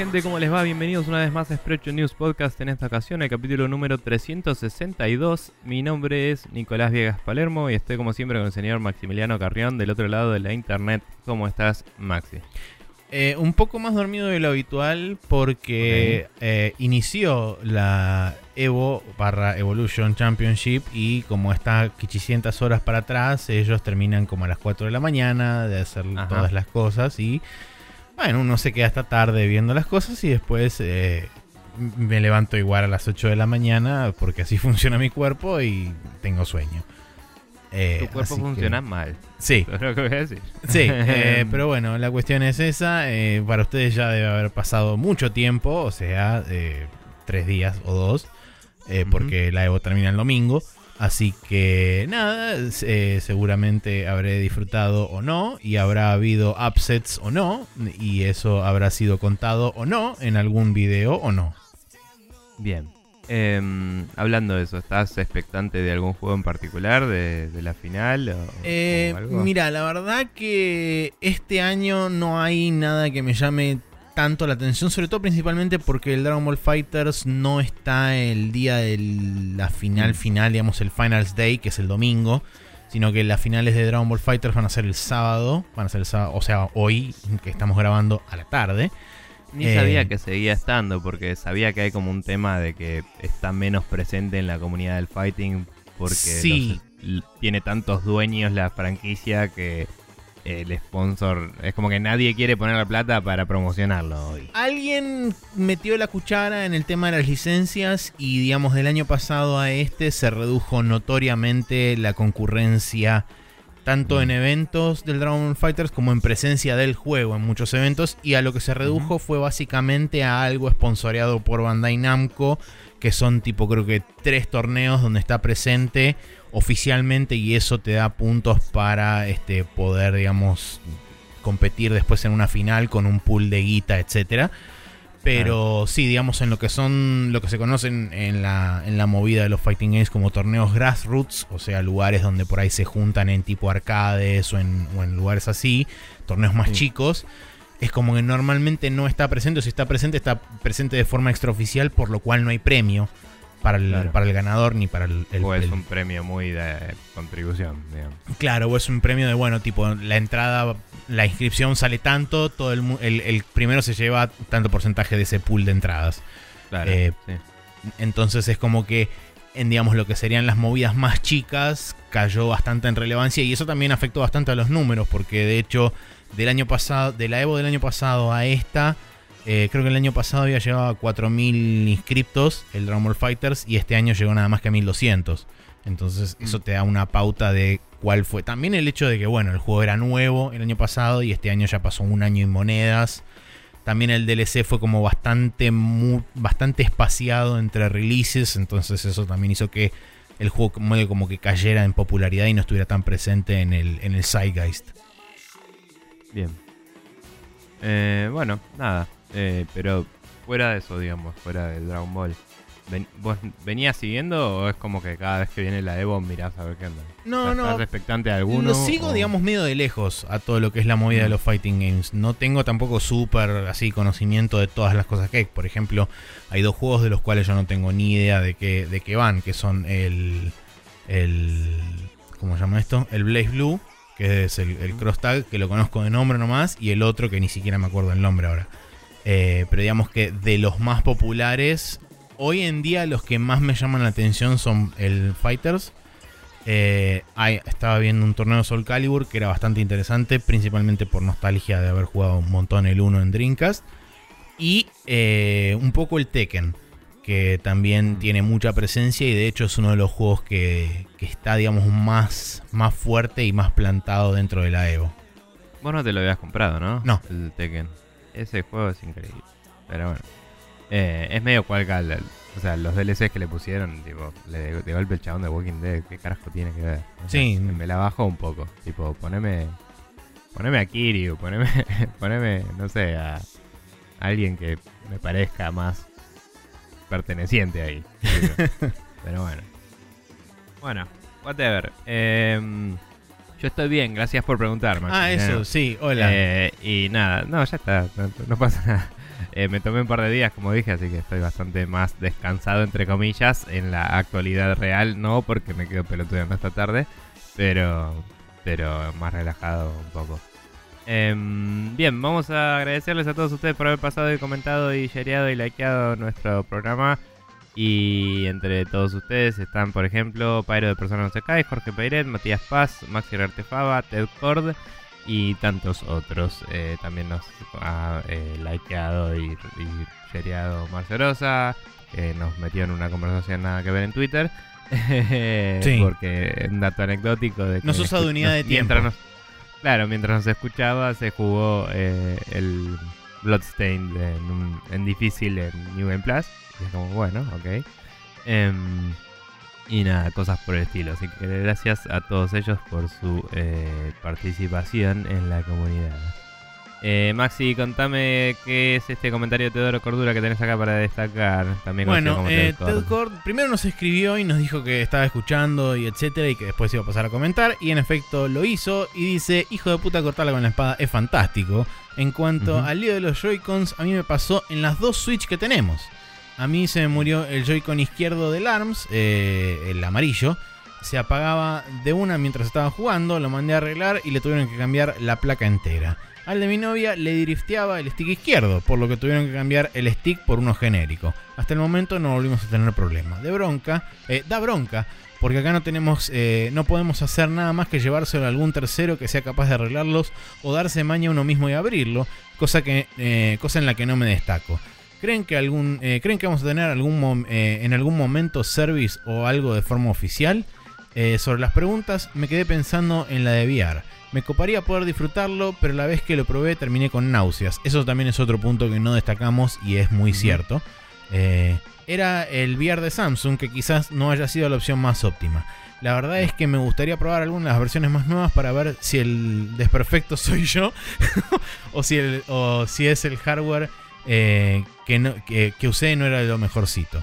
Gente, ¿cómo les va? Bienvenidos una vez más a Sprecho News Podcast en esta ocasión, el capítulo número 362. Mi nombre es Nicolás Viegas Palermo y estoy como siempre con el señor Maximiliano Carrión del otro lado de la internet. ¿Cómo estás, Maxi? Eh, un poco más dormido de lo habitual porque eh, inició la Evo barra Evolution Championship y como está 500 horas para atrás, ellos terminan como a las 4 de la mañana de hacer Ajá. todas las cosas y bueno, uno se queda hasta tarde viendo las cosas y después eh, me levanto igual a las 8 de la mañana porque así funciona mi cuerpo y tengo sueño. Eh, Tu cuerpo que- funciona mal. Sí, Eso es lo que voy a decir. Sí, eh, pero bueno, la cuestión es esa. eh, para ustedes ya debe haber pasado mucho tiempo, o sea, eh, tres días o dos, eh, porque la Evo termina el domingo. Así que nada, eh, seguramente habré disfrutado o no, y habrá habido upsets o no, y eso habrá sido contado o no en algún video o no. Bien. Em, hablando de eso, ¿estás expectante de algún juego en particular de, de la final? O, Eh, o algo? mira, la verdad que este año no hay nada que me llame tanto la atención, sobre todo principalmente porque el Dragon Ball Fighters no está el día de la final Mm. final, digamos el Finals Day, que es el domingo, sino que las finales de Dragon Ball Fighters van a ser el sábado, van a ser el sábado, o sea, hoy que estamos grabando a la tarde. Ni eh, sabía que seguía estando, porque sabía que hay como un tema de que está menos presente en la comunidad del fighting, porque Sí. los- l- tiene tantos dueños la franquicia que el sponsor es como que nadie quiere poner la plata para promocionarlo hoy. Alguien metió la cuchara en el tema de las licencias y digamos del año pasado a este se redujo notoriamente la concurrencia tanto Mm. en eventos del Dragon Ball Fighters como en presencia del juego en muchos eventos y a lo que se redujo fue básicamente a algo esponsoreado por Bandai Namco que son tipo creo que tres torneos donde está presente oficialmente y eso te da puntos para este poder digamos competir después en una final con un pool de guita, etcétera. Pero sí, digamos, en lo que son, lo que se conocen en la, en la movida de los Fighting Games como torneos grassroots, o sea, lugares donde por ahí se juntan en tipo arcades o en, o en lugares así, torneos más Sí. chicos, es como que normalmente no está presente, o si está presente, está presente de forma extraoficial, por lo cual no hay premio para el, Claro. para el ganador ni para el, el- o es el- un premio muy de contribución, digamos. Claro, o es un premio de, bueno, tipo, la entrada, la inscripción sale tanto, todo el, el, el primero se lleva tanto porcentaje de ese pool de entradas. Claro, Eh, sí. Entonces es como que en, digamos, lo que serían las movidas más chicas, cayó bastante en relevancia y eso también afectó bastante a los números, porque de hecho, del año pasado, de la Evo del año pasado a esta, eh, creo que el año pasado había llegado a 4.000 inscriptos el Dragon Ball Fighters y este año llegó nada más que a 1.200. Entonces Mm. eso te da una pauta de cuál fue. También el hecho de que, bueno, el juego era nuevo el año pasado y este año ya pasó un año y monedas. También el DLC fue como bastante, bastante espaciado entre releases, entonces eso también hizo que el juego como que cayera en popularidad y no estuviera tan presente en el, en el Zeitgeist. Bien. Eh, bueno, nada. Eh, pero fuera de eso, digamos, fuera del Dragon Ball. ven- ¿Vos venías siguiendo o es como que cada vez que viene la Evo mirás a ver qué onda? No, no, ¿Estás expectante alguno? Lo sigo, o- digamos, medio de lejos a todo lo que es la movida de Mm. los fighting games. No tengo tampoco súper así conocimiento de todas las cosas que hay. Por ejemplo, hay dos juegos de los cuales yo no tengo ni idea de qué, de qué van, que son el. el ¿Cómo se llama esto? El Blaze Blue, que es el, el cross tag, que lo conozco de nombre nomás, y el otro que ni siquiera me acuerdo el nombre ahora. Eh, pero digamos que de los más populares, hoy en día los que más me llaman la atención son el Fighters. Eh, hay- estaba viendo un torneo Soul Calibur que era bastante interesante, principalmente por nostalgia de haber jugado un montón el 1 en Dreamcast. Y eh, un poco el Tekken, que también tiene mucha presencia y de hecho es uno de los juegos que, que está, digamos, más, más fuerte y más plantado dentro de la Evo. Vos no te lo habías comprado, ¿no? No. El Tekken. Ese juego es increíble. Pero bueno. Eh, es medio cual. O sea, los DLCs que le pusieron, tipo, le de, golpe el chabón de Walking Dead, ¿qué carajo tiene que ver? O sea, Sí. Me la bajo un poco. Tipo, poneme. Poneme a Kiryu, poneme, poneme, no sé, a alguien que me parezca más perteneciente ahí. Pero bueno. Bueno, whatever. Em, yo estoy bien, gracias por preguntar, Ah, eso, sí, hola. Eh, y nada, no, ya está, no, no pasa nada. Eh, me tomé un par de días, como dije, así que estoy bastante más descansado, entre comillas. En la actualidad real, no, porque me quedo pelotudeando esta tarde, pero, pero más relajado un poco. Em, bien, vamos a agradecerles a todos ustedes por haber pasado y comentado y shareado y likeado nuestro programa. Y entre todos ustedes están, por ejemplo, Pyro de Persona No Se Cae, Jorge Peiret, Matías Paz, Maxi Artefaba, Ted Cord y tantos otros. Eh, también nos ha eh, likeado y, y Marcerosa, que nos metió en una conversación nada que ver en Twitter. Sí. Porque un dato anecdótico de que Nos usa de unidad de mientras tiempo. nos- claro, mientras nos escuchaba se jugó eh, el Bloodstained en, un- en difícil en New Game Plus. Y es como, bueno, ok. Em, y nada, cosas por el estilo. Así que gracias a todos ellos por su eh, participación en la comunidad. Eh, Maxi, contame qué es este comentario de Teodoro Cordura que tenés acá para destacar. También Bueno, como eh, Ted Cord. Primero nos escribió y nos dijo que estaba escuchando y etcétera y que después iba a pasar a comentar y en efecto lo hizo y dice, hijo de puta cortarla con la espada es fantástico. En cuanto al lío de los Joy-Cons, a mí me pasó en las dos Switch que tenemos. A mí se me murió el Joy-Con izquierdo del ARMS, eh, el amarillo. Se apagaba de una mientras estaba jugando, lo mandé a arreglar y le tuvieron que cambiar la placa entera. Al de mi novia le drifteaba el stick izquierdo, por lo que tuvieron que cambiar el stick por uno genérico. Hasta el momento no volvimos a tener problema. De bronca, eh, da bronca, porque acá no tenemos, eh, no podemos hacer nada más que llevárselo a algún tercero que sea capaz de arreglarlos o darse maña uno mismo y abrirlo, cosa que, eh, cosa en la que no me destaco. ¿Creen que, algún, eh, ¿Creen que vamos a tener algún eh, en algún momento service o algo de forma oficial? Eh, sobre las preguntas, me quedé pensando en la de VR. Me coparía poder disfrutarlo, pero la vez que lo probé terminé con náuseas. Eso también es otro punto que no destacamos y es muy cierto. Eh, era el VR de Samsung, que quizás no haya sido la opción más óptima. La verdad es que me gustaría probar algunas de las versiones más nuevas para ver si el desperfecto soy yo o, si el, o si es el hardware eh, que, no- que- que usé no era lo mejorcito.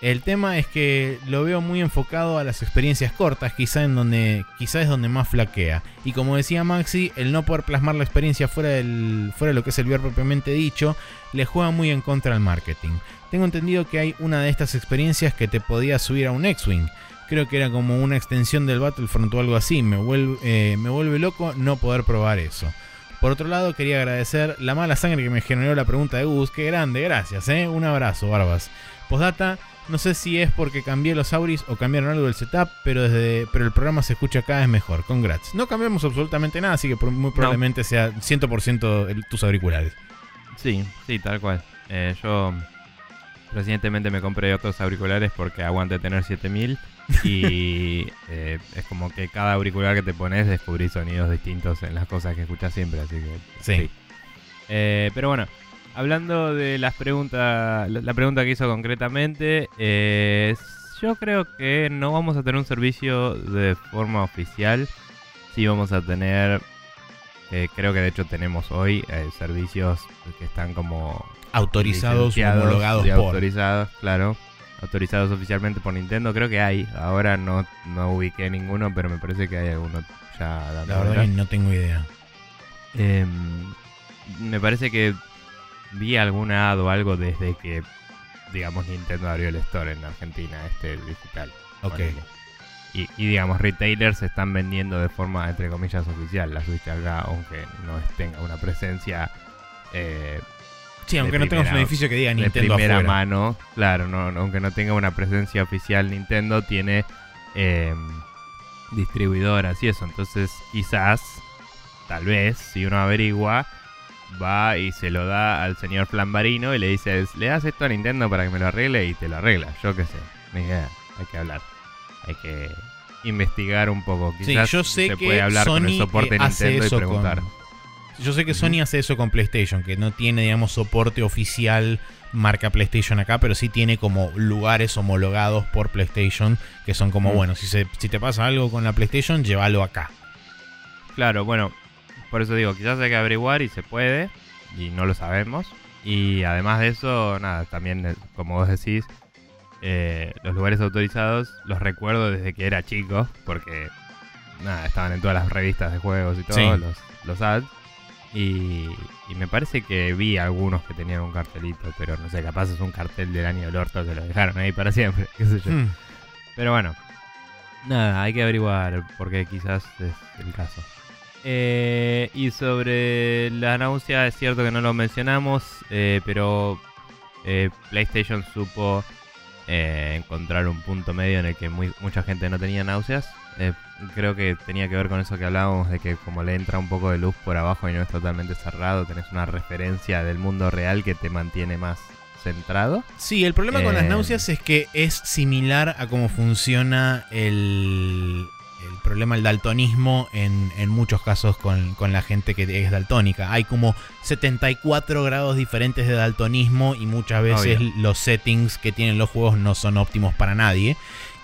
El tema es que lo veo muy enfocado a las experiencias cortas, quizá en donde es donde más flaquea. Y como decía Maxi, el no poder plasmar la experiencia fuera del fuera de lo que es el VR propiamente dicho, le juega muy en contra al marketing. Tengo entendido que hay una de estas experiencias que te podía subir a un X-Wing. Creo que era como una extensión del Battlefront o algo así. Me eh, me vuelve loco no poder probar eso. Por otro lado, quería agradecer la mala sangre que me generó la pregunta de Gus. Qué grande, gracias, ¿eh? Un abrazo, Barbas. Postdata, no sé si es porque cambié los Auris o cambiaron algo del setup, pero desde pero el programa se escucha acá es mejor. Congrats. No cambiamos absolutamente nada, así que muy probablemente sea 100% el- tus auriculares. Sí, sí, tal cual. Eh, yo recientemente me compré otros auriculares porque aguante tener 7000 y eh, es como que cada auricular que te pones descubrís sonidos distintos en las cosas que escuchas siempre, así que Sí. Eh, pero bueno, hablando de las preguntas, la, pregunta que hizo concretamente, eh, yo creo que no vamos a tener un servicio de forma oficial, sí vamos a tener, eh, creo que de hecho tenemos hoy eh, servicios que están como Autorizados homologados por. autorizados, claro. Autorizados oficialmente por Nintendo, creo que hay. Ahora no, no ubiqué ninguno, pero me parece que hay alguno ya dando La verdad que no tengo idea. Em, me parece que vi alguna ad o algo desde que, digamos, Nintendo abrió el store en Argentina, este digital. Ok. Y, y, digamos, retailers están vendiendo de forma, entre comillas, oficial la Switch acá, aunque no tenga una presencia eh, Sí, aunque de no tengas un primera- edificio que diga de Nintendo primera afuera. mano. Claro, no, no- aunque no tenga una presencia oficial Nintendo, tiene eh, distribuidoras y eso. Entonces, quizás, tal vez, si uno averigua, va y se lo da al señor Flambarino y le dice, le das esto a Nintendo para que me lo arregle y te lo arregla. Yo qué sé, ni idea, hay que hablar. Hay que investigar un poco. Sí, Quizás yo sé se que puede hablar con el Sony, soporte eh, hace Nintendo y preguntar. con- Yo sé que. Sony hace eso con PlayStation, que no tiene, digamos, soporte oficial marca PlayStation acá, pero sí tiene como lugares homologados por PlayStation, que son como, bueno, si, se, si te pasa algo con la PlayStation, llévalo acá. Claro, bueno, por eso digo, quizás hay que averiguar y se puede, y no lo sabemos. Y además de eso, nada, también, eh, como vos decís, eh, los lugares autorizados los recuerdo desde que era chico, porque nada, estaban en todas las revistas de juegos y todo, Sí. los, los ads. Y, y me parece que vi algunos que tenían un cartelito, pero no sé, capaz es un cartel del año del orto que lo dejaron ahí para siempre, qué sé yo. Hmm. Pero bueno, nada, hay que averiguar porque quizás es el caso. Eh, y sobre la náusea, es cierto que no lo mencionamos, eh, pero eh, PlayStation supo eh, encontrar un punto medio en el que muy- mucha gente no tenía náuseas. Eh, creo que tenía que ver con eso que hablábamos de que como le entra un poco de luz por abajo y no es totalmente cerrado, tenés una referencia del mundo real que te mantiene más centrado. Sí, el problema con las Eh. náuseas es que es similar a cómo funciona el problema del daltonismo en, en muchos casos con, con la gente que es daltónica. Hay como 74 grados diferentes de daltonismo y muchas veces Obvio. los settings que tienen los juegos no son óptimos para nadie.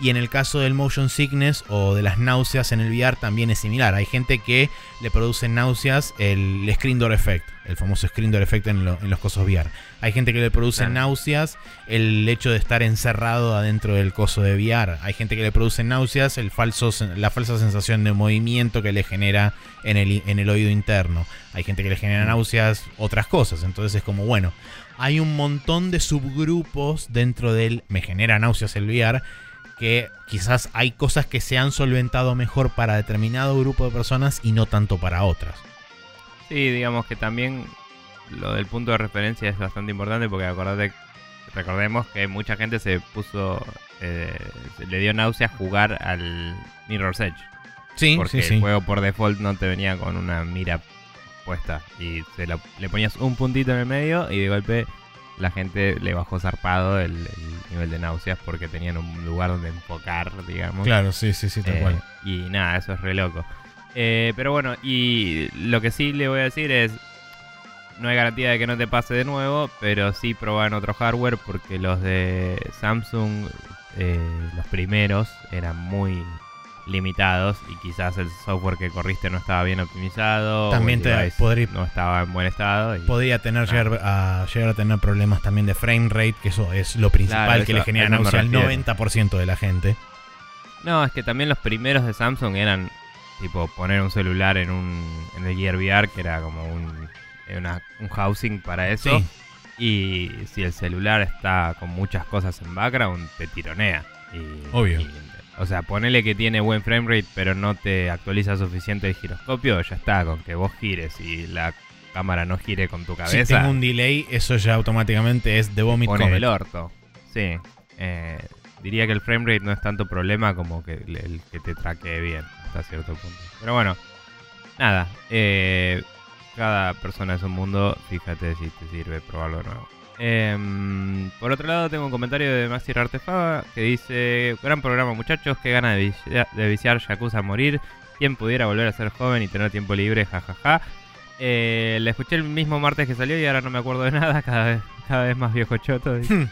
Y en el caso del motion sickness o de las náuseas en el VR también es similar. Hay gente que le produce náuseas el screen door effect, el famoso screen door effect en, lo- en los cosos VR. Hay gente que le produce Claro. náuseas el hecho de estar encerrado adentro del coso de VR. Hay gente que le produce náuseas el falso, la falsa sensación de movimiento que le genera en el, en el oído interno. Hay gente que le genera náuseas otras cosas. Entonces es como, bueno, hay un montón de subgrupos dentro del me genera náuseas el VR que quizás hay cosas que se han solventado mejor para determinado grupo de personas y no tanto para otras. Sí, digamos que también lo del punto de referencia es bastante importante porque acordate, recordemos que mucha gente se puso, eh, le dio náuseas jugar al Mirror's Edge. Sí, porque el juego por default no te venía con una mira puesta y se la- le ponías un puntito en el medio y de golpe la gente le bajó zarpado el, el nivel de náuseas porque tenían un lugar donde enfocar, digamos. Claro, sí, sí, sí, tal Eh, cual. Y nada, eso es re loco. Eh, pero bueno, y lo que sí le voy a decir es, no hay garantía de que no te pase de nuevo, pero sí probar en otro hardware porque los de Samsung, eh, los primeros, eran muy limitados y quizás el software que corriste no estaba bien optimizado. También te podría- no estaba en buen estado. y- Podría tener Ah. llegar, a, llegar a tener problemas también de frame rate, que eso es lo principal Claro, que eso- le genera náusea al refiero. 90% de la gente. No, es que también los primeros de Samsung eran tipo poner un celular en un en el Gear VR que era como un una- un housing para eso Sí. y si el celular está con muchas cosas en background te tironea y, Obvio. y- o sea, ponele que tiene buen frame rate pero no te actualiza suficiente el giroscopio, ya está, con que vos gires y la cámara no gire con tu Si cabeza. tengo un delay, eso ya automáticamente es de vomit pone del orto. Sí. Eh, diría que el frame rate no es tanto problema como que el, el que te traquee bien hasta cierto punto. Pero bueno, nada. eh, cada persona es un mundo. Fíjate si te sirve probarlo de nuevo. Em, por otro lado, tengo un comentario de Maxi Artefaga que dice: Gran programa, muchachos. Qué gana de, viciar, de viciar Yakuza a morir. ¿Quién pudiera volver a ser joven y tener tiempo libre? Jajaja. Eh, la escuché el mismo martes que salió y ahora no me acuerdo de nada. Cada vez, cada vez más viejo choto. dice.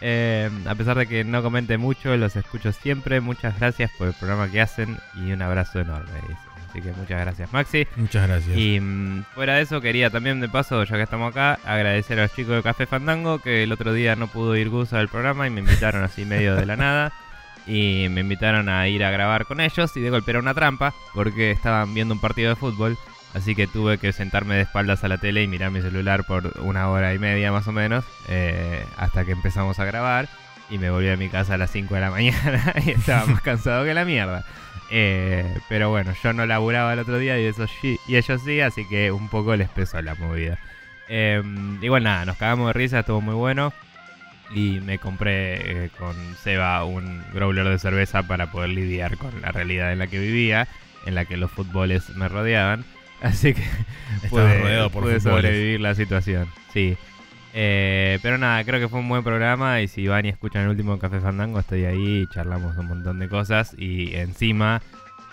Eh, a pesar de que no comente mucho, los escucho siempre. Muchas gracias por el programa que hacen y un abrazo enorme. dice. Así que muchas gracias, Maxi. Muchas gracias. Y mm, fuera de eso, quería también, de paso, ya que estamos acá, agradecer a los chicos de Café Fandango que el otro día no pudo ir Gus al programa y me invitaron así medio de la nada. Y me invitaron a ir a grabar con ellos y de golpe era una trampa porque estaban viendo un partido de fútbol. Así que tuve que sentarme de espaldas a la tele y mirar mi celular por una hora y media más o menos eh, hasta que empezamos a grabar. Y me volví a mi casa a las 5 de la mañana y estaba más cansado que la mierda. Eh, pero bueno, yo no laburaba el otro día y, eso sí- y ellos sí, así que un poco les pesó la movida. Eh, igual nada, nos cagamos de risa, estuvo muy bueno. Y me compré eh, con Seba un growler de cerveza para poder lidiar con la realidad en la que vivía, en la que los fútboles me rodeaban. Así que pude, rodeado por pude fútboles. sobrevivir la situación. Sí. Eh, pero nada, creo que fue un buen programa y si van y escuchan el último Café Fandango estoy ahí y charlamos un montón de cosas y encima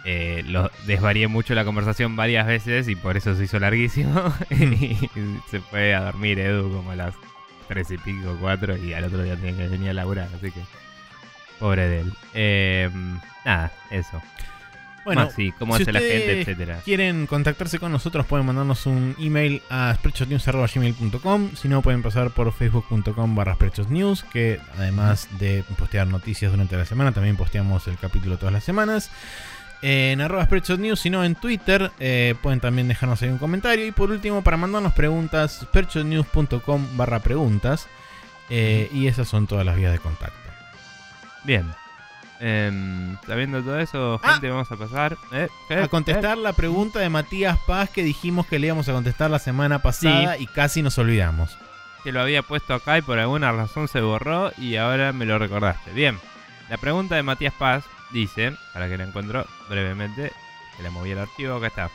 eh, lo, desvarié mucho la conversación varias veces y por eso se hizo larguísimo y se fue a dormir Edu como a las tres y pico, cuatro y al otro día tenía que venir a laburar, así que pobre de él. Eh, nada, eso. Bueno, cómo si hace la gente, ustedes etcétera. quieren contactarse con nosotros, pueden mandarnos un email a spreadshotnews.gmail.com. Si no, pueden pasar por facebook.com barra spreadshotnews, que además de postear noticias durante la semana, también posteamos el capítulo todas las semanas. en arroba News, sino en Twitter. eh, pueden también dejarnos ahí un comentario. Y por último, para mandarnos preguntas, spreadshotnews.com barra preguntas. eh, y esas son todas las vías de contacto. Bien. Em, sabiendo todo eso, Ah. gente, vamos a pasar eh. A contestar la pregunta de Matías Paz que dijimos que le íbamos a contestar la semana pasada y casi nos olvidamos. Eh, que lo había puesto acá y por alguna razón se borró y ahora me lo recordaste. Bien. La pregunta de Matías Paz dice, para que la encuentro brevemente, que le moví el archivo, acá está.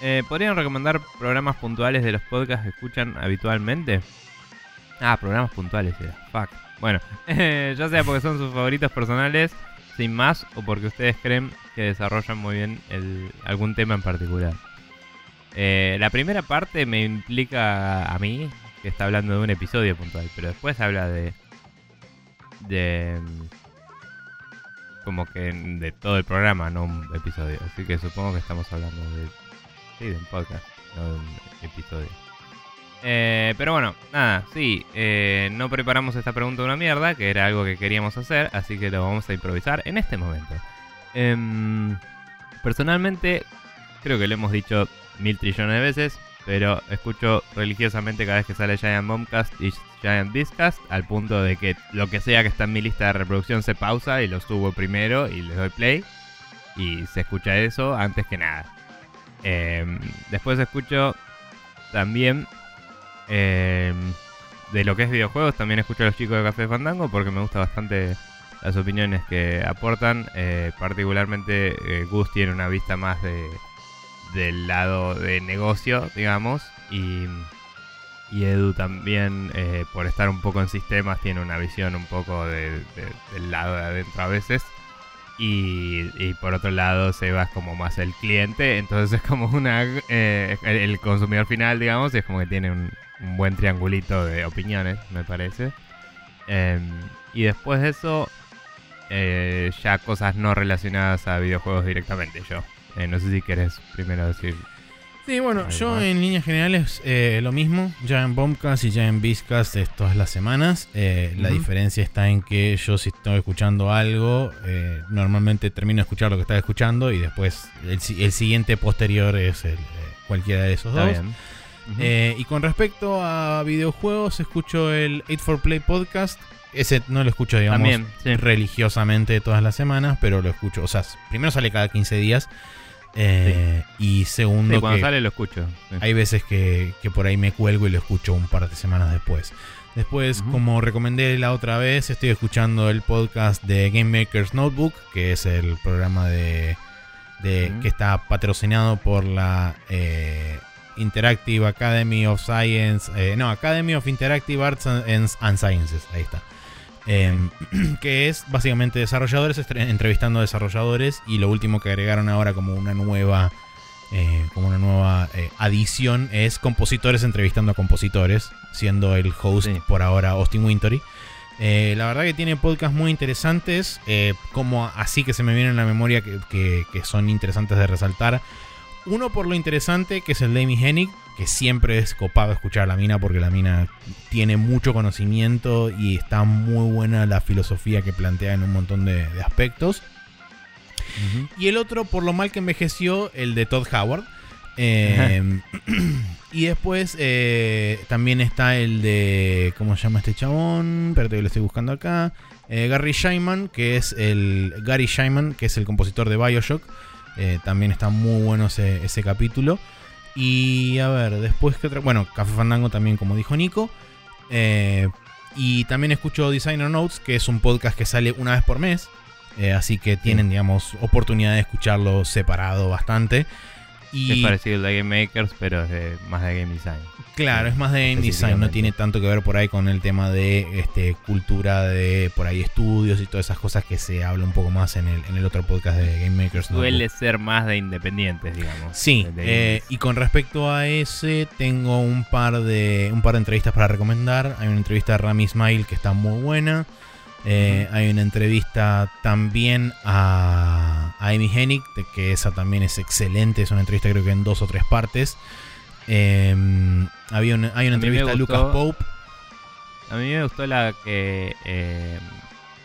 Eh, ¿Podrían recomendar programas puntuales de los podcasts que escuchan habitualmente? Ah, programas puntuales era. Fuck. Bueno, ya sea porque son sus favoritos personales, sin más, o porque ustedes creen que desarrollan muy bien el- algún tema en particular. Eh, la primera parte me implica a mí, que está hablando de un episodio puntual, pero después habla de. de. mm, como que de todo el programa, no un episodio. Así que supongo que estamos hablando de. sí, de un podcast, no de un episodio. Eh, pero bueno, nada, sí, eh, no preparamos esta pregunta de una mierda, que era algo que queríamos hacer, así que lo vamos a improvisar en este momento. Em, personalmente, creo que lo hemos dicho mil trillones de veces, pero escucho religiosamente cada vez que sale Giant Bombcast y Giant Beastcast, al punto de que lo que sea que está en mi lista de reproducción se pausa y lo subo primero y le doy play, y se escucha eso antes que nada. Em, después escucho también eh, de lo que es videojuegos, también escucho a los chicos de Café Fandango porque me gusta bastante las opiniones que aportan. eh, particularmente, eh, Gus tiene una vista más de del lado de negocio, digamos, y, Edu también, eh, por estar un poco en sistemas, tiene una visión un poco de- de- del lado de adentro a veces. Y, y por otro lado, Seba es como más el cliente, entonces es como una. el consumidor final, digamos, y es como que tiene un, un buen triangulito de opiniones, me parece. Em, y después de eso, eh, ya cosas no relacionadas a videojuegos directamente, yo. Eh, no sé si querés primero decir. Sí, bueno, yo en líneas generales eh, lo mismo. Ya en Bombcast y ya en Beastcast es todas las semanas. Eh, La diferencia está en que yo si estoy escuchando algo, eh, normalmente termino de escuchar lo que estaba escuchando y después el, el siguiente posterior es el, cualquiera de esos Está dos. bien. Eh, y con respecto a videojuegos, escucho el 8for Play podcast. Ese no lo escucho, digamos, También, sí. religiosamente todas las semanas, pero lo escucho. O sea, primero sale cada 15 días. eh, Y segundo, Sí, cuando que sale lo escucho. hay veces que, que por ahí me cuelgo y lo escucho un par de semanas después. Después, como recomendé la otra vez, estoy escuchando el podcast de Game Maker's Notebook, que es el programa de, de- que está patrocinado por la eh, Interactive Academy of Science, eh, no, Academy of Interactive Arts and, and Sciences, ahí está. Em, que es básicamente desarrolladores entrevistando a desarrolladores y lo último que agregaron ahora como una nueva eh, como una nueva eh, adición es compositores entrevistando a compositores siendo el host Sí. por ahora Austin Wintory Eh, la verdad que tiene podcasts muy interesantes eh, como así que se me vienen a la memoria que, que- que son interesantes de resaltar uno por lo interesante que es el de Amy Hennig que siempre es copado escuchar a la mina porque la mina tiene mucho conocimiento y está muy buena la filosofía que plantea en un montón de, de aspectos. Y el otro, por lo mal que envejeció, el de Todd Howard. Eh, y después eh, también está el de. ¿Cómo se llama este chabón? Espérate que lo estoy buscando acá. Eh, Gary Shyman, que es el. Gary que es el compositor de Bioshock. Eh, también está muy bueno ese, ese capítulo. Y a ver, después que otra. Bueno, Café Fandango también, como dijo Nico. Eh, y también escucho Designer Notes, que es un podcast que sale una vez por mes. Eh, así que tienen, digamos, oportunidad de escucharlo separado bastante. Y Es parecido al de Game Makers, pero es de- más de Game Design. claro, es más de game design, no tiene tanto que ver por ahí con el tema de este, cultura de por ahí estudios y todas esas cosas que se habla un poco más en el, en el otro podcast de Game Makers. Notebook. Suele ser más de independientes, digamos. Sí, eh, y con respecto a ese, tengo un par de un par de entrevistas para recomendar. Hay una entrevista de Rami Ismail que está muy buena. Eh, Hay una entrevista también a, a Amy Hennig, que esa también es excelente. Es una entrevista creo que en dos o tres partes. Eh, había hay una A entrevista a Lucas gustó- Pope. A mí me gustó la que. eh,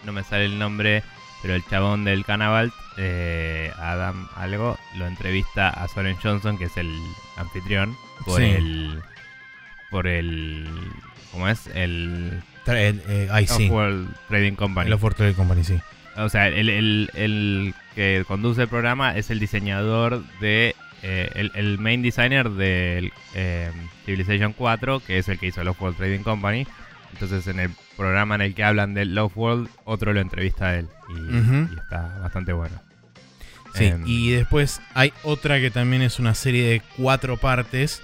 no me sale el nombre, pero el chabón del Canavalt eh, Adam algo lo entrevista a Soren Johnson, que es el anfitrión, por Sí. el. Por el. ¿Cómo es? El. Eh, eh, sí. World Trading Company. El Off-World Trade Company, sí. O sea, el, el- el que conduce el programa es el diseñador de. eh, el, el main designer del eh, Civilization 4, que es el que hizo el World Trading Company. Entonces, en el programa en el que hablan del Love World, otro lo entrevista a él. Y está bastante bueno. Sí, Em, y después hay otra que también es una serie de cuatro partes,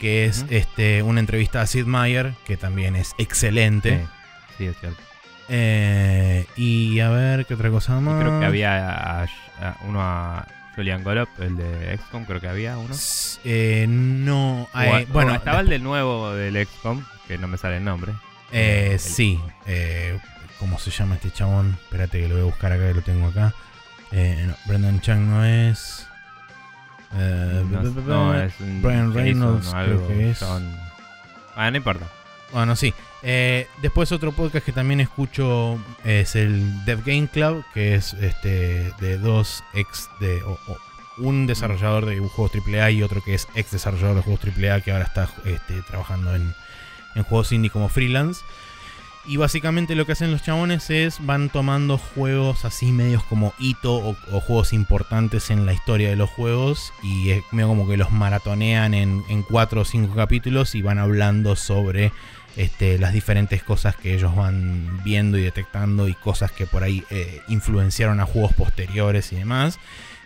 que es este, una entrevista a Sid Meier, que también es excelente. Sí, sí, es cierto. Eh, y a ver, ¿qué otra cosa Y más? creo que había a- a- uno a Julian Golop, el de XCOM, creo que había uno. Eh, no, O a- eh, o bueno, estaba el del nuevo del XCOM, que no me sale el nombre. Eh, El- sí, eh, ¿cómo se llama este chabón? Espérate que lo voy a buscar acá, que lo tengo acá. Eh, no, Brendan Chang no es. Eh, No, es un Brian Reynolds, creo que es. Ah, no importa. Bueno, sí. Eh, después otro podcast que también escucho es el Dev Game Club, que es este de dos ex de un desarrollador de juegos AAA y otro que es ex desarrollador de juegos AAA que ahora está este, trabajando en, en juegos indie como freelance. Y básicamente lo que hacen los chabones es van tomando juegos así medios como hito o, juegos importantes en la historia de los juegos y es medio como que los maratonean en, en cuatro o cinco capítulos y van hablando sobre este, las diferentes cosas que ellos van viendo y detectando y cosas que por ahí eh, influenciaron a juegos posteriores y demás.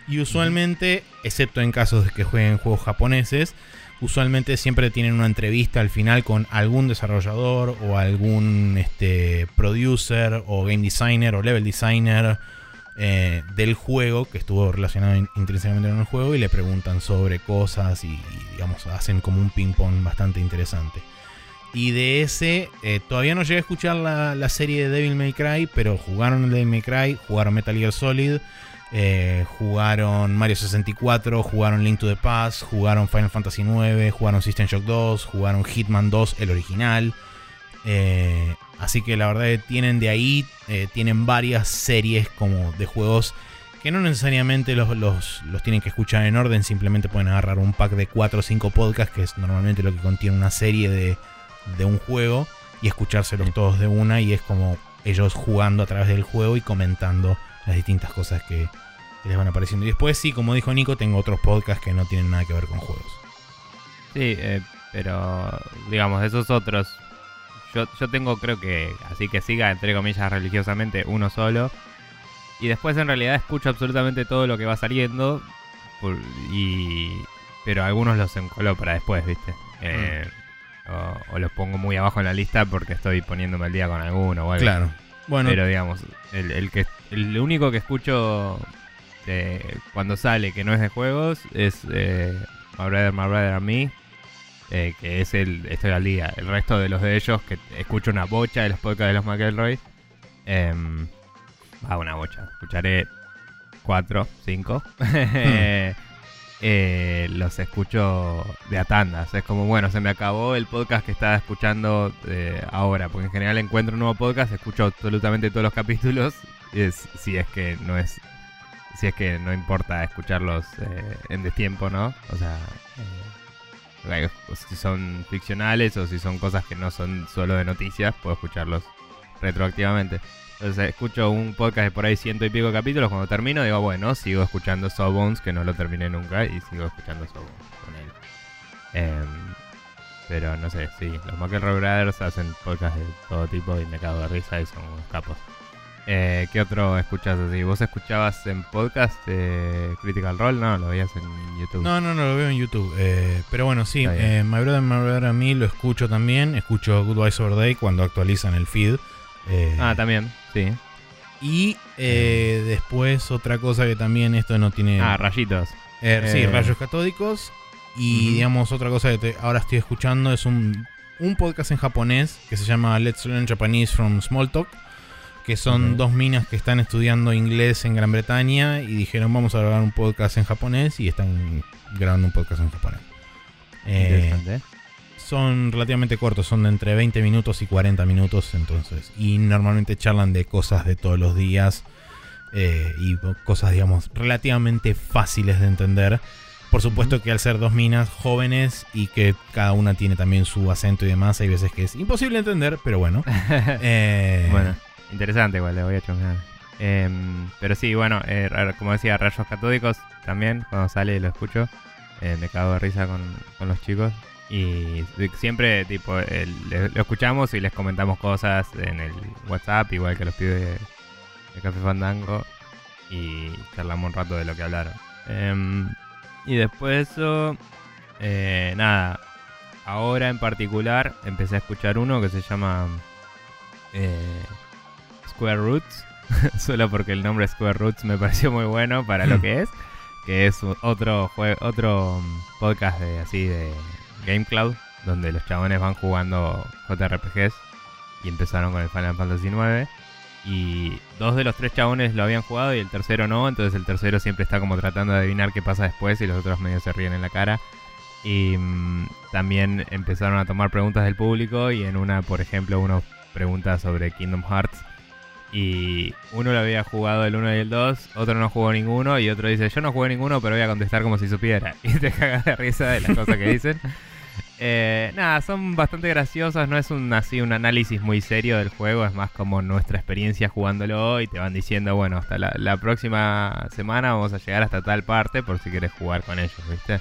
Y usualmente, excepto en casos de que jueguen juegos japoneses, usualmente siempre tienen una entrevista al final con algún desarrollador o algún este, producer o game designer o level designer eh, del juego que estuvo relacionado in- intrínsecamente con el juego y le preguntan sobre cosas y, y, digamos hacen como un ping pong bastante interesante. Y de ese, eh, todavía no llegué a escuchar la, la serie de Devil May Cry, pero jugaron el Devil May Cry, jugaron Metal Gear Solid, eh, jugaron Mario 64, jugaron Link to the Past, jugaron Final Fantasy 9, jugaron System Shock 2, jugaron Hitman 2, el original. Eh, así que la verdad que tienen de ahí, eh, tienen varias series como de juegos que no necesariamente los, los, los tienen que escuchar en orden, simplemente pueden agarrar un pack de 4 o 5 podcasts, que es normalmente lo que contiene una serie de, de un juego, y escuchárselos todos de una, y es como ellos jugando a través del juego y comentando las distintas cosas que, que les van apareciendo. Y después sí, como dijo Nico, tengo otros podcasts que no tienen nada que ver con juegos. Sí, eh, pero digamos, esos otros. Yo, yo tengo, creo que, así que siga, entre comillas, religiosamente, uno solo. Y después en realidad escucho absolutamente todo lo que va saliendo. y Pero algunos los encolo para después, ¿viste? Eh, o, o los pongo muy abajo en la lista porque estoy poniéndome al día con alguno o algo. Claro. Bueno, Pero digamos, el, el que el único que escucho de- cuando sale que no es de juegos es eh, My Brother, My Brother and Me, eh, que es el Estoy al día. El resto de los de ellos, que escucho una bocha de los podcasts de los McElroy, em, va una bocha. Escucharé cuatro, cinco. Eh, los escucho de a. Es como, bueno, se me acabó el podcast que estaba escuchando eh, ahora, porque en general encuentro un nuevo podcast, escucho absolutamente todos los capítulos, es- si es que no es, si es que no importa escucharlos eh, en destiempo, ¿no? O sea, eh, si son ficcionales o si son cosas que no son solo de noticias, puedo escucharlos retroactivamente. Entonces escucho un podcast de por ahí ciento y pico capítulos. Cuando termino, digo, bueno, sigo escuchando Sawbones, que no lo terminé nunca, y sigo escuchando Sawbones con él. Em, pero no sé, sí, los McElroy Brothers hacen podcasts de todo tipo y me cago de risa y son unos capos. Eh, ¿Qué otro escuchas así? ¿Vos escuchabas en podcast eh, Critical Role? No, lo veías en YouTube. No, no, no, lo veo en YouTube. Eh, pero bueno, sí, eh, My Brother, My Brother a mí lo escucho también. Escucho Goodbye Over Day cuando actualizan el feed. Eh, Ah, también, sí. y eh, después otra cosa que también esto no tiene... Ah, rayitos. Eh, sí, Eh. rayos catódicos. Y digamos, otra cosa que te- ahora estoy escuchando es un, un podcast en japonés que se llama Let's Learn Japanese from Smalltalk. Que son dos minas que están estudiando inglés en Gran Bretaña y dijeron vamos a grabar un podcast en japonés y están grabando un podcast en japonés. Eh, Interesante. Son relativamente cortos, son de entre 20 minutos y 40 minutos entonces. Y normalmente charlan de cosas de todos los días eh, y cosas, digamos, relativamente fáciles de entender. Por supuesto que al ser dos minas jóvenes y que cada una tiene también su acento y demás, hay veces que es imposible entender, pero bueno. Eh, bueno, interesante igual, le voy a chungar. Em, pero sí, bueno, eh, como decía, Rayos Catódicos también, cuando sale lo escucho, me cago de risa con, con los chicos. Y siempre, tipo, lo escuchamos y les comentamos cosas en el WhatsApp, igual que los pibes de Café Fandango y charlamos un rato de lo que hablaron. Em, y después de eso, eh, nada, ahora en particular empecé a escuchar uno que se llama eh, Square Roots, solo porque el nombre Square Roots me pareció muy bueno para lo que es, que es otro otro podcast de así de Game Cloud, donde los chabones van jugando JRPGs y empezaron con el Final Fantasy IX y dos de los tres chabones lo habían jugado y el tercero no, entonces el tercero siempre está como tratando de adivinar qué pasa después y los otros medio se ríen en la cara. Y mm, también empezaron a tomar preguntas del público y en una, por ejemplo, uno pregunta sobre Kingdom Hearts y uno lo había jugado el 1 y el 2, otro no jugó ninguno y otro dice, yo no jugué ninguno pero voy a contestar como si supiera. Y te cagas de risa de las cosas que dicen. Eh, nada, son bastante graciosas, no es un así un análisis muy serio del juego, es más como nuestra experiencia jugándolo y te van diciendo, bueno, hasta la, próxima semana vamos a llegar hasta tal parte por si quieres jugar con ellos, ¿viste?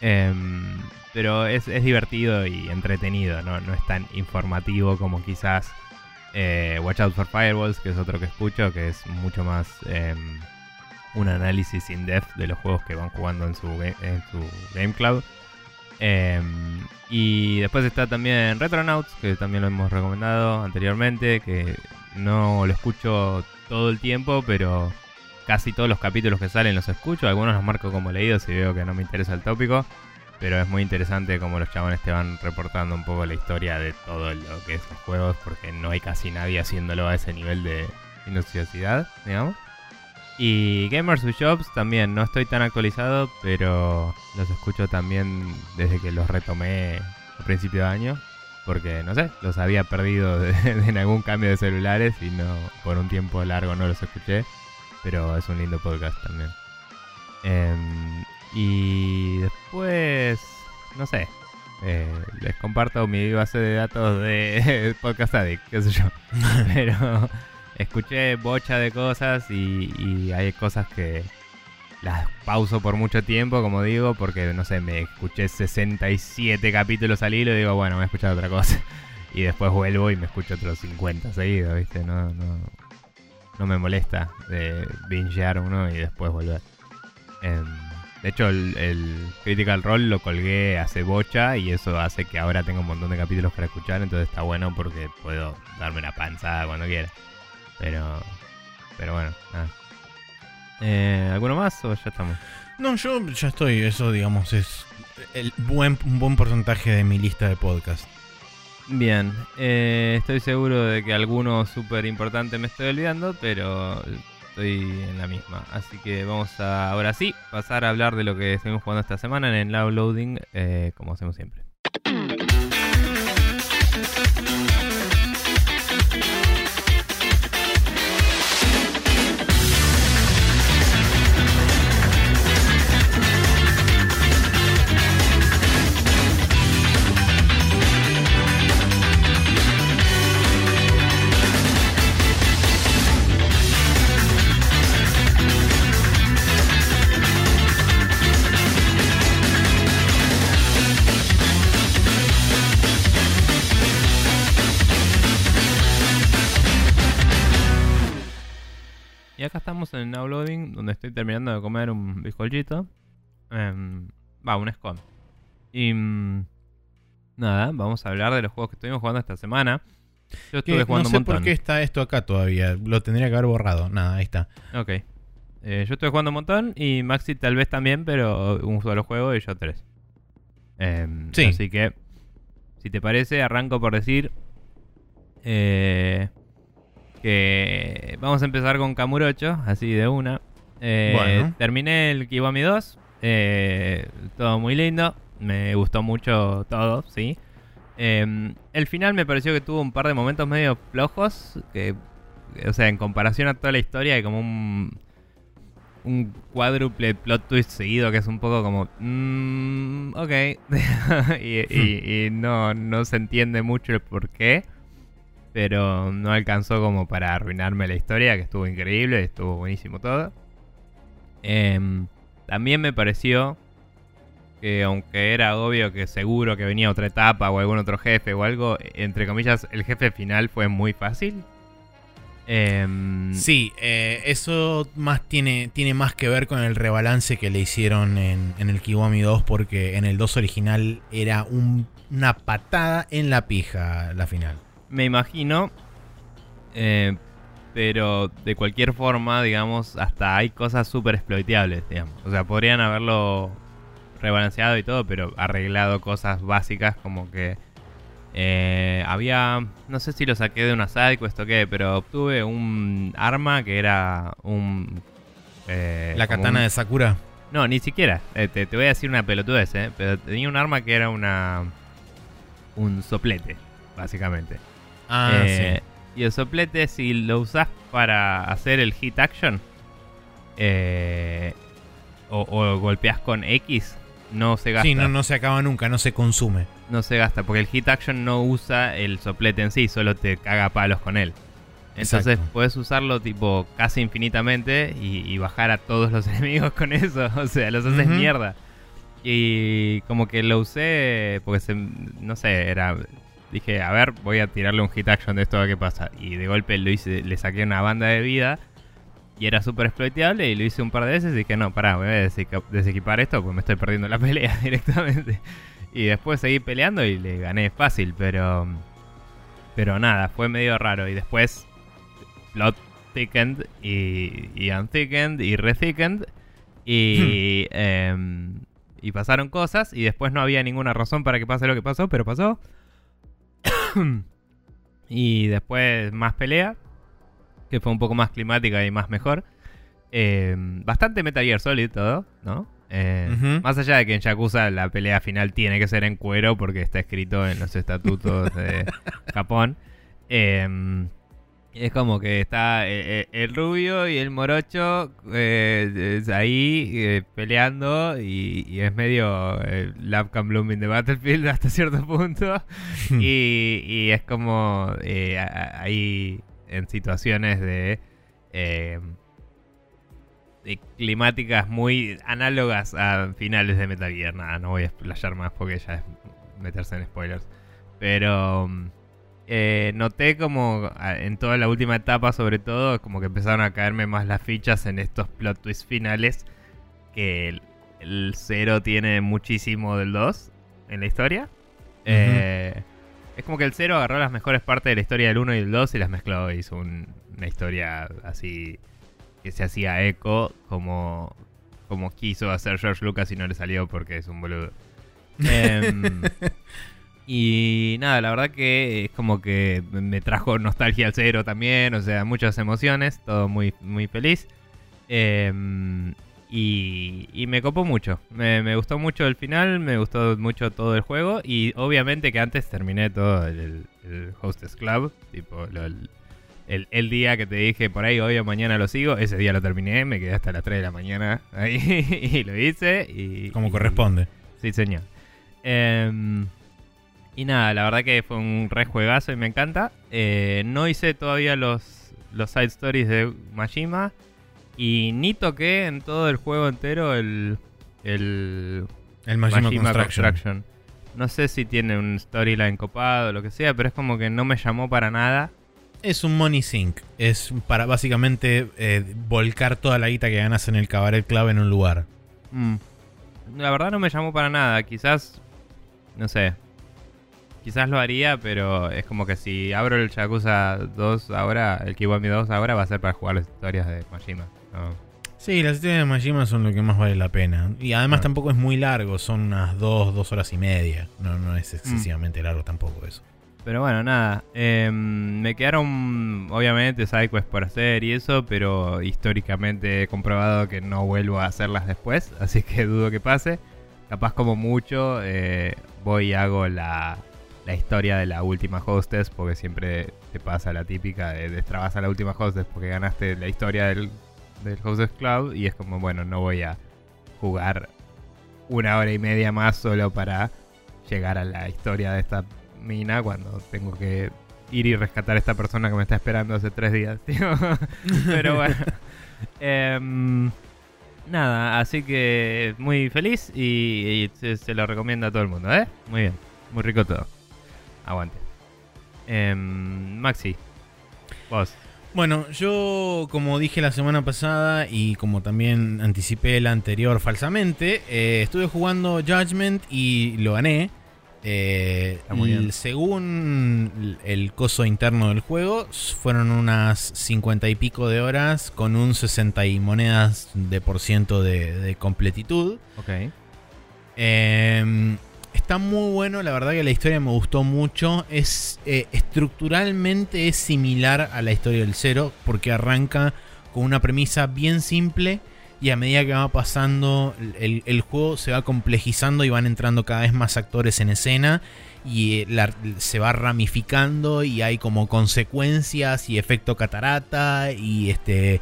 Em, pero es, divertido y entretenido, ¿no? no es tan informativo como quizás eh, Watch Out for Firewalls, que es otro que escucho, que es mucho más em, un análisis in-depth de los juegos que van jugando en su, en su Game Cloud. Em, y después está también Retronauts, que también lo hemos recomendado anteriormente, que no lo escucho todo el tiempo, pero casi todos los capítulos que salen los escucho. Algunos los marco como leídos si veo que no me interesa el tópico. Pero es muy interesante como los chabones te van reportando un poco la historia de todo lo que es los juegos, porque no hay casi nadie haciéndolo a ese nivel de minuciosidad, digamos. Y Gamers with Jobs también, no estoy tan actualizado, pero los escucho también desde que los retomé a principio de año. Porque, no sé, los había perdido en algún cambio de celulares y no por un tiempo largo no los escuché. Pero es un lindo podcast también. Em, y después, no sé, eh, les comparto mi base de datos de Podcast Addict, qué sé yo. Pero escuché bocha de cosas y, hay cosas que las pauso por mucho tiempo, como digo, porque no sé, me escuché 67 capítulos al hilo y digo, bueno, voy a escuchar otra cosa. Y después vuelvo y me escucho otros 50 seguidos, ¿viste? No, no, no me molesta de bingear uno y después volver. Em, de hecho, el, Critical Role lo colgué hace bocha y eso hace que ahora tenga un montón de capítulos para escuchar, entonces está bueno porque puedo darme la panzada cuando quiera. Pero, pero bueno, nada. Eh, ¿Alguno más o ya estamos? No, yo ya estoy. Eso, digamos, es el buen, un buen porcentaje de mi lista de podcast. Bien, eh, estoy seguro de que alguno súper importante me estoy olvidando, pero estoy en la misma. Así que vamos a, ahora sí, pasar a hablar de lo que estuvimos jugando esta semana en el Loud Loading, eh, como hacemos siempre. Acá estamos en el Now Loading, donde estoy terminando de comer un bizcochito. Em, va, un scone. Y mm, nada, vamos a hablar de los juegos que estuvimos jugando esta semana. Yo estuve jugando no sé por qué está esto acá todavía. Lo tendría que haber borrado. Nada, ahí está. Ok. Eh, yo estuve jugando un montón y Maxi tal vez también, pero un solo juego y yo tres. Em, sí. Así que, si te parece, arranco por decir eh, que vamos a empezar con Kamurocho, así de una. Eh, terminé el Kiwami 2, eh, todo muy lindo, me gustó mucho todo, sí. Em, el final me pareció que tuvo un par de momentos medio flojos, que o sea, en comparación a toda la historia, hay como un, un cuádruple plot twist seguido que es un poco como, mm, ok, y, y- y no, no se entiende mucho el por qué, pero no alcanzó como para arruinarme la historia, que estuvo increíble, estuvo buenísimo todo. Em, también me pareció que aunque era obvio que seguro que venía otra etapa o algún otro jefe o algo, entre comillas, el jefe final fue muy fácil. Em, Sí, eh, eso más tiene, tiene más que ver con el rebalance que le hicieron en, el Kiwami 2, porque en el 2 original era un- una patada en la pija la final. Me imagino. eh, pero de cualquier forma, digamos, hasta hay cosas súper exploiteables, digamos. O sea, podrían haberlo rebalanceado y todo, pero arreglado cosas básicas como que eh, había, no sé si lo saqué de una sidequest o qué, pero obtuve un arma que era un... eh, la katana un- de Sakura. no, ni siquiera. Eh, te, te voy a decir una pelotudez, ¿eh? Pero tenía un arma que era una... Un soplete, básicamente. Ah, Eh, Y el soplete, si lo usas para hacer el hit action, eh, o, o golpeas con X, no se sí. gasta. Sí, no, no se acaba nunca, no se consume. No se gasta, porque el hit action no usa el soplete en sí, solo te caga palos con él. Entonces Exacto. puedes usarlo tipo casi infinitamente y, y bajar a todos los enemigos con eso. O sea, los haces mierda. Y como que lo usé porque se, no sé, era dije, a ver, voy a tirarle un hit action de esto a ver qué pasa. Y de golpe lo hice, le saqué una banda de vida y era súper exploitable y lo hice un par de veces y dije, no, pará, voy a desequipar esto porque me estoy perdiendo la pelea directamente. Y después seguí peleando y le gané fácil, pero pero nada, fue medio raro. Y después plot thickened y, y unthickened y rethickened y, em, y pasaron cosas y después no había ninguna razón para que pase lo que pasó, pero pasó. y después más pelea, que fue un poco más climática y más mejor. Em, bastante Metal Gear Solid todo, ¿no? Eh, Ujú. Más allá de que en Yakuza la pelea final tiene que ser en cuero porque está escrito en los estatutos de Japón. Es como que está eh, eh, el rubio y el morocho eh, ahí eh, peleando y, y es medio Love Can Bloom in the Battlefield hasta cierto punto. y, y es como ahí en situaciones de, de climáticas muy análogas a finales de Metal Gear. Nada, no voy a explayar más porque ya es meterse en spoilers. Pero mm, eh, noté como en toda la última etapa, sobre todo, como que empezaron a caerme más las fichas en estos plot twists finales. Que el, el 0 tiene muchísimo del 2 en la historia. Eh, es como que el 0 agarró las mejores partes de la historia del 1 y del 2 y las mezcló. Hizo un- una historia así que se hacía eco como, como quiso hacer George Lucas y no le salió porque es un boludo. Em, y nada, la verdad que es como que me trajo nostalgia al cero también, o sea, muchas emociones, todo muy, muy feliz. Em, y, y me copó mucho, me, me gustó mucho el final, me gustó mucho todo el juego y obviamente que antes terminé todo el, el Hostess Club, tipo lo- el, el- el día que te dije por ahí hoy o mañana lo sigo, ese día lo terminé, me quedé hasta las 3 de la mañana ahí y lo hice. Y, Como y- corresponde. Sí, señor. Em, y nada, la verdad que fue un re juegazo y me encanta. Eh, no hice todavía los, los side stories de Majima. Y ni toqué en todo el juego entero el, el El Majima, Majima Construction. Construction. No sé si tiene un storyline copado o lo que sea, pero es como que no me llamó para nada. Es un money sink. Es para básicamente eh, volcar toda la guita que ganas en el cabaret club en un lugar. Mm. La verdad no me llamó para nada. Quizás, no sé. Quizás lo haría, pero es como que si abro el Yakuza 2 ahora, el Kiwami 2 ahora, va a ser para jugar las historias de Majima. ¿no? Sí, las historias de Majima son lo que más vale la pena. Y además Ah. tampoco es muy largo, son unas dos, dos horas y media. No, no es excesivamente largo tampoco eso. Pero bueno, nada. eh, me quedaron, obviamente, sidequests por hacer y eso, pero históricamente he comprobado que no vuelvo a hacerlas después, así que dudo que pase. Capaz como mucho, eh, voy y hago la, la historia de la última hostess, porque siempre te pasa la típica de destrabas a la última hostess porque ganaste la historia del, del Hostess Cloud y es como, bueno, no voy a jugar una hora y media más solo para llegar a la historia de esta mina cuando tengo que ir y rescatar a esta persona que me está esperando hace tres días. tío. Pero bueno. Em, nada, así que muy feliz y, y se, se lo recomiendo a todo el mundo, ¿eh? Muy bien, muy rico todo. Aguante. Em, Maxi, vos. Bueno, yo como dije la semana pasada y como también anticipé la anterior falsamente, eh, estuve jugando Judgment y lo gané. Eh, Está muy bien. l- según el coso interno del juego, fueron unas 50 y pico de horas con un 60 y monedas de por ciento de, de completitud. Ok. Eh, está muy bueno, la verdad que la historia me gustó mucho. Es eh, estructuralmente es similar a la historia del cero porque arranca con una premisa bien simple y a medida que va pasando el, el juego se va complejizando y van entrando cada vez más actores en escena y eh, se va ramificando y hay como consecuencias y efecto catarata y este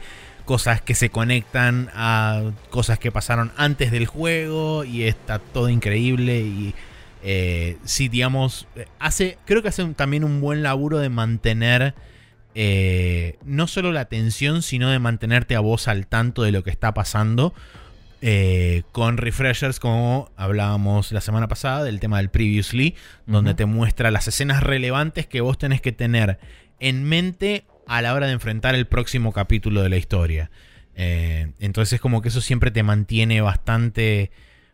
cosas que se conectan a cosas que pasaron antes del juego y está todo increíble y eh, sí digamos hace creo que hace un- también un buen laburo de mantener eh, no solo la atención sino de mantenerte a vos al tanto de lo que está pasando eh, con refreshers como hablábamos la semana pasada del tema del previously donde te muestra las escenas relevantes que vos tenés que tener en mente a la hora de enfrentar el próximo capítulo de la historia. Eh, entonces es como que eso siempre te mantiene bastante,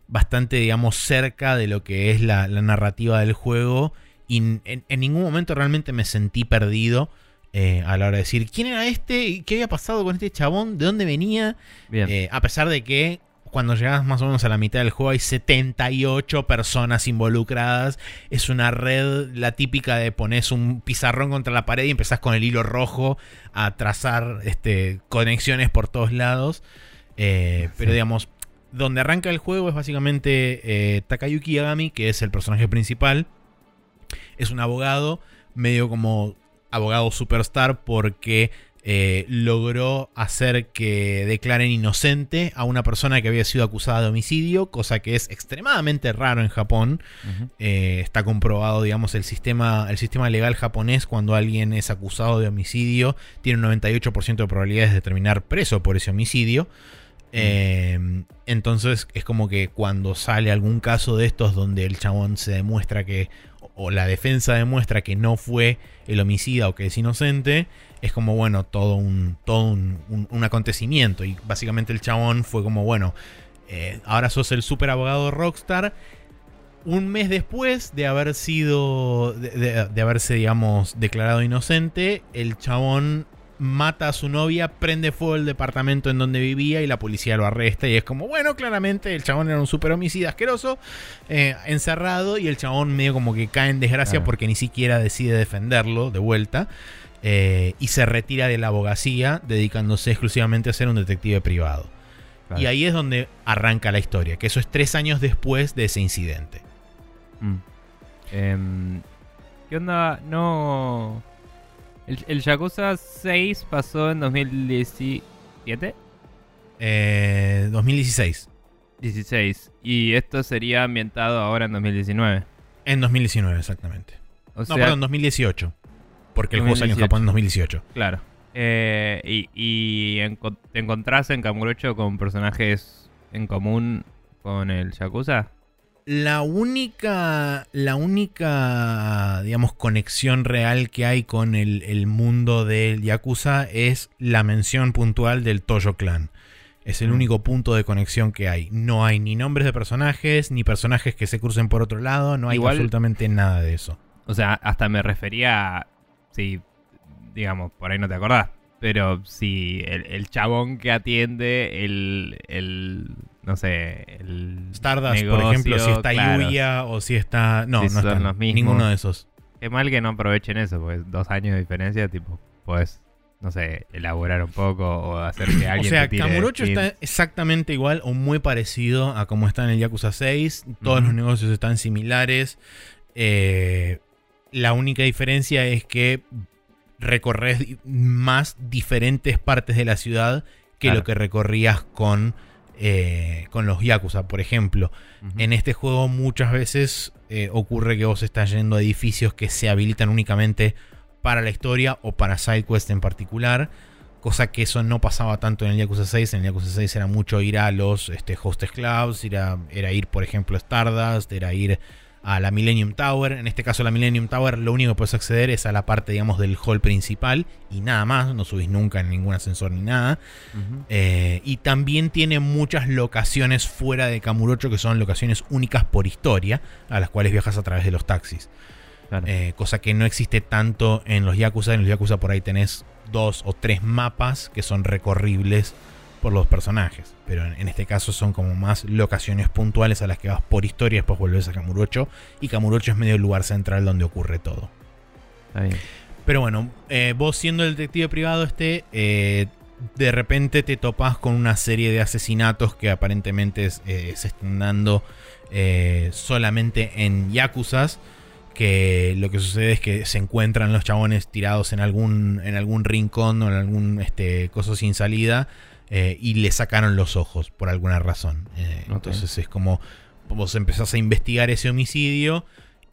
bastante, digamos, cerca de lo que es la, la narrativa del juego. Y en, en ningún momento realmente me sentí perdido eh, a la hora de decir quién era este, qué había pasado con este chabón, de dónde venía. Bien. Eh, a pesar de que cuando llegas más o menos a la mitad del juego hay 78 personas involucradas. Es una red, la típica de pones un pizarrón contra la pared y empezás con el hilo rojo a trazar este, conexiones por todos lados. Eh, pero digamos, donde arranca el juego es básicamente eh, Takayuki Yagami, que es el personaje principal. Es un abogado, medio como abogado superstar, porque eh, logró hacer que declaren inocente a una persona que había sido acusada de homicidio, cosa que es extremadamente raro en Japón. Eh, está comprobado, digamos, el sistema, el sistema legal japonés cuando alguien es acusado de homicidio tiene un 98% de probabilidades de terminar preso por ese homicidio. Eh, entonces es como que cuando sale algún caso de estos donde el chabón se demuestra que, o la defensa demuestra que no fue el homicida o que es inocente, es como, bueno, todo un, todo un, un- un acontecimiento. Y básicamente el chabón fue como, bueno, eh, ahora sos el super abogado Rockstar. Un mes después de haber sido, de, de- de haberse, digamos, declarado inocente, el chabón mata a su novia, prende fuego el departamento en donde vivía y la policía lo arresta. Y es como, bueno, claramente el chabón era un super homicida asqueroso, eh, encerrado, y el chabón medio como que cae en desgracia porque ni siquiera decide defenderlo de vuelta. Eh, y se retira de la abogacía, dedicándose exclusivamente a ser un detective privado. Claro. Y ahí es donde arranca la historia, que eso es tres años después de ese incidente. Mm. Em, ¿Qué onda? No. El, el Yakuza 6 pasó en 2017. Eh, 2016. 16. Y esto sería ambientado ahora en 2019. En 2019, exactamente. O No, sea, perdón, 2018. Porque el juego salió en 2018. Japón en 2018. claro. Eh, y y enco- te encontrás en Kamurocho con personajes en común con el Yakuza. La única, la única, digamos, conexión real que hay con el, el mundo del Yakuza es la mención puntual del Toyo Clan. Es el Mm. único punto de conexión que hay. No hay ni nombres de personajes, ni personajes que se crucen por otro lado, no hay Igual- absolutamente nada de eso. O sea, hasta me refería a. Si, digamos, por ahí no te acordás. Pero si el, el chabón que atiende el. el no sé. El. Stardust, por ejemplo, si está claro. Yuya o si está. No, Si no son está los mismos. ninguno de esos. Qué mal que no aprovechen eso, porque dos años de diferencia, tipo, puedes, no sé, elaborar un poco o hacer que O alguien sea, te tire Kamurocho está exactamente igual o muy parecido a como está en el Yakuza 6. Todos los negocios están similares. Eh, La única diferencia es que recorres más diferentes partes de la ciudad que Claro. lo que recorrías con, eh, con los Yakuza, por ejemplo. En este juego muchas veces eh, ocurre que vos estás yendo a edificios que se habilitan únicamente para la historia o para SideQuest en particular. Cosa que eso no pasaba tanto en el Yakuza 6. En el Yakuza 6 era mucho ir a los este, Hostess Clubs, era, era ir, por ejemplo, a Stardust, era ir a la Millennium Tower. En este caso, la Millennium Tower, lo único que puedes acceder es a la parte, digamos, del hall principal y nada más. No subís nunca en ningún ascensor ni nada. Eh, y también tiene muchas locaciones fuera de Kamurocho que son locaciones únicas por historia, a las cuales viajas a través de los taxis. Claro. Eh, cosa que no existe tanto en los Yakuza. En los Yakuza por ahí tenés dos o tres mapas que son recorribles por los personajes. Pero en, en este caso son como más locaciones puntuales a las que vas por historia y después vuelves a Kamurocho. Y Kamurocho es medio el lugar central donde ocurre todo. Pero bueno, eh, vos siendo el detective privado este, eh, de repente te topas con una serie de asesinatos que aparentemente es- eh, se están dando solamente en Yakuzas. Que lo que sucede es que se encuentran los chabones tirados en algún, en algún rincón o en algún este, coso sin salida. Eh, y le sacaron los ojos por alguna razón. Eh. Entonces es como vos empezás a investigar ese homicidio.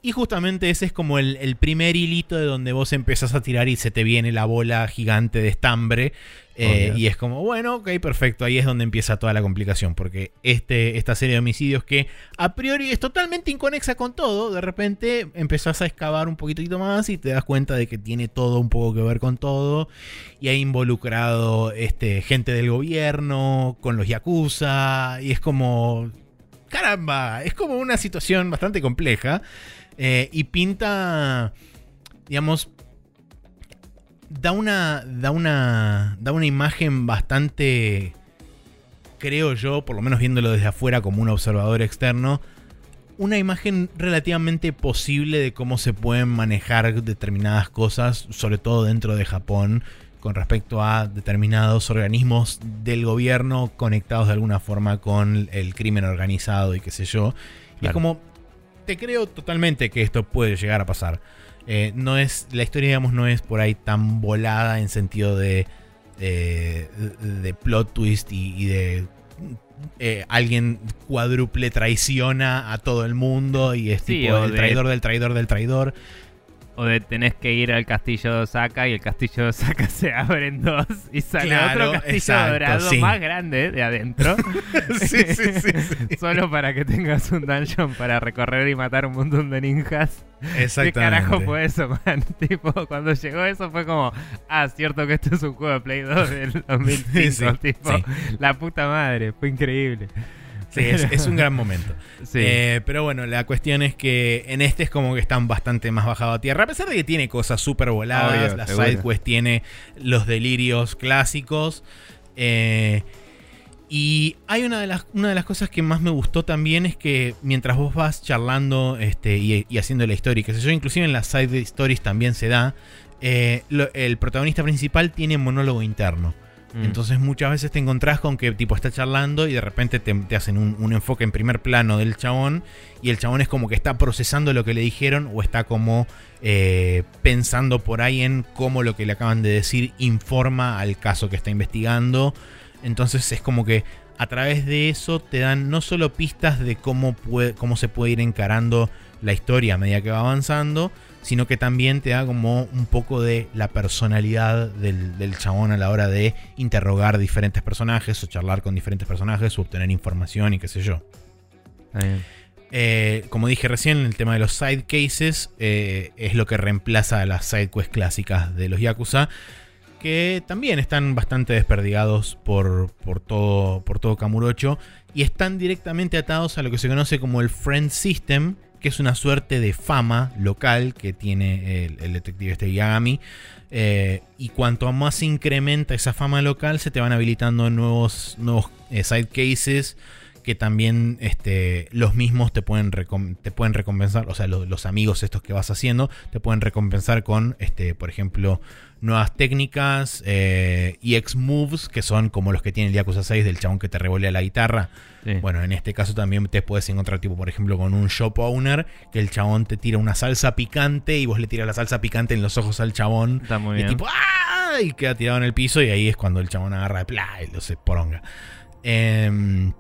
Y justamente ese es como el, el primer hilito de donde vos empezás a tirar y se te viene la bola gigante de estambre. eh, y es como, bueno, ok, perfecto. Ahí es donde empieza toda la complicación. Porque este, esta serie de homicidios que a priori es totalmente inconexa con todo, de repente empezás a excavar un poquitito más y te das cuenta de que tiene todo un poco que ver con todo. Y ha involucrado este, gente del gobierno, con los yakuza. Y es como, caramba, es como una situación bastante compleja. Eh, y pinta, digamos, da una, da una, da una imagen bastante, creo yo, por lo menos viéndolo desde afuera como un observador externo, una imagen relativamente posible de cómo se pueden manejar determinadas cosas, sobre todo dentro de Japón, con respecto a determinados organismos del gobierno conectados de alguna forma con el crimen organizado y qué sé yo. Y es como, te creo totalmente que esto puede llegar a pasar. Eh, no es, la historia, digamos, no es por ahí tan volada en sentido de, de plot twist y, y de eh, alguien cuádruple traiciona a todo el mundo y es Sí, tipo el de- traidor del traidor del traidor. O de tenés que ir al castillo de Osaka y el castillo de Osaka se abre en dos y sale Claro, otro castillo exacto, dorado sí. más grande de adentro. sí, sí. Solo para que tengas un dungeon para recorrer y matar un montón de ninjas. ¿Qué Exactamente. carajo fue eso, man? tipo, cuando llegó eso fue como, ah, cierto que esto es un juego de Play 2 del 2005. Sí, tipo, sí. la puta madre, fue increíble. Sí, es, es un gran momento. Sí. Eh, pero bueno, la cuestión es que en este es como que están bastante más bajado a tierra. A pesar de que tiene cosas súper voladas, Obvio, la seguro. sidequest tiene los delirios clásicos. eh, y hay una de, las, una de las cosas que más me gustó también es que mientras vos vas charlando este, y, y haciendo la historia, que sé yo, inclusive en las side stories también se da, eh, lo- el protagonista principal tiene monólogo interno. Mm. Entonces muchas veces te encontrás con que tipo está charlando y de repente te, hacen un, un enfoque en primer plano del chabón y el chabón es como que está procesando lo que le dijeron o está como eh, pensando por ahí en cómo lo que le acaban de decir informa al caso que está investigando. Entonces es como que a través de eso te dan no solo pistas de cómo, puede, cómo se puede ir encarando la historia a medida que va avanzando, sino que también te da como un poco de la personalidad del, del chabón a la hora de interrogar diferentes personajes o charlar con diferentes personajes o obtener información y qué sé yo. Eh, como dije recién, el tema de los side cases eh, es lo que reemplaza a las side quests clásicas de los Yakuza, que también están bastante desperdigados por, por, todo, por todo Kamurocho y están directamente atados a lo que se conoce como el Friend System, que es una suerte de fama local que tiene el, detective este Yagami. Eh, y cuanto más se incrementa esa fama local, se te van habilitando nuevos, nuevos eh, side cases que también este, los mismos te pueden, te pueden recompensar, o sea, los, amigos estos que vas haciendo, te pueden recompensar con, este, por ejemplo, nuevas técnicas, eh, EX Moves, que son como los que tiene el Yakuza 6 del chabón que te revolea la guitarra. Bueno, en este caso también te puedes encontrar, tipo, por ejemplo, con un shop owner, que el chabón te tira una salsa picante y vos le tiras la salsa picante en los ojos al chabón. Está muy y bien. tipo, ¡ah! Y queda tirado en el piso y ahí es cuando el chabón agarra de plá y lo se poronga. Eh,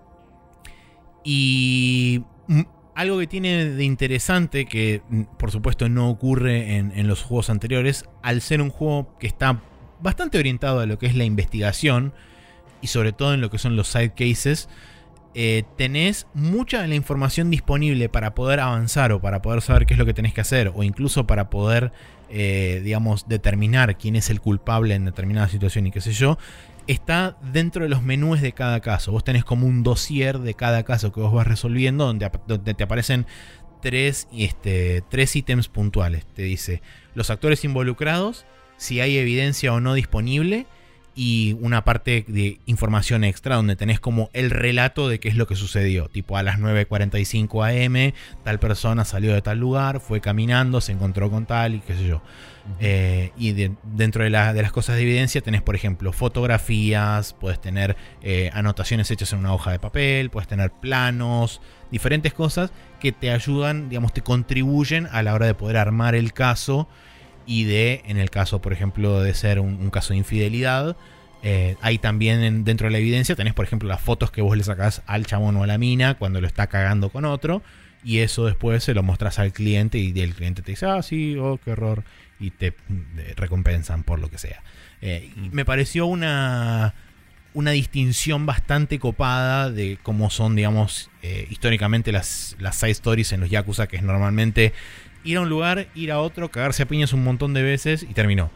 y mm, algo que tiene de interesante, que mm, por supuesto no ocurre en, los juegos anteriores, al ser un juego que está bastante orientado a lo que es la investigación y sobre todo en lo que son los side cases, eh, tenés mucha de la información disponible para poder avanzar o para poder saber qué es lo que tenés que hacer o incluso para poder, eh, digamos, determinar quién es el culpable en determinada situación y qué sé yo, está dentro de los menús de cada caso. Vos tenés como un dossier de cada caso que vos vas resolviendo donde, te aparecen tres, este, tres ítems puntuales. Te dice los actores involucrados, si hay evidencia o no disponible y una parte de información extra donde tenés como el relato de qué es lo que sucedió. Tipo a las 9.45 am, tal persona salió de tal lugar, fue caminando, se encontró con tal y qué sé yo. Eh, y dentro de, las cosas de evidencia tenés, por ejemplo, fotografías, puedes tener eh, anotaciones hechas en una hoja de papel, puedes tener planos, diferentes cosas que te ayudan, digamos, te contribuyen a la hora de poder armar el caso y de, en el caso, por ejemplo, de ser un, caso de infidelidad, eh, hay también dentro de la evidencia, tenés, por ejemplo, las fotos que vos le sacás al chabón o a la mina cuando lo está cagando con otro. Y eso después se lo mostras al cliente y el cliente te dice, ah, sí, oh, qué horror y te recompensan por lo que sea. Eh, me pareció una, una distinción bastante copada de cómo son, digamos, eh, históricamente las, las side stories en los Yakuza, que es normalmente ir a un lugar, ir a otro, cagarse a piñas un montón de veces y terminó.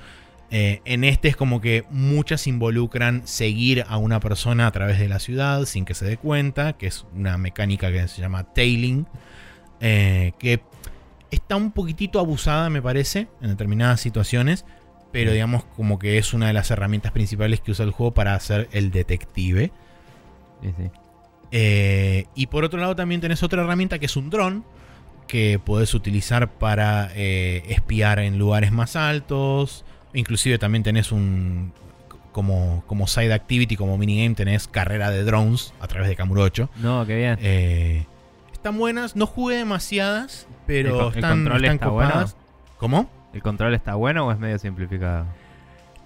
Eh, en este es como que muchas involucran seguir a una persona a través de la ciudad sin que se dé cuenta, que es una mecánica que se llama tailing, que está un poquitito abusada, me parece, en determinadas situaciones. Pero digamos como que es una de las herramientas principales que usa el juego para hacer el detective. Eh, y por otro lado también tenés otra herramienta que es un dron. Que puedes utilizar para eh, espiar en lugares más altos. Inclusive también tenés un... Como, como side activity, como minigame, tenés carrera de drones a través de Kamurocho. No, qué bien. Eh, están buenas, no jugué demasiadas, pero el, están, control está Bueno. ¿Cómo? ¿El control está bueno o es medio simplificado?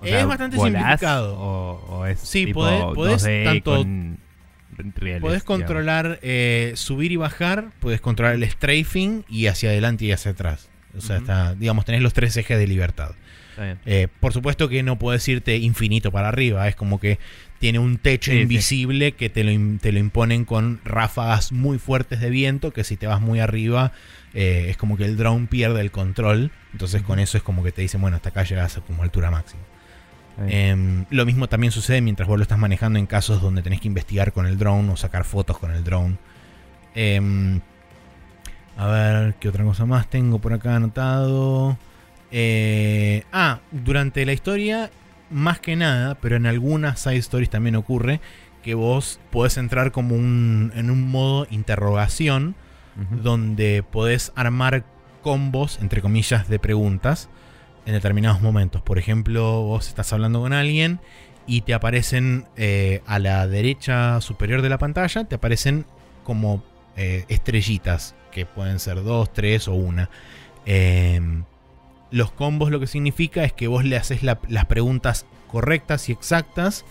es bastante simplificado. O, es sí, podés, tanto podés controlar eh, subir y bajar, puedes controlar el strafing y hacia adelante y hacia atrás. O sea, está, digamos, tenés los tres ejes de libertad. Eh, por supuesto que no puedes irte infinito para arriba, es como que tiene un techo invisible que te lo, te lo imponen con ráfagas muy fuertes de viento, que si te vas muy arriba eh, es como que el drone pierde el control. Entonces con eso es como que te dicen, bueno, hasta acá llegas a tu altura máxima. Em, lo mismo también sucede mientras vos lo estás manejando en casos donde tenés que investigar con el drone o sacar fotos con el drone. Em, a ver, ¿qué otra cosa más tengo por acá anotado? Eh, ah, durante la historia, más que nada, pero en algunas side stories también ocurre que vos podés entrar como un, en un modo interrogación donde podés armar combos, entre comillas, de preguntas en determinados momentos. Por ejemplo, vos estás hablando con alguien y te aparecen eh, a la derecha superior de la pantalla, te aparecen como eh, estrellitas, que pueden ser dos, tres o una. Em, los combos lo que significa es que vos le haces las preguntas correctas y exactas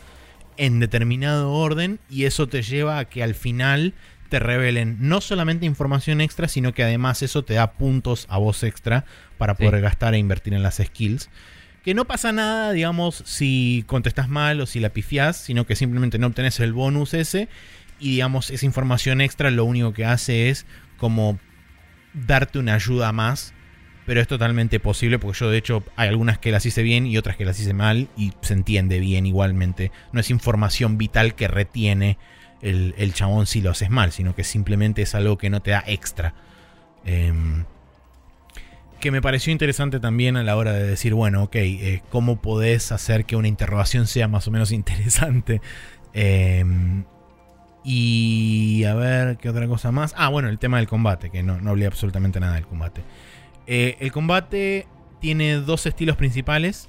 en determinado orden y eso te lleva a que al final te revelen no solamente información extra, sino que además eso te da puntos a vos extra para poder gastar e invertir en las skills. Que no pasa nada, digamos, si contestas mal o si la pifiás, sino que simplemente no obtenés el bonus ese. Y digamos, esa información extra lo único que hace es como darte una ayuda más. Pero es totalmente posible porque yo de hecho hay algunas que las hice bien y otras que las hice mal y se entiende bien igualmente. No es información vital que retiene el, chabón si lo haces mal, sino que simplemente es algo que no te da extra. Em, que me pareció interesante también a la hora de decir, bueno, ok, eh, ¿cómo podés hacer que una interrogación sea más o menos interesante? Em, Y a ver, ¿qué otra cosa más? Ah, bueno, el tema del combate, que no, no hablé absolutamente nada del combate. Eh, el combate tiene dos estilos principales.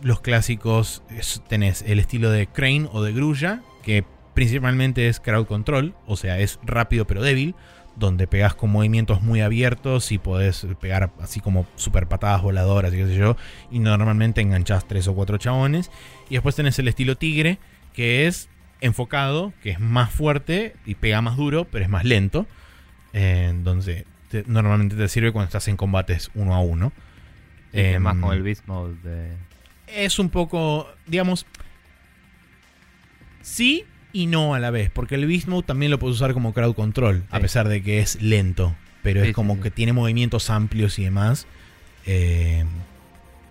Los clásicos es- tenés el estilo de Crane o de Grulla, que principalmente es crowd control, o sea, es rápido pero débil, donde pegas con movimientos muy abiertos y podés pegar así como super patadas voladoras y qué sé yo, y normalmente enganchás tres o cuatro chabones. Y después tenés el estilo Tigre, que es enfocado, que es más fuerte y pega más duro, pero es más lento. Eh, entonces, te- normalmente te sirve cuando estás en combates uno a uno. Sí, más Em, como el Beast Mode de. es un poco, digamos, sí y no a la vez, porque el Beast Mode también lo puedes usar como crowd control, a pesar de que es lento, pero Sí, es como que tiene movimientos amplios y demás. eh,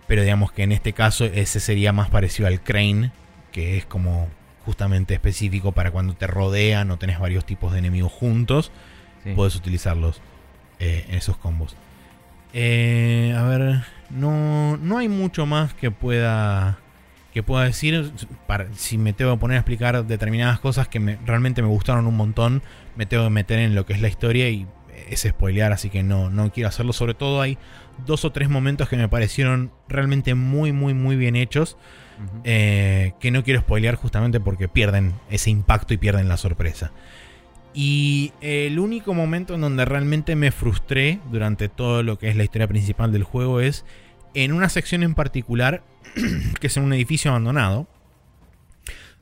pero digamos que en este caso ese sería más parecido al Crane, que es como justamente específico para cuando te rodean o tenés varios tipos de enemigos juntos Sí. puedes utilizarlos eh, en esos combos. Eh, a ver, no, no hay mucho más que pueda que pueda decir. Para, si me tengo que poner a explicar determinadas cosas que me- realmente me gustaron un montón, me tengo que meter en lo que es la historia y es spoilear, así que no, no quiero hacerlo. Sobre todo hay dos o tres momentos que me parecieron realmente muy, muy, muy bien hechos. Eh, que no quiero spoilear justamente porque pierden ese impacto y pierden la sorpresa. Y el único momento en donde realmente me frustré durante todo lo que es la historia principal del juego es en una sección en particular, que es en un edificio abandonado,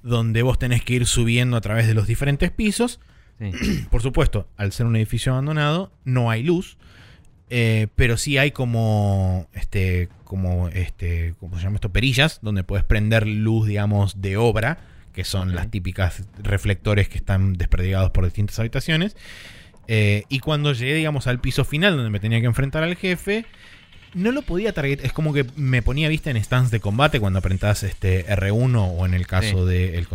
donde vos tenés que ir subiendo a través de los diferentes pisos. Sí. Por supuesto, al ser un edificio abandonado, no hay luz. eh, pero sí hay como. Este. Como. Este. ¿Cómo se llama esto? Perillas. Donde puedes prender luz, digamos, de obra. Que son las típicas reflectores que están desperdigados por distintas habitaciones. Eh, y cuando llegué, digamos, al piso final donde me tenía que enfrentar al jefe. No lo podía target. Es como que me ponía vista en stance de combate cuando apretás este R1 o en el caso Sí. del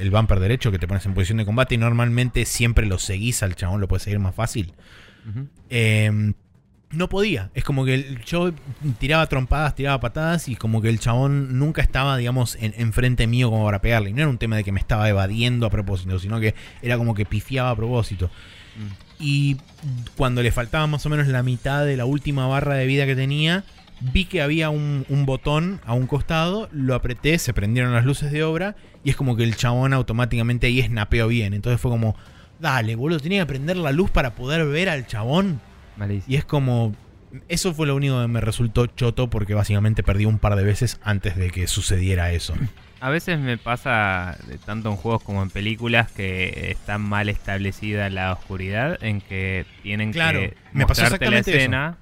el bumper derecho que te pones en posición de combate y normalmente siempre lo seguís al chabón, lo puedes seguir más fácil. Ujú. Eh, no podía. Es como que el- yo tiraba trompadas, tiraba patadas y como que el chabón nunca estaba, digamos, en, enfrente mío como para pegarle. Y no era un tema de que me estaba evadiendo a propósito, sino que era como que pifiaba a propósito. Mm. Y cuando le faltaba más o menos la mitad de la última barra de vida que tenía, vi que había un, un botón a un costado, lo apreté, se prendieron las luces de obra y es como que el chabón automáticamente ahí snapeó bien. Entonces fue como, dale, boludo, tenía que prender la luz para poder ver al chabón. Malísimo. Y es como, eso fue lo único que me resultó choto porque básicamente perdí un par de veces antes de que sucediera eso. A veces me pasa, tanto en juegos como en películas, que está mal establecida la oscuridad, en que tienen Claro, que me pasó mostrarte la exactamente eso. escena.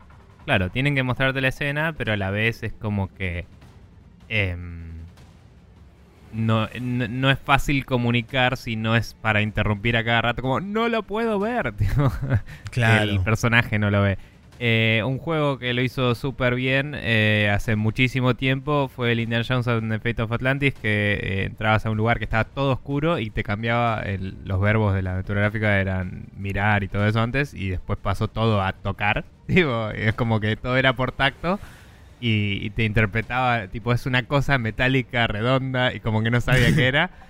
Claro, tienen que mostrarte la escena, pero a la vez es como que em, no, no, no es fácil comunicar si no es para interrumpir a cada rato, como no lo puedo ver. tipo, El personaje no lo ve. Eh, un juego que lo hizo súper bien eh, hace muchísimo tiempo fue el Indiana Jones and the Fate of Atlantis, que eh, entrabas a un lugar que estaba todo oscuro y te cambiaba el- los verbos de la aventura gráfica eran mirar y todo eso antes y después pasó todo a tocar. Digo, es como que todo era por tacto y, y te interpretaba, tipo, es una cosa metálica, redonda y como que no sabía qué era.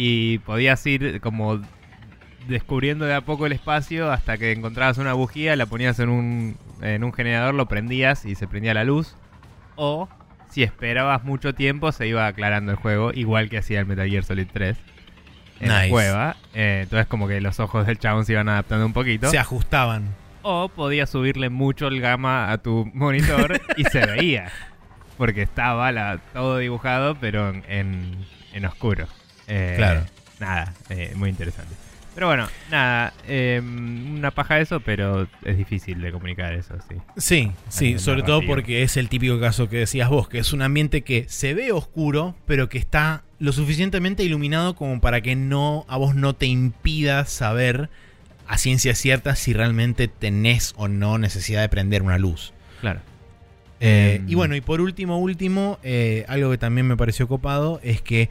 Y podías ir como descubriendo de a poco el espacio hasta que encontrabas una bujía, la ponías en un, en un generador, lo prendías y se prendía la luz. O si esperabas mucho tiempo se iba aclarando el juego, igual que hacía el Metal Gear Solid 3 en la Nice. cueva. Eh, entonces como que los ojos del chabón se iban adaptando un poquito. Se ajustaban. O podías subirle mucho el gamma a tu monitor y se veía. Porque estaba la- todo dibujado, pero en, en- oscuro. Eh, Claro. Nada, eh, muy interesante. Pero bueno, nada, eh, una paja eso, pero es difícil de comunicar eso, sí. Sí, sí, sobre todo porque es el típico caso que decías vos, que es un ambiente que se ve oscuro, pero que está lo suficientemente iluminado como para que no a vos no te impida saber a ciencia cierta si realmente tenés o no necesidad de prender una luz. Claro. Eh, Mm. Y bueno, y por último, último, eh, algo que también me pareció copado es que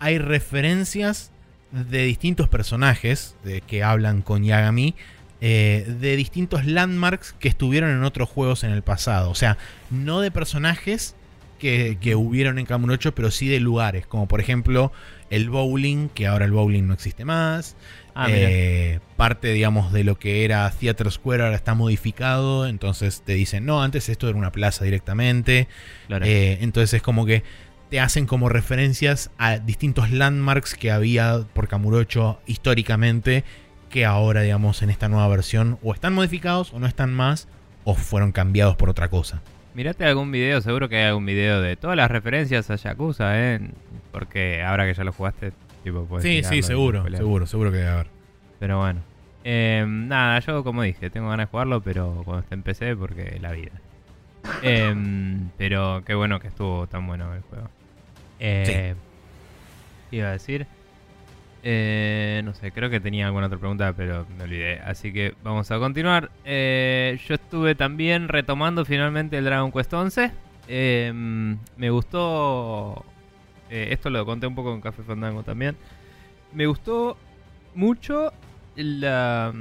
hay referencias de distintos personajes de, que hablan con Yagami, eh, de distintos landmarks que estuvieron en otros juegos en el pasado. O sea, no de personajes, que, que hubieron en Kamurocho, pero sí de lugares, como por ejemplo el bowling, que ahora el bowling no existe más. Ah. Eh, parte, digamos, de lo que era Theater Square ahora está modificado. Entonces te dicen, no, antes esto era una plaza directamente. Claro. Eh, entonces es como que te hacen como referencias a distintos landmarks que había por Kamurocho históricamente. Que ahora, digamos, en esta nueva versión o están modificados o no están más. O fueron cambiados por otra cosa. Mirate algún video, seguro que hay algún video de todas las referencias a Yakuza, ¿eh? Porque ahora que ya lo jugaste, tipo, Sí, sí, seguro, seguro, seguro que debe haber. Pero bueno. Eh, nada, yo como dije, tengo ganas de jugarlo, pero cuando esté en PC, porque la vida. Eh, pero qué bueno que estuvo tan bueno el juego. Eh, ¿qué Iba a decir. Eh, no sé, creo que tenía alguna otra pregunta, pero me olvidé. Así que vamos a continuar. Eh, yo estuve también retomando finalmente el Dragon Quest 11. Eh, me gustó. Eh, esto lo conté un poco en Café Fandango también. Me gustó mucho la.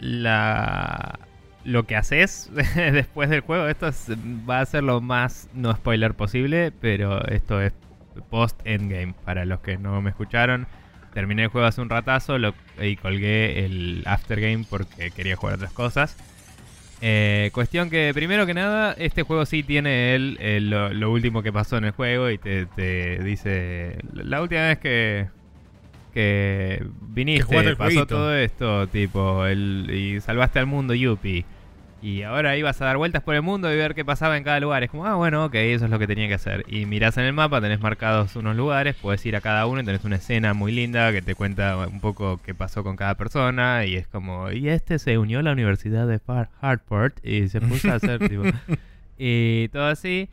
La. Lo que haces después del juego. Esto es- va a ser lo más no spoiler posible, pero esto es post-endgame. Para los que no me escucharon, terminé el juego hace un ratazo y colgué el aftergame porque quería jugar otras cosas. Eh, cuestión que, primero que nada, este juego sí tiene el, el- lo, lo último que pasó en el juego y te, te dice. La última vez que, que Que viniste, el pasó jueguito". todo esto, tipo, el, y salvaste al mundo, Yuppie. Y ahora ibas a dar vueltas por el mundo y ver qué pasaba en cada lugar. Es como, ah, bueno, ok, eso es lo que tenía que hacer. Y mirás en el mapa, tenés marcados unos lugares, puedes ir a cada uno y tenés una escena muy linda que te cuenta un poco qué pasó con cada persona. Y es como, y este se unió a la Universidad de Hartford y se puso a hacer, tipo, y todo así.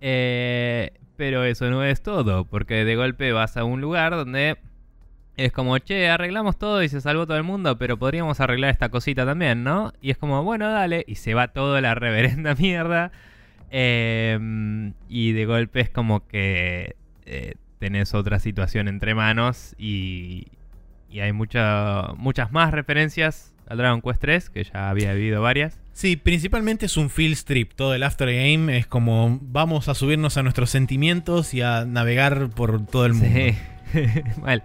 Eh, pero eso no es todo, porque de golpe vas a un lugar donde es como, che, arreglamos todo y se salvó todo el mundo, pero podríamos arreglar esta cosita también, ¿no? Y es como, bueno, dale, y se va toda la reverenda mierda. Eh, y de golpe es como que eh, tenés otra situación entre manos y, y hay mucha, muchas más referencias al Dragon Quest 3, que ya había habido varias. Sí, principalmente es un field strip. Todo el aftergame es como vamos a subirnos a nuestros sentimientos y a navegar por todo el mundo. Sí, mal.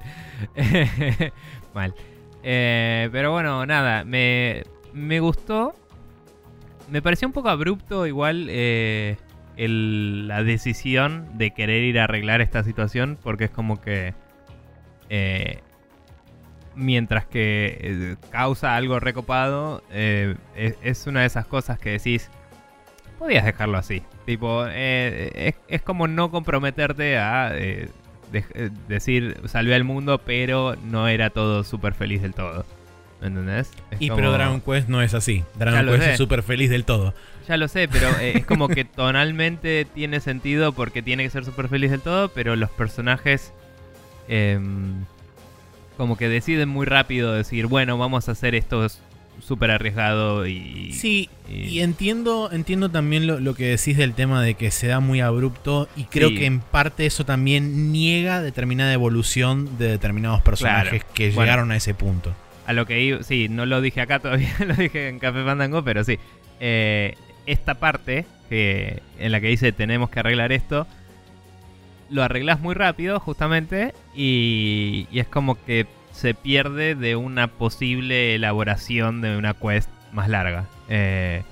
mal. Eh, pero bueno, nada, me, me gustó. Me pareció un poco abrupto igual eh, el- la decisión de querer ir a arreglar esta situación porque es como que... eh, mientras que causa algo recopado, es, es una de esas cosas que decís, podías dejarlo así. Tipo, es, es como no comprometerte a de- eh, decir, salvé al mundo, pero no era todo súper feliz del todo. ¿Me entendés? Es Y como- pero Dragon Quest no es así. Dragon Quest sé. es súper feliz del todo. Ya lo sé, pero eh, es como que tonalmente tiene sentido porque tiene que ser súper feliz del todo, pero los personajes em, como que deciden muy rápido decir, bueno, vamos a hacer esto súper arriesgado y... Sí, y- y entiendo, entiendo también lo, lo que decís del tema de que se da muy abrupto y creo Sí. que en parte eso también niega determinada evolución de determinados personajes que Bueno. llegaron a ese punto. A lo que iba, sí, no lo dije acá todavía, lo dije en Café Fandango, pero sí. Eh, esta parte que, en la que dice tenemos que arreglar esto, lo arreglas muy rápido, justamente, y, y es como que se pierde de una posible elaboración de una quest más larga. Eh,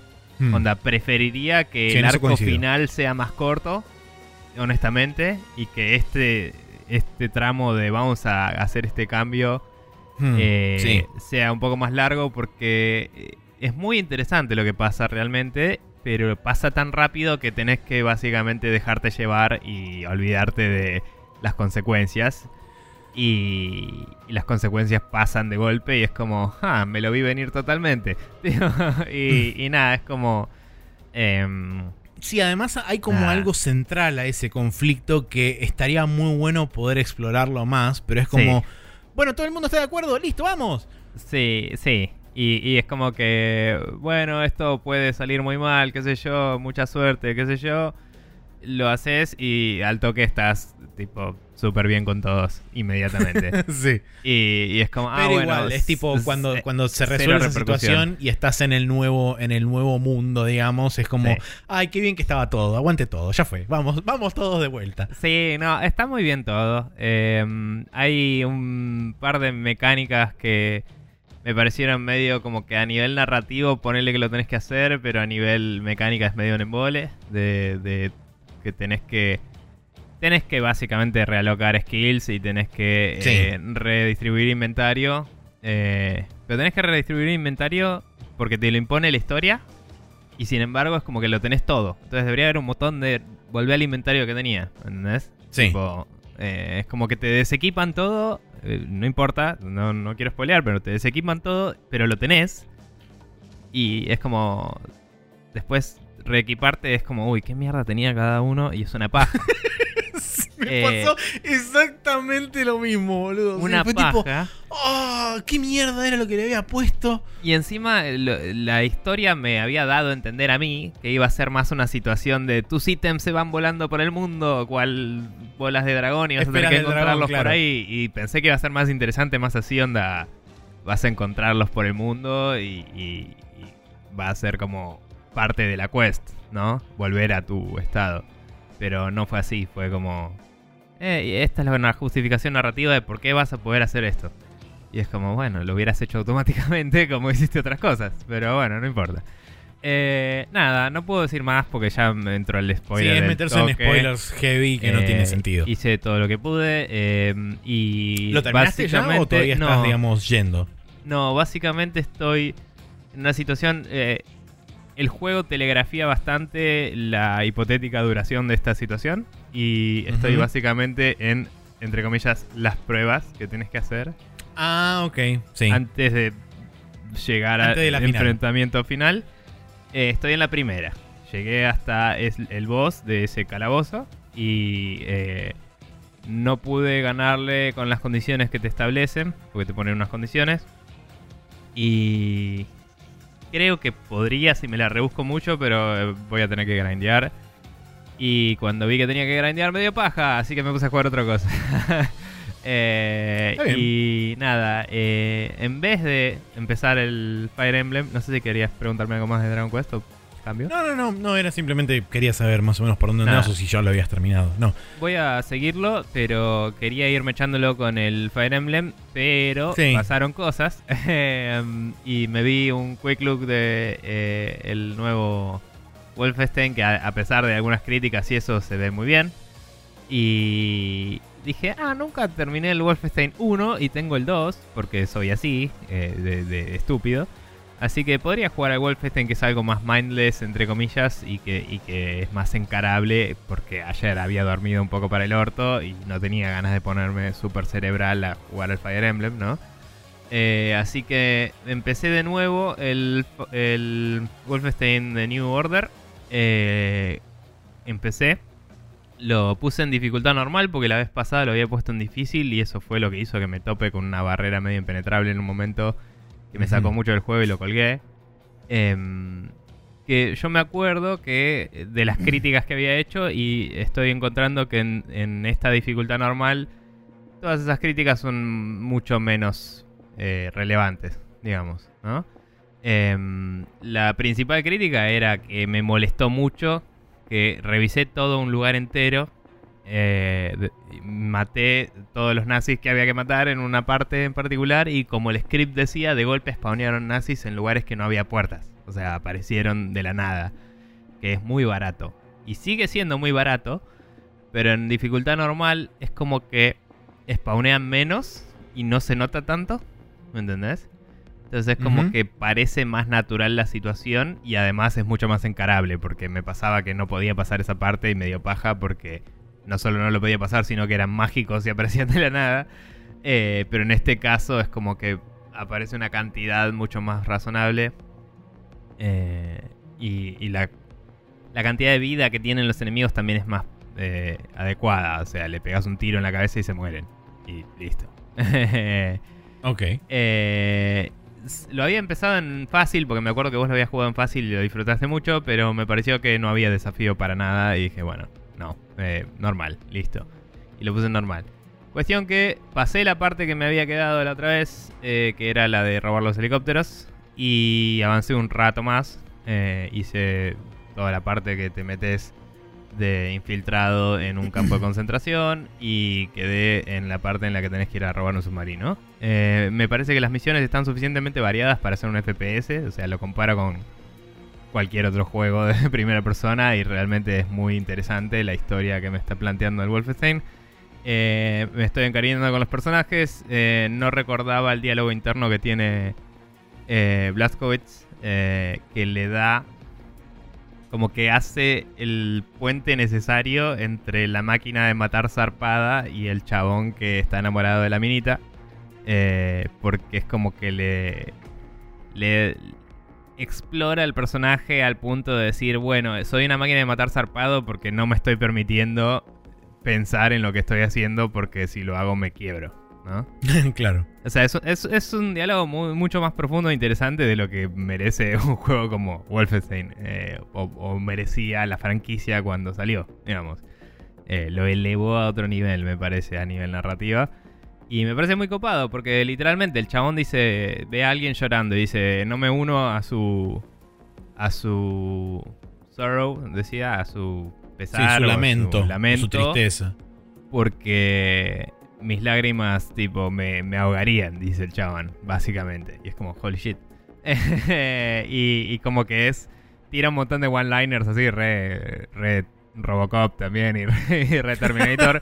Hmm. Onda, preferiría que Sí, el arco final sea más corto, honestamente, y que este, este tramo de vamos a hacer este cambio Hmm, eh, sí. sea un poco más largo porque eh, es muy interesante lo que pasa realmente, pero pasa tan rápido que tenés que básicamente dejarte llevar y olvidarte de las consecuencias. Y, y las consecuencias pasan de golpe y es como, ah, me lo vi venir totalmente. y, y nada, es como... em, Sí, además hay como algo central a ese conflicto que estaría muy bueno poder explorarlo más, pero es como, Sí. bueno, todo el mundo está de acuerdo, listo, vamos. Sí, sí. Y, y es como que, bueno, esto puede salir muy mal, qué sé yo, mucha suerte, qué sé yo. lo haces y al toque estás tipo súper bien con todos inmediatamente. sí. y, y es como, ah, Pero bueno, igual, es tipo cuando, s- cuando se resuelve repercusión. situación y estás en el nuevo, en el nuevo mundo, digamos, es como, Sí. ay, qué bien que estaba todo, aguante todo, ya fue, vamos, vamos todos de vuelta. Sí, no, está muy bien todo. Eh, hay un par de mecánicas que me parecieron medio como que a nivel narrativo ponerle que lo tenés que hacer, pero a nivel mecánica es medio un embole. De, de que tenés que. Tenés que básicamente realocar skills y tenés que Sí. eh, redistribuir inventario. eh, pero tenés que redistribuir inventario porque te lo impone la historia. Y sin embargo es como que lo tenés todo. Entonces debería haber un botón de volver al inventario que tenía. ¿Entendés? Sí. Tipo, eh, es como que te desequipan todo. eh, no importa, no, no quiero spoilear, pero te desequipan todo, pero lo tenés. Y es como. Después reequiparte es como, uy, qué mierda tenía cada uno. Y es una paja. Me Eh, pasó exactamente lo mismo, boludo. Sí, una fue paja. tipo, oh, qué mierda era lo que le había puesto. Y encima lo- la historia me había dado a entender a mí que iba a ser más una situación de tus ítems se van volando por el mundo, cual bolas de dragón y vas a tener que dragón, encontrarlos claro. por ahí. Y pensé que iba a ser más interesante, más así onda. Vas a encontrarlos por el mundo y, y- y va a ser como parte de la quest, ¿no? Volver a tu estado. Pero no fue así, fue como... Eh, esta es una justificación narrativa de por qué vas a poder hacer esto. Y es como, bueno, lo hubieras hecho automáticamente como hiciste otras cosas. Pero bueno, no importa. Eh, nada, no puedo decir más porque ya me entró el Sí, spoiler. es del meterse en spoilers heavy que no Eh, tiene sentido. Hice todo lo que pude. eh, y ¿Lo terminaste ya o todavía estás, no, digamos, yendo? no, básicamente estoy en una situación. eh, el juego telegrafía bastante la hipotética duración de esta situación. Y estoy Ujú. básicamente en, entre comillas, las pruebas que tienes que hacer Ah, ok. Sí. antes de llegar al enfrentamiento final. Eh, estoy en la primera. Llegué hasta es- el boss de ese calabozo y eh, no pude ganarle con las condiciones que te establecen, porque te ponen unas condiciones. Y creo que podría si me la rebusco mucho, pero eh, voy a tener que grindear. Y cuando vi que tenía que grindear me dio paja, así que me puse a jugar otra cosa. Eh, y nada, eh, en vez de empezar el Fire Emblem, no sé si querías preguntarme algo más de Dragon Quest o cambio. No, no, no, no, era simplemente quería saber más o menos por dónde andabas o si ya lo habías terminado. No. Voy a seguirlo, pero quería irme echándolo con el Fire Emblem, pero Sí. pasaron cosas. Em, y me vi un quick look de eh, el nuevo Wolfenstein, que a, pesar de algunas críticas y eso se ve muy bien. Y dije, ah, nunca terminé el Wolfenstein 1 y tengo el 2, porque soy así, eh, de, de estúpido. Así que podría jugar al Wolfenstein, que es algo más mindless, entre comillas, y que, y que es más encarable, porque ayer había dormido un poco para el orto y no tenía ganas de ponerme súper cerebral a jugar al Fire Emblem, ¿no? Eh, así que empecé de nuevo el, el Wolfenstein The New Order. Eh, empecé. Lo puse en dificultad normal porque la vez pasada lo había puesto en difícil y eso fue lo que hizo que me tope con una barrera medio impenetrable en un momento que me sacó mucho del juego y lo colgué. Em, que yo me acuerdo que de las críticas que había hecho y estoy encontrando que en, en esta dificultad normal todas esas críticas son mucho menos eh, relevantes, digamos, ¿no? Em, la principal crítica era que me molestó mucho que revisé todo un lugar entero, eh, maté todos los nazis que había que matar en una parte en particular y como el script decía, de golpe spawnearon nazis en lugares que no había puertas, o sea, aparecieron de la nada, que es muy barato. Y sigue siendo muy barato, pero en dificultad normal es como que spawnean menos y no se nota tanto, ¿me entendés? Entonces es como Ujú. que parece más natural la situación y además es mucho más encarable porque me pasaba que no podía pasar esa parte y me dio paja porque no solo no lo podía pasar, sino que eran mágicos y aparecían de la nada. Eh, pero en este caso es como que aparece una cantidad mucho más razonable eh, y, y la, la cantidad de vida que tienen los enemigos también es más eh, adecuada. O sea, le pegas un tiro en la cabeza y se mueren. Y listo. Ok. Eh, lo había empezado en fácil, porque me acuerdo que vos lo habías jugado en fácil y lo disfrutaste mucho, pero me pareció que no había desafío para nada y dije, bueno, no, eh, normal, listo. Y lo puse en normal. Cuestión que pasé la parte que me había quedado la otra vez, eh, que era la de robar los helicópteros, y avancé un rato más. Eh, hice toda la parte que te metes de infiltrado en un campo de concentración y quedé en la parte en la que tenés que ir a robar un submarino. Eh, me parece que las misiones están suficientemente variadas para ser un FPS, o sea, lo comparo con cualquier otro juego de primera persona y realmente es muy interesante la historia que me está planteando el Wolfenstein. Eh, me estoy encariñando con los personajes, eh, no recordaba el diálogo interno que tiene Blazkowicz, que le da como que hace el puente necesario entre la máquina de matar zarpada y el chabón que está enamorado de la minita. Eh, porque es como que le, le explora el personaje al punto de decir, bueno, soy una máquina de matar zarpado porque no me estoy permitiendo pensar en lo que estoy haciendo porque si lo hago me quiebro. ¿No? claro. O sea, es, es, es un diálogo mucho más profundo e interesante de lo que merece un juego como Wolfenstein eh, o, merecía la franquicia cuando salió, digamos. Eh, lo elevó a otro nivel, me parece, a nivel narrativa. Y me parece muy copado porque literalmente el chabón dice, ve a alguien llorando y dice, no me uno a su... a su... sorrow, decía, a su pesar. su lamento, su lamento. su tristeza. Porque mis lágrimas, tipo, me, ahogarían, dice el chabón, básicamente. Y es como, holy shit. y, como que es. Tira un montón de one-liners así, re, re Robocop también y re, Terminator.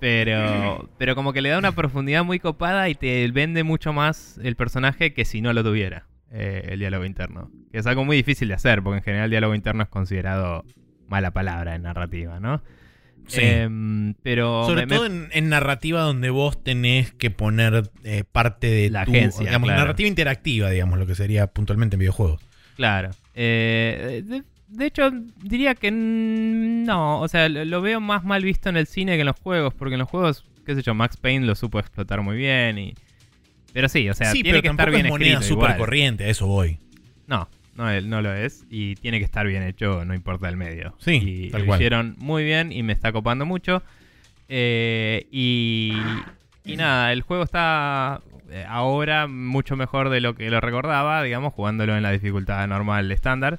pero, pero como que le da una profundidad muy copada y te vende mucho más el personaje que si no lo tuviera, eh, el diálogo interno. Que es algo muy difícil de hacer, porque en general el diálogo interno es considerado mala palabra en narrativa, ¿no? Em, pero Sobre todo En, narrativa donde vos tenés que poner eh, parte de la agencia. Digamos, narrativa interactiva, digamos, lo que sería puntualmente en videojuegos. Claro. Eh, de, hecho, diría que no. O sea, lo, veo más mal visto en el cine que en los juegos. Porque en los juegos, qué sé yo, Max Payne lo supo explotar muy bien. Y... Pero sí, o sea, tiene que estar bien es moneda súper corriente, a eso voy. No, no, no lo es y tiene que estar bien hecho, no importa el medio. Sí, y lo hicieron muy bien y me está copando mucho. Eh, y, y nada, el juego está eh, ahora mucho mejor de lo que lo recordaba, digamos, jugándolo en la dificultad normal estándar.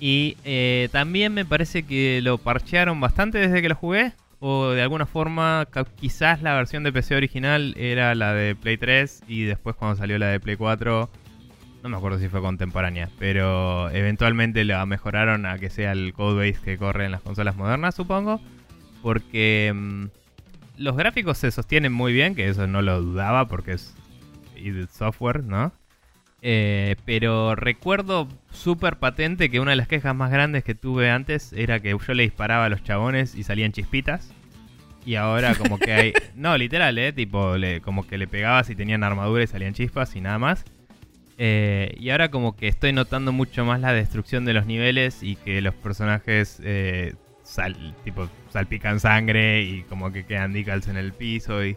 Y eh, también me parece que lo parchearon bastante desde que lo jugué. O de alguna forma, quizás la versión de PC original era la de Play 3 y después cuando salió la de Play 4 no me acuerdo si fue contemporánea, pero eventualmente la mejoraron a que sea el codebase que corre en las consolas modernas, supongo. Porque mm, los gráficos se sostienen muy bien, que eso no lo dudaba porque es software, ¿no? Eh, pero recuerdo súper patente que una de las quejas más grandes que tuve antes era que yo le disparaba a los chabones y salían chispitas. Y ahora como que hay... No, literal, ¿eh? Tipo, como que le pegabas y tenían armadura y salían chispas y nada más. Eh, y ahora como que estoy notando mucho más la destrucción de los niveles y que los personajes eh, tipo salpican sangre y como que quedan decals en el piso y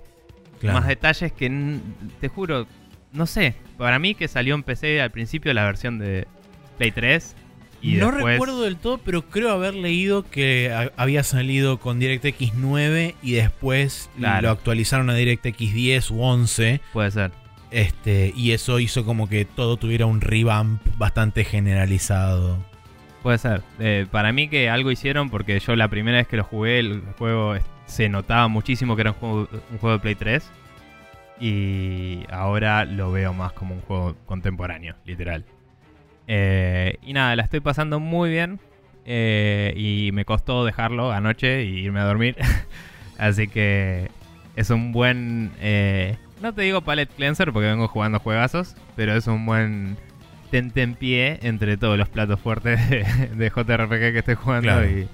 más detalles que te juro, no sé, para mí que salió en PC al principio la versión de Play 3 y no recuerdo del todo, pero creo haber leído que había salido con DirectX 9 y después lo actualizaron a DirectX 10 u 11. Puede ser. Este, y eso hizo como que todo tuviera un revamp bastante generalizado. Puede ser. Eh, para mí que algo hicieron porque yo la primera vez que lo jugué, el juego se notaba muchísimo que era un juego, de Play 3. Y ahora lo veo más como un juego contemporáneo, literal. Eh, y nada, la estoy pasando muy bien. Eh, y me costó dejarlo anoche y irme a dormir. Así que es un buen no te digo palette cleanser porque vengo jugando juegazos, pero es un buen pie entre todos los platos fuertes de, JRPG que estoy jugando y,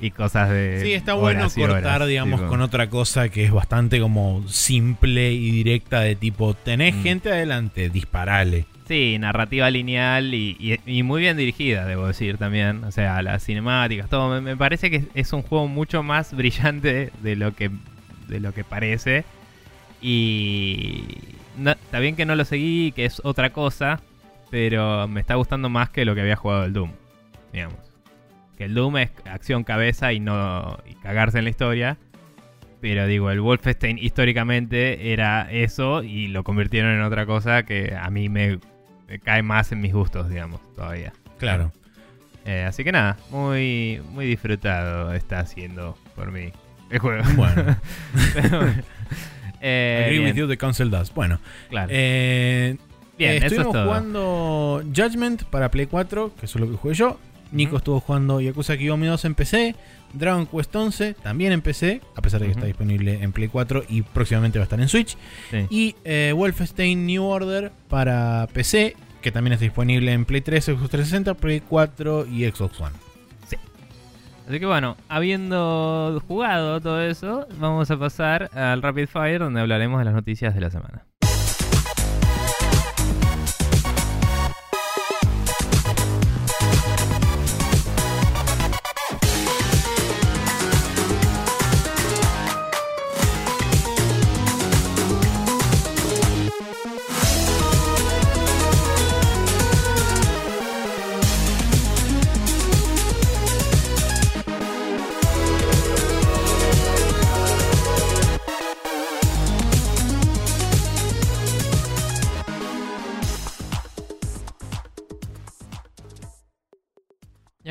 y, cosas de. Sí, está bueno cortar, digamos, con otra cosa que es bastante como simple y directa de tipo, tenés mm. gente adelante, disparale. Sí, narrativa lineal y, muy bien dirigida, debo decir también. O sea, las cinemáticas, todo. Me, parece que es un juego mucho más brillante de lo que, de lo que parece. Y está bien que no lo seguí, que es otra cosa, pero me está gustando más que lo que había jugado el Doom, digamos. que el Doom es acción cabeza y no y cagarse en la historia. Pero digo, el Wolfenstein históricamente era eso y lo convirtieron en otra cosa que a mí me, me cae más en mis gustos, digamos, todavía. Claro. Eh, así que nada, muy, muy disfrutado está haciendo por mí el juego. Bueno. Eh, Agree bien, with you, the council does. Bueno, claro. eh, Bien, eh, eso es estuvimos todo. jugando Judgment para Play 4, que es lo que jugué yo. Nico estuvo jugando Yakuza Kiyomi 2 en PC. Dragon Quest 11 también en PC, a pesar de que está disponible en Play 4 y próximamente va a estar en Switch. Sí. Y eh, Wolfenstein New Order para PC, que también está disponible en Play 3, Xbox 360, Play 4 y Xbox One. Así que bueno, habiendo jugado todo eso, vamos a pasar al Rapid Fire donde hablaremos de las noticias de la semana.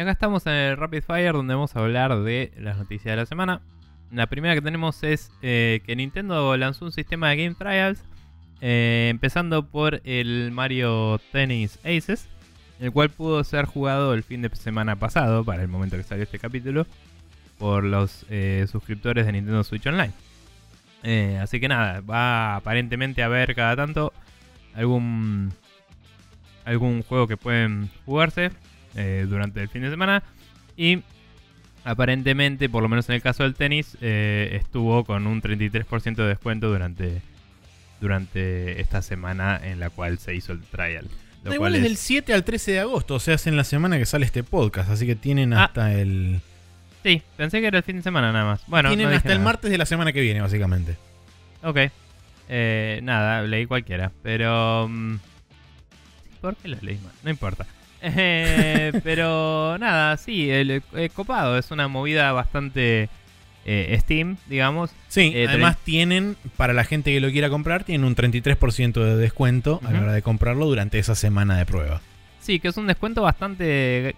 Acá estamos en el Rapid Fire donde vamos a hablar de las noticias de la semana. La primera que tenemos es eh, que Nintendo lanzó un sistema de Game Trials, eh, empezando por el Mario Tennis Aces, el cual pudo ser jugado el fin de semana pasado, para el momento que salió este capítulo, por los eh, suscriptores de Nintendo Switch Online. Así que nada, va aparentemente a haber cada tanto algún algún juego que pueden jugarse eh, durante el fin de semana y aparentemente, por lo menos en el caso del tenis, eh, estuvo con un 33% de descuento durante durante esta semana en la cual se hizo el trial. Lo Da igual es del 7 al 13 de agosto, o sea, es en la semana que sale este podcast, así que tienen Ah. hasta el... Sí, pensé que era el fin de semana nada más. Bueno, tienen no hasta el martes de la semana que viene, básicamente. Ok. Eh, nada, leí cualquiera. Pero. mm, ¿Por qué lo leí mal? No importa. Eh, pero nada, sí, el, eh, copado. Es una movida bastante eh, Steam, digamos. Sí, Eh, además tienen, para la gente que lo quiera comprar, tienen un 33% de descuento a la hora de comprarlo durante esa semana de prueba. Sí, que es un descuento bastante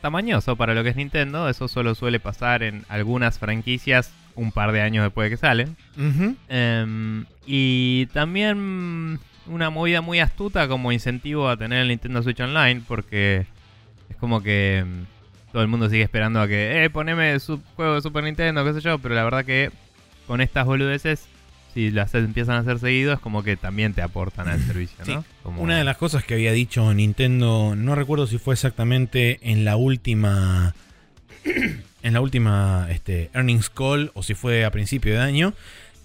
tamañoso para lo que es Nintendo. Eso solo suele pasar en algunas franquicias un par de años después de que salen. Em, y también una movida muy astuta como incentivo a tener el Nintendo Switch Online, porque es como que mm, todo el mundo sigue esperando a que, eh, poneme su juego de Super Nintendo, qué sé yo, pero la verdad que con estas boludeces, si las empiezan a hacer seguido, es como que también te aportan al servicio, ¿no? Sí. Como- Una de las cosas que había dicho Nintendo, no recuerdo si fue exactamente en la última. En la última este, earnings call o si fue a principio de año,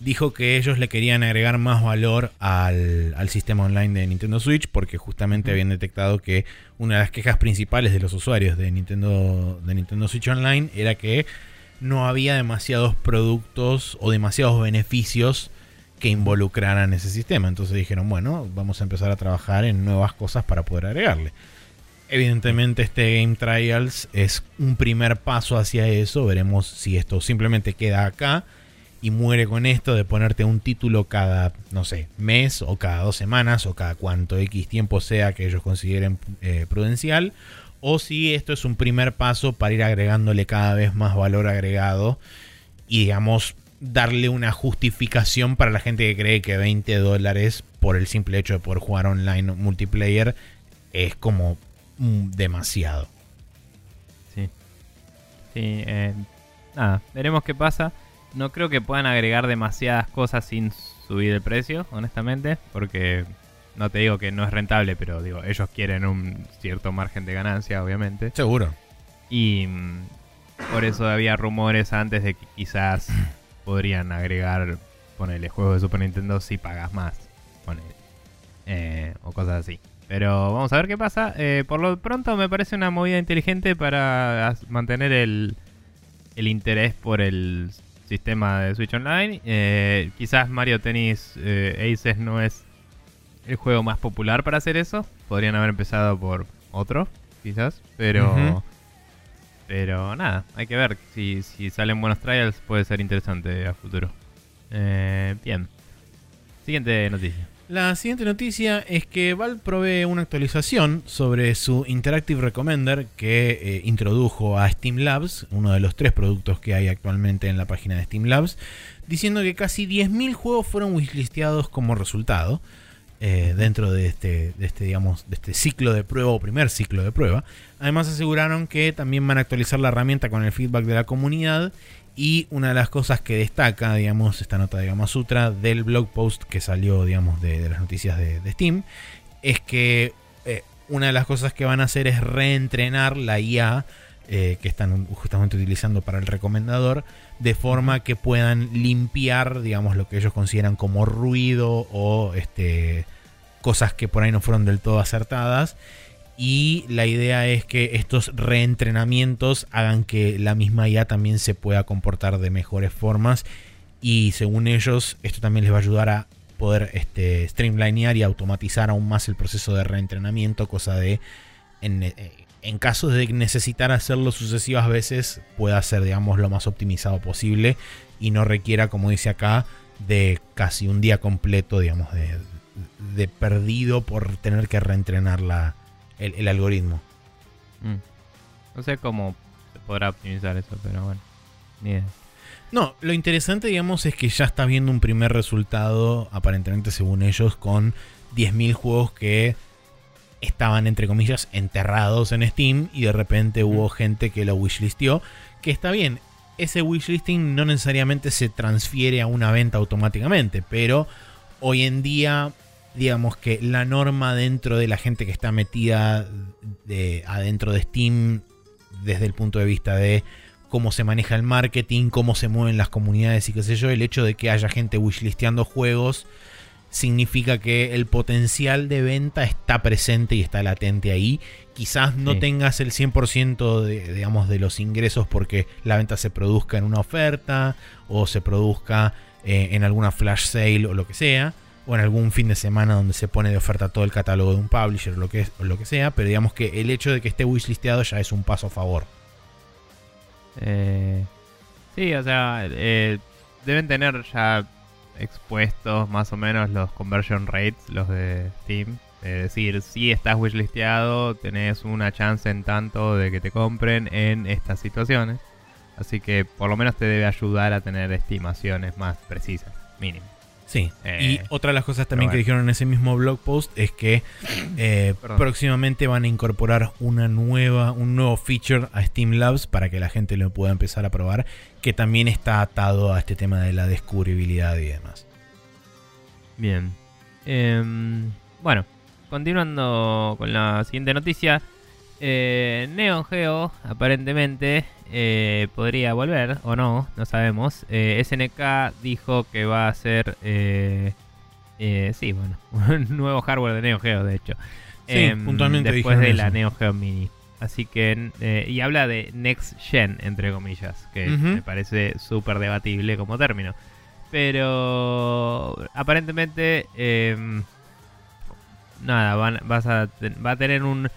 dijo que ellos le querían agregar más valor al, al sistema online de Nintendo Switch porque justamente habían detectado que una de las quejas principales de los usuarios de Nintendo, de Nintendo Switch Online era que no había demasiados productos o demasiados beneficios que involucraran ese sistema. Entonces dijeron, bueno, vamos a empezar a trabajar en nuevas cosas para poder agregarle. Evidentemente este Game Trials es un primer paso hacia eso. Veremos si esto simplemente queda acá y muere con esto de ponerte un título cada, no sé, mes o cada dos semanas o cada cuanto X tiempo sea que ellos consideren eh, prudencial. O si esto es un primer paso para ir agregándole cada vez más valor agregado y digamos darle una justificación para la gente que cree que 20 dólares por el simple hecho de poder jugar online multiplayer es como mm, demasiado. Sí. Sí, eh, nada, veremos qué pasa. No creo que puedan agregar demasiadas cosas sin subir el precio, honestamente, porque no te digo que no es rentable, pero digo, ellos quieren un cierto margen de ganancia, obviamente. Seguro. Y mm, por eso había rumores antes de que quizás podrían agregar, ponerle juegos de Super Nintendo si pagas más, ponele. Eh, o cosas así. Pero vamos a ver qué pasa. Eh, por lo pronto me parece una movida inteligente para mantener el, el interés por el sistema de Switch Online. Eh, quizás Mario Tennis eh, Aces no es el juego más popular para hacer eso. Podrían haber empezado por otro, quizás. Pero pero nada, hay que ver. Si, si salen buenos trials, puede ser interesante a futuro. Eh, bien. Siguiente noticia. La siguiente noticia es que Valve provee una actualización sobre su Interactive Recommender que eh, introdujo a Steam Labs, uno de los tres productos que hay actualmente en la página de Steam Labs, diciendo que casi 10.000 juegos fueron wishlisteados como resultado. Eh, dentro de este, de este, digamos, de este ciclo de prueba o primer ciclo de prueba. Además aseguraron que también van a actualizar la herramienta con el feedback de la comunidad y una de las cosas que destaca, digamos, esta nota de Gama Sutra del blog post que salió, digamos, de, las noticias de, Steam, es que eh, una de las cosas que van a hacer es reentrenar la IA eh, que están justamente utilizando para el recomendador, de forma que puedan limpiar, digamos, lo que ellos consideran como ruido o este, cosas que por ahí no fueron del todo acertadas. Y la idea es que estos reentrenamientos hagan que la misma IA también se pueda comportar de mejores formas. Y según ellos, esto también les va a ayudar a poder este, streamlinear y automatizar aún más el proceso de reentrenamiento, cosa de en, eh, en caso de necesitar hacerlo sucesivas veces, pueda ser, digamos, lo más optimizado posible y no requiera, como dice acá, de casi un día completo, digamos, de, perdido por tener que reentrenar la, el, algoritmo. Mm. No sé cómo se podrá optimizar eso, pero bueno, ni idea. No, lo interesante, digamos, es que ya está viendo un primer resultado, aparentemente según ellos, con 10.000 juegos que estaban, entre comillas, enterrados en Steam y de repente hubo gente que lo wishlistió. Que está bien, ese wishlisting no necesariamente se transfiere a una venta automáticamente, pero hoy en día, digamos que la norma dentro de la gente que está metida de, adentro de Steam, desde el punto de vista de cómo se maneja el marketing, cómo se mueven las comunidades y qué sé yo, el hecho de que haya gente wishlisteando juegos significa que el potencial de venta está presente y está latente ahí. Quizás no tengas el 100% de, digamos, de los ingresos porque la venta se produzca en una oferta o se produzca eh, en alguna flash sale o lo que sea. O en algún fin de semana donde se pone de oferta todo el catálogo de un publisher o lo que, lo que sea. Pero digamos que el hecho de que esté wishlisteado ya es un paso a favor. Eh, sí, o sea, eh, deben tener ya expuestos más o menos los conversion rates, los de Steam. Es decir, si estás wishlisteado, tenés una chance en tanto de que te compren en estas situaciones. Así que por lo menos te debe ayudar a tener estimaciones más precisas, mínimo. Sí, eh, y otra de las cosas también que dijeron en ese mismo blog post es que eh, próximamente van a incorporar una nueva, un nuevo feature a Steam Labs para que la gente lo pueda empezar a probar, que también está atado a este tema de la descubribilidad y demás. Bien. Em, bueno, continuando con la siguiente noticia. Eh, Neo Geo aparentemente eh, podría volver o no, no sabemos. Eh, SNK dijo que va a ser, eh, sí, bueno, un nuevo hardware de Neo Geo, de hecho. Sí, em, puntualmente después de la Neo Geo Mini. Así que, y habla de Next Gen, entre comillas, que me parece súper debatible como término. Pero aparentemente, em, nada, vas a, va a tener un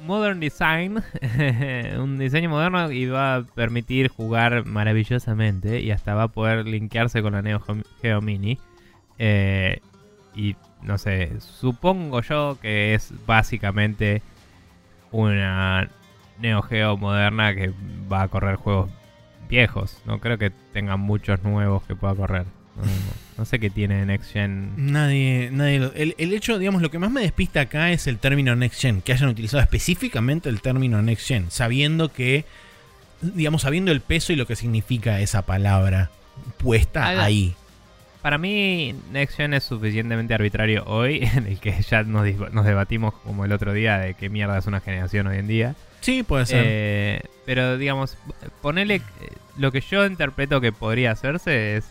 Modern Design, un diseño moderno y va a permitir jugar maravillosamente y hasta va a poder linkearse con la Neo Geo Mini. Eh, y no sé, supongo yo que es básicamente una Neo Geo moderna que va a correr juegos viejos. No creo que tenga muchos nuevos que pueda correr. No, sé qué tiene Next Gen. Nadie, nadie el, hecho, digamos, lo que más me despista acá es el término Next Gen, que hayan utilizado específicamente el término Next Gen, sabiendo que, digamos, sabiendo el peso y lo que significa esa palabra puesta ahí. Para mí, Next Gen es suficientemente arbitrario hoy, en el que ya nos, nos, debatimos como el otro día de qué mierda es una generación hoy en día. Sí, puede ser. Eh, pero, digamos, ponele. Lo que yo interpreto que podría hacerse es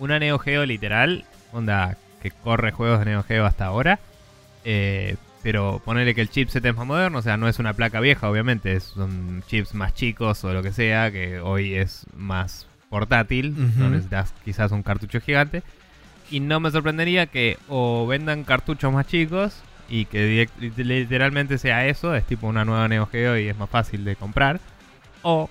una Neo Geo literal, onda que corre juegos de Neo Geo hasta ahora. Eh, pero ponerle que el chipset es más moderno, o sea, no es una placa vieja, obviamente, son chips más chicos o lo que sea, que hoy es más portátil, no necesitas quizás un cartucho gigante. Y no me sorprendería que o vendan cartuchos más chicos y que literalmente sea eso, es tipo una nueva Neo Geo y es más fácil de comprar. O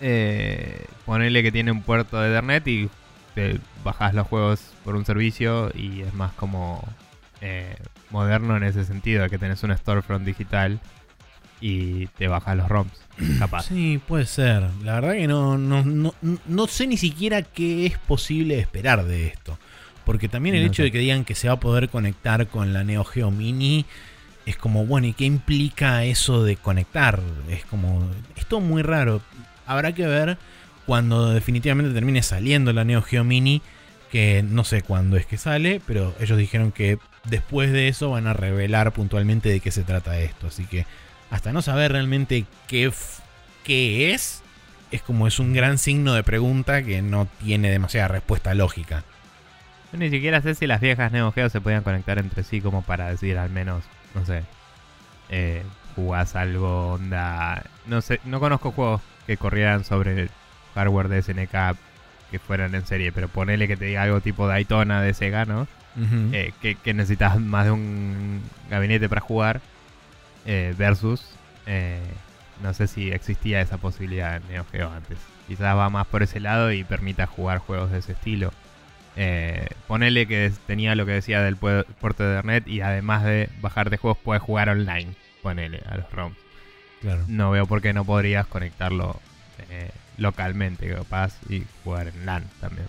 eh, ponerle que tiene un puerto de Ethernet y te bajas los juegos por un servicio y es más como eh, moderno en ese sentido, que tenés un storefront digital y te bajas los ROMs, capaz. Sí, puede ser. La verdad que no, no, no, no sé ni siquiera qué es posible esperar de esto. Porque también el No hecho sé. de que digan que se va a poder conectar con la Neo Geo Mini es como, bueno, ¿y qué implica eso de conectar? Es como, es todo muy raro. Habrá que ver cuando definitivamente termine saliendo la Neo Geo Mini, que no sé cuándo es que sale, pero ellos dijeron que después de eso van a revelar puntualmente de qué se trata esto. Así que hasta no saber realmente qué, qué es, es como es un gran signo de pregunta que no tiene demasiada respuesta lógica. Yo ni siquiera sé si las viejas Neo Geo se podían conectar entre sí como para decir al menos, no sé, eh, jugás algo onda... No sé, no conozco juegos que corrieran sobre hardware de SNK que fueran en serie, pero ponele que te diga algo tipo Daytona de Sega, ¿no? Eh, que, que necesitas más de un gabinete para jugar eh, versus... eh, no sé si existía esa posibilidad en Neo Geo antes. Quizás va más por ese lado y permita jugar juegos de ese estilo. Eh, ponele que tenía lo que decía del pue- puerto de Ethernet y además de bajar de juegos puedes jugar online. Ponele a los ROMs. claro. No veo por qué no podrías conectarlo eh, localmente, capaz, y jugar en LAN también.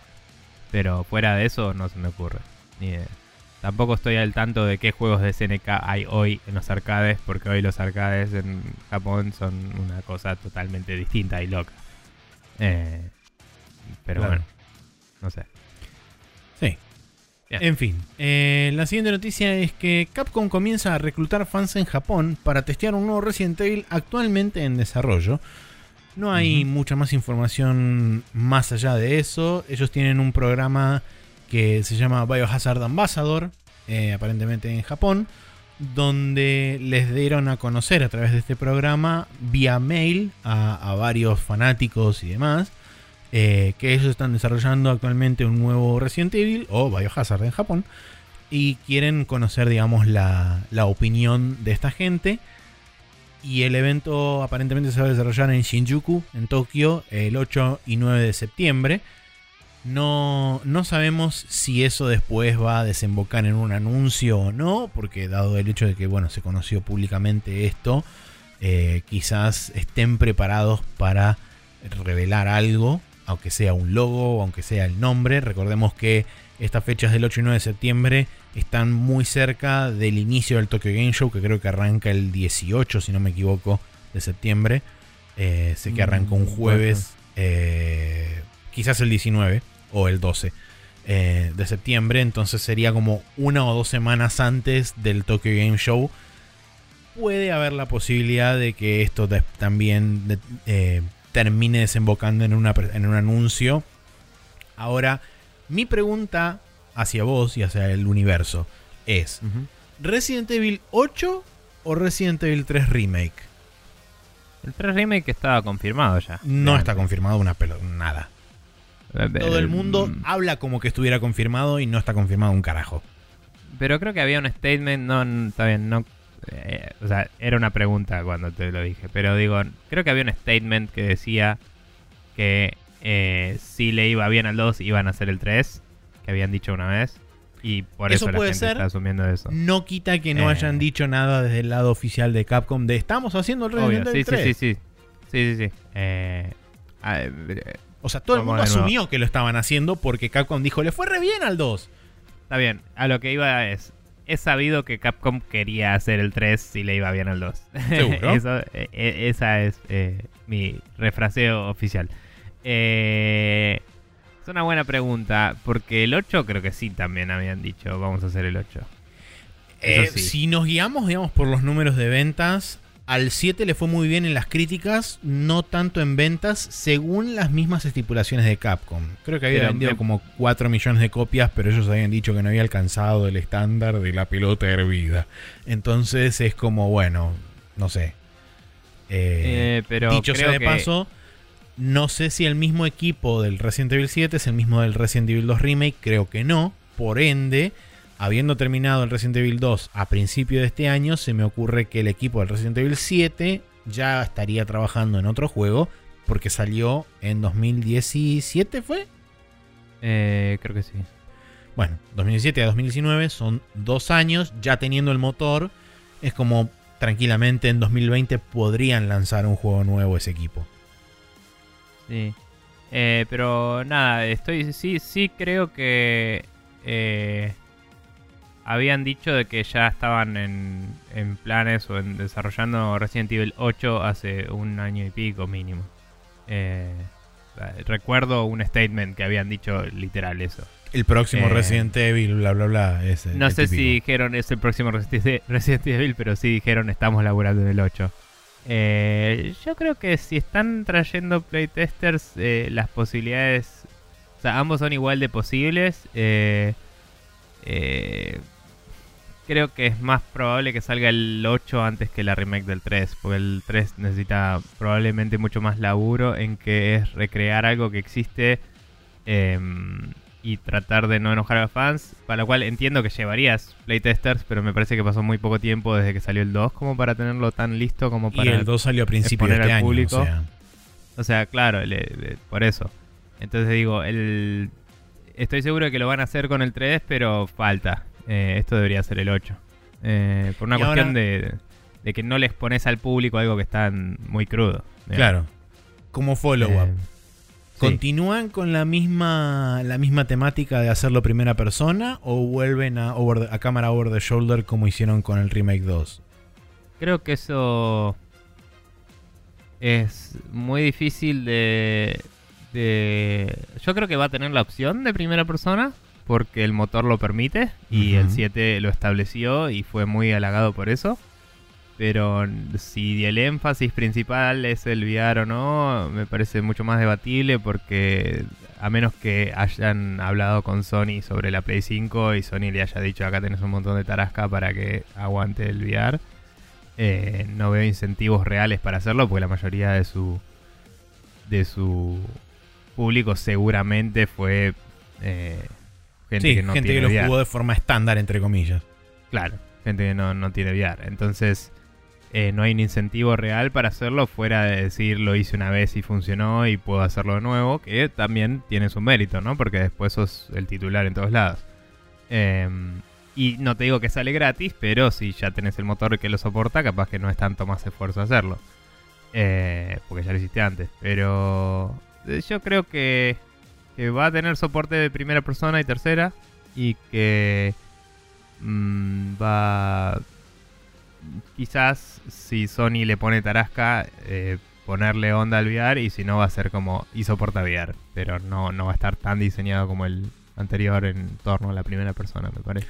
Pero fuera de eso no se me ocurre. Ni idea. Tampoco estoy al tanto de qué juegos de SNK hay hoy en los arcades, porque hoy los arcades en Japón son una cosa totalmente distinta y loca. Eh, pero Claro. bueno, no sé. Sí. En fin, eh, la siguiente noticia es que Capcom comienza a reclutar fans en Japón para testear un nuevo Resident Evil actualmente en desarrollo. No hay mucha más información más allá de eso. Ellos tienen un programa que se llama Biohazard Ambassador, eh, aparentemente en Japón, donde les dieron a conocer a través de este programa vía mail a, a varios fanáticos y demás eh, que ellos están desarrollando actualmente un nuevo Resident Evil o Biohazard en Japón y quieren conocer, digamos, la, la opinión de esta gente. Y el evento aparentemente se va a desarrollar en Shinjuku, en Tokio, el 8 y 9 de septiembre. No, no sabemos si eso después va a desembocar en un anuncio o no, porque dado el hecho de que bueno, se conoció públicamente esto, eh, quizás estén preparados para revelar algo, aunque sea un logo aunque sea el nombre. Recordemos que estas fechas del 8 y 9 de septiembre están muy cerca del inicio del Tokyo Game Show, que creo que arranca el 18, si no me equivoco, de septiembre. Eh, sé que Mm, arranca un puede jueves, eh, quizás el 19 o el 12 eh, de septiembre, entonces sería como una o dos semanas antes del Tokyo Game Show. Puede haber la posibilidad de que esto también eh, termine desembocando en, una, pre- en un anuncio. Ahora, mi pregunta hacia vos y hacia el universo es: ¿Resident Evil 8 o Resident Evil 3 Remake? El 3 Remake estaba confirmado ya. No está confirmado una pelo, nada. Todo el mundo habla como que estuviera confirmado y no está confirmado un carajo. Pero creo que había un statement, no, está bien, no... eh, o sea, era una pregunta cuando te lo dije, pero digo, creo que había un statement que decía que eh, si le iba bien al 2 iban a hacer el 3, que habían dicho una vez, y por Eso eso, la gente ser. está asumiendo eso. No quita que no Eh. hayan dicho nada desde el lado oficial de Capcom de estamos haciendo el Resident Evil sí, 3. sí, sí, sí, sí, sí, sí. Eh, eh, O sea, todo el mundo asumió que lo estaban haciendo porque Capcom dijo, le fue re bien al 2. está bien, a lo que iba es... Es sabido que Capcom quería hacer el 3 si le iba bien al 2. ¿Seguro? Eso, eh, esa es mi refraseo oficial. Eh, es una buena pregunta, porque el 8 creo que sí también habían dicho, vamos a hacer el 8. Eso Eh, sí. Si nos guiamos, digamos, por los números de ventas, al 7 le fue muy bien en las críticas, no tanto en ventas, según las mismas estipulaciones de Capcom. Creo que había Pero vendido me- como 4 millones de copias, pero ellos habían dicho que no había alcanzado el estándar de la pelota hervida. Entonces es como, bueno, no sé. Eh, Eh, pero Dicho sea de que- paso, no sé si el mismo equipo del Resident Evil 7 es el mismo del Resident Evil 2 Remake, creo que no. Por ende, habiendo terminado el Resident Evil 2 a principio de este año, se me ocurre que el equipo del Resident Evil 7 ya estaría trabajando en otro juego porque salió en 2017, ¿fue? Eh, creo que sí. Bueno, 2017 a 2019 son dos años, ya teniendo el motor, es como tranquilamente en 2020 podrían lanzar un juego nuevo ese equipo. Sí. Eh, pero nada, estoy sí sí creo que eh, habían dicho de que ya estaban en, en, planes o en desarrollando Resident Evil 8 hace un año y pico mínimo. Eh, recuerdo un statement que habían dicho literal eso. El próximo Eh, Resident Evil, bla, bla, bla. es el- No sé si dijeron es el próximo Resi- Resident Evil, pero sí dijeron estamos laburando en el 8. Eh, yo creo que si están trayendo playtesters, eh, las posibilidades, o sea, ambos son igual de posibles. eh, eh, creo que es más probable que salga el 8 antes que la remake del 3, porque el 3 necesita probablemente mucho más laburo en que es recrear algo que existe. Y tratar de no enojar a los fans, para lo cual entiendo que llevarías playtesters, pero me parece que pasó muy poco tiempo desde que salió el 2 como para tenerlo tan listo como Y para... el 2 salió a principios de este al año. público. o sea. O sea, claro, le- le- por eso. Entonces digo, el... estoy seguro de que lo van a hacer con el 3, pero falta. Eh, esto debería ser el 8. Eh, por una Y cuestión ahora- de, de que no les pones al público algo que está muy crudo. digamos. Claro. Como follow-up. Eh. ¿Continúan con la misma, la misma temática de hacerlo primera persona o vuelven a, over the- a cámara over the shoulder como hicieron con el Remake 2? Creo que eso es muy difícil de, de... Yo creo que va a tener la opción de primera persona porque el motor lo permite y el 7 lo estableció y fue muy halagado por eso. Pero si el énfasis principal es el VR o no, me parece mucho más debatible porque a menos que hayan hablado con Sony sobre la Play 5 y Sony le haya dicho acá tenés un montón de tarasca para que aguante el VR, eh, no veo incentivos reales para hacerlo porque la mayoría de su de su público seguramente fue eh, gente sí, que no gente que lo VR. jugó de forma estándar, entre comillas. Claro, gente que no, no tiene VR. Entonces, eh, no hay un incentivo real para hacerlo fuera de decir lo hice una vez y funcionó y puedo hacerlo de nuevo, que también tiene su mérito, ¿no? Porque después sos el titular en todos lados. Em, y no te digo que sale gratis, pero si ya tenés el motor que lo soporta, capaz que no es tanto más esfuerzo hacerlo. Eh, porque ya lo hiciste antes. Pero eh, yo creo que, va a tener soporte de primera persona y tercera. Y que mm, va... Quizás si Sony le pone tarasca, eh, ponerle onda al VR y si no va a ser como... Y soporta VR. Pero no, no va a estar tan diseñado como el anterior en torno a la primera persona, me parece.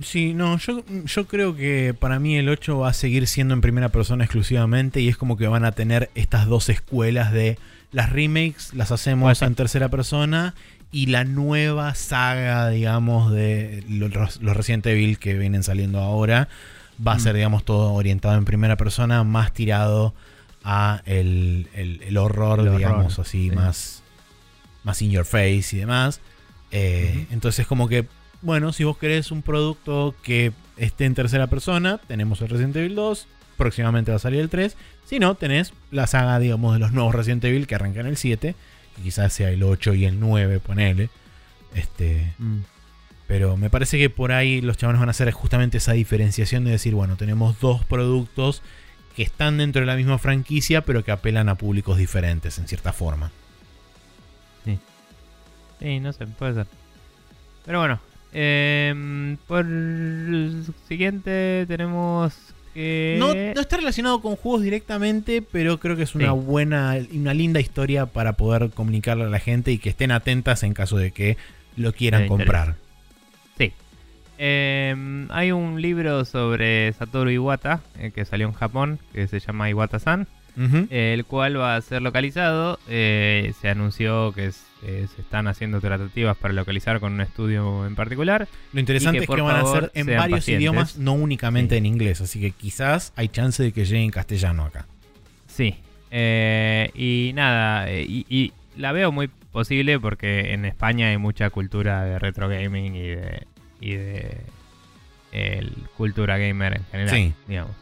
Sí, no, yo, yo creo que para mí el 8 va a seguir siendo en primera persona exclusivamente y es como que van a tener estas dos escuelas de las remakes las hacemos en tercera persona y la nueva saga, digamos, de los, los Resident Evil que vienen saliendo ahora va a Mm. ser, digamos, todo orientado en primera persona, más tirado a el, el- el horror, El horror, digamos, así, sí. más, más in your face y demás. Eh, Ujú. Entonces, como que, bueno, si vos querés un producto que esté en tercera persona, tenemos el Resident Evil 2, próximamente va a salir el 3. Si no, tenés la saga, digamos, de los nuevos Resident Evil que arrancan el 7, que quizás sea el 8 y el 9, ponele. Este, pero me parece que por ahí los chavales van a hacer justamente esa diferenciación de decir, bueno, tenemos dos productos que están dentro de la misma franquicia, pero que apelan a públicos diferentes en cierta forma. Sí, no sé, puede ser. Pero bueno, em, por siguiente tenemos que... No, no está relacionado con juegos directamente, pero creo que es una Sí. buena, una linda historia para poder comunicarle a la gente y que estén atentas en caso de que lo quieran Me comprar. Em, hay un libro sobre Satoru Iwata eh, que salió en Japón, que se llama Iwata-san, el cual va a ser localizado. Eh, se anunció que es- se están haciendo tratativas para localizar con un estudio en particular. Lo interesante que, es que van a ser en varios pacientes. idiomas, no únicamente Sí. en inglés, así que quizás hay chance de que llegue en castellano acá. Sí. Eh, y nada, y, y la veo muy posible porque en España hay mucha cultura de retro gaming y de, y de el cultura gamer en general, Sí. digamos.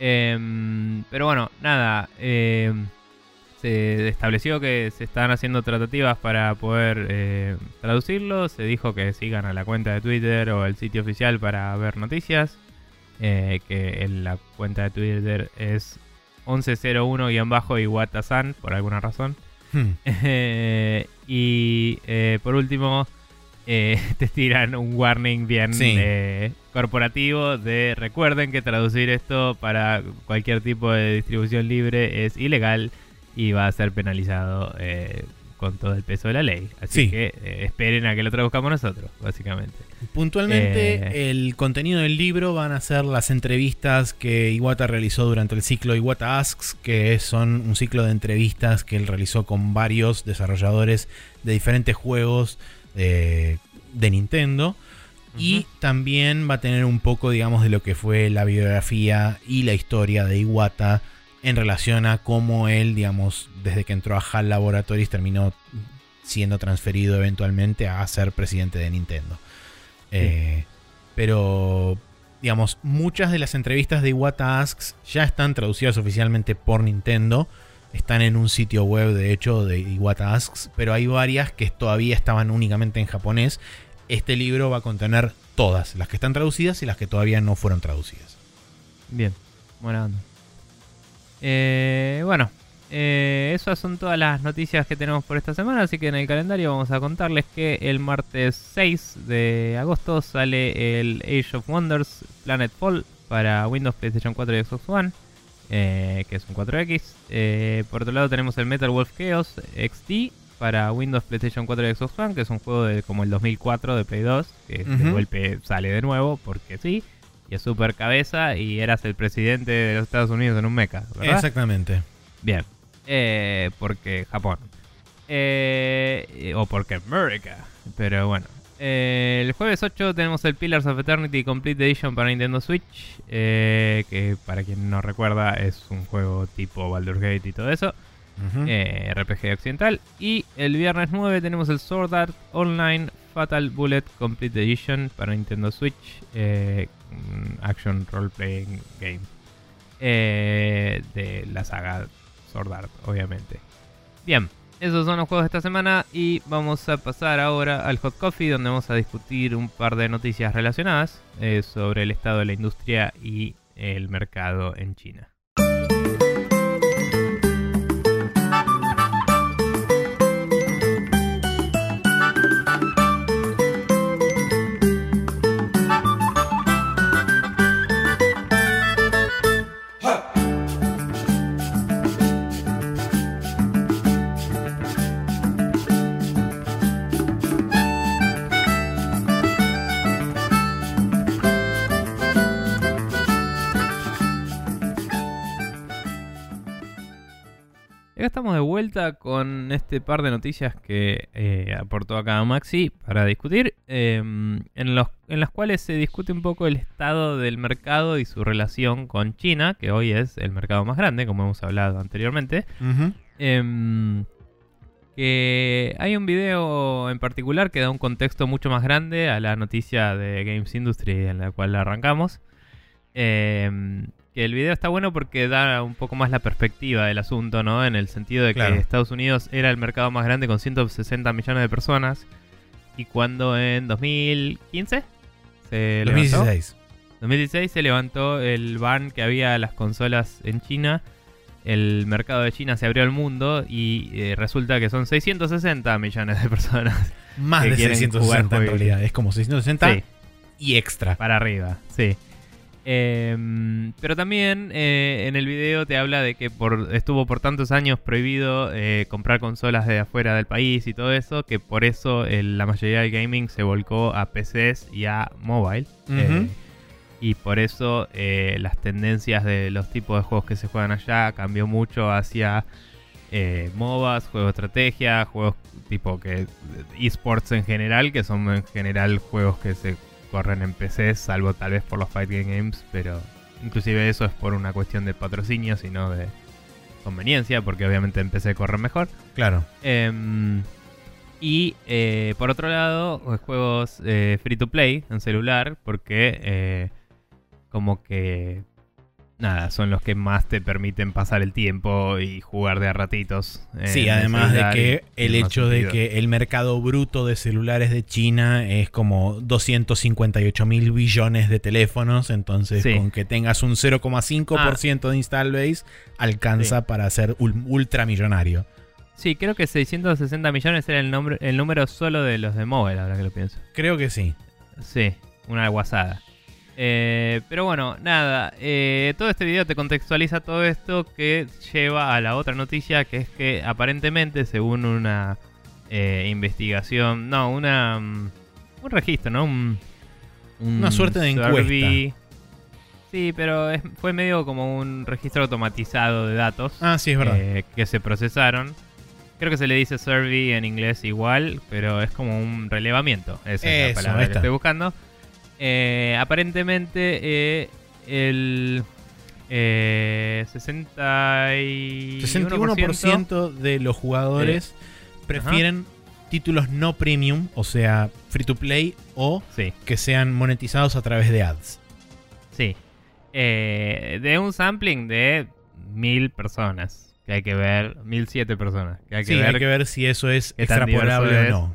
Em, pero bueno, nada. em, se estableció que se están haciendo tratativas para poder eh, traducirlo. Se dijo que sigan a la cuenta de Twitter o el sitio oficial para ver noticias. eh, que en la cuenta de Twitter es 1101-Iwata-san por alguna razón. Hmm. Eh, y eh, por último, eh, te tiran un warning bien Sí. eh, corporativo de recuerden que traducir esto para cualquier tipo de distribución libre es ilegal y va a ser penalizado eh, con todo el peso de la ley. Así Sí. que esperen a que lo traduzcamos nosotros, básicamente. Puntualmente, el contenido del libro van a ser las entrevistas que Iwata realizó durante el ciclo Iwata Asks, que son un ciclo de entrevistas que él realizó con varios desarrolladores de diferentes juegos de Nintendo. Y también va a tener un poco, digamos, de lo que fue la biografía y la historia de Iwata en relación a cómo él, digamos, desde que entró a HAL Laboratories terminó siendo transferido eventualmente a ser presidente de Nintendo. Eh, pero, digamos, muchas de las entrevistas de Iwata Asks ya están traducidas oficialmente por Nintendo. Están en un sitio web, de hecho, de Iwata Asks, pero hay varias que todavía estaban únicamente en japonés. Este libro va a contener todas, las que están traducidas y las que todavía no fueron traducidas. Bien, buena onda. Eh, bueno, eh, esas son todas las noticias que tenemos por esta semana, así que en el calendario vamos a contarles que el martes 6 de agosto sale el Age of Wonders Planetfall para Windows, PlayStation 4 y Xbox One, eh, que es un 4X. Eh, por otro lado tenemos el Metal Wolf Chaos XD para Windows, PlayStation 4 y Xbox One, que es un juego de como el 2004 de Play 2, que de Ujú. golpe sale de nuevo, porque sí. Y es super cabeza y eras el presidente de los Estados Unidos en un mecha, ¿verdad? Exactamente. Bien. Eh, porque Japón. Eh, o porque América. Pero bueno. Eh, el jueves 8 tenemos el Pillars of Eternity Complete Edition para Nintendo Switch. eh, que para quien no recuerda es un juego tipo Baldur's Gate y todo eso. Eh, RPG occidental. Y el viernes 9 tenemos el Sword Art Online Fatal Bullet Complete Edition para Nintendo Switch. action Role Playing Game. de la saga Sword Art, obviamente. Bien, esos son los juegos de esta semana. Y vamos a pasar ahora al Hot Coffee, donde vamos a discutir un par de noticias relacionadas eh, sobre el estado de la industria y el mercado en China. Vuelta con este par de noticias que eh, aportó acá Maxi para discutir, eh, en, los, en las cuales se discute un poco el estado del mercado y su relación con China, que hoy es el mercado más grande, como hemos hablado anteriormente. Em, que hay un video en particular que da un contexto mucho más grande a la noticia de Games Industry en la cual arrancamos. Em, que el video está bueno porque da un poco más la perspectiva del asunto, ¿no? En el sentido de que. Estados Unidos era el mercado más grande con 160 millones de personas. Y cuando en 2015 se levantó, 2016. 2016 se levantó el ban que había a las consolas en China. El mercado de China se abrió al mundo y eh, resulta que son 660 millones de personas Más que de quieren 660 en realidad. Es como 660 Sí, y extra. para arriba, sí. Em, pero también eh, en el video te habla de que por, estuvo por tantos años prohibido eh, comprar consolas de afuera del país y todo eso, que por eso la mayoría del gaming se volcó a PCs y a mobile. Eh, y por eso las tendencias de los tipos de juegos que se juegan allá cambió mucho hacia MOBAs, juegos de estrategia, juegos tipo que esports en general, que son en general juegos que se corren en PC, salvo tal vez por los fighting games, pero inclusive eso es por una cuestión de patrocinio, sino de conveniencia, porque obviamente en PC corren mejor. Claro. Em, Y eh, por otro lado, juegos eh, free to play en celular, porque eh, como que nada, son los que más te permiten pasar el tiempo y jugar de a ratitos. eh, Sí, además de que el hecho de que el mercado bruto de celulares de China es como 258 mil billones de teléfonos, entonces Sí. con que tengas un 0,5% de install base alcanza Sí. para ser ul- ultramillonario. Sí, creo que 660 millones era el, nombre, el número solo de los de móvil, ahora que lo pienso. Creo que sí. Sí, una guasada. Eh, pero bueno, nada, eh, todo este video te contextualiza todo esto que lleva a la otra noticia, que es que aparentemente, según una eh, investigación, no, una mm, un registro, ¿no? Un, un Una suerte de survey. Sí, pero es- fue medio como un registro automatizado de datos Ah, sí, es verdad. eh, que se procesaron. Creo que se le dice survey en inglés igual, pero es como un relevamiento. Esa es la palabra que estoy buscando. Eh, aparentemente eh, el eh, 60 y 61% de los jugadores prefieren títulos no premium, o sea, free to play o Sí, que sean monetizados a través de ads. sí. Eh, de un sampling de mil personas. Que hay que ver, mil siete personas. Que hay que sí, ver hay que ver si eso es extrapolable o no.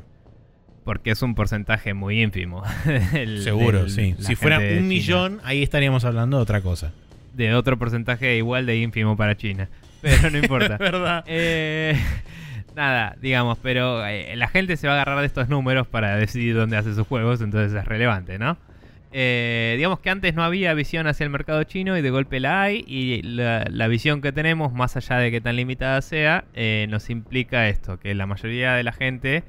Porque es un porcentaje muy ínfimo. Seguro, del- sí. Si fuera un millón, ahí estaríamos hablando de otra cosa. de otro porcentaje igual de ínfimo para China. Pero no importa. ¿Verdad? Eh, nada, digamos, pero eh, la gente se va a agarrar de estos números para decidir dónde hace sus juegos, entonces es relevante, ¿no? Eh, digamos que antes no había visión hacia el mercado chino y de golpe la hay y la, la visión que tenemos, más allá de que tan limitada sea, eh, nos implica esto, que la mayoría de la gente,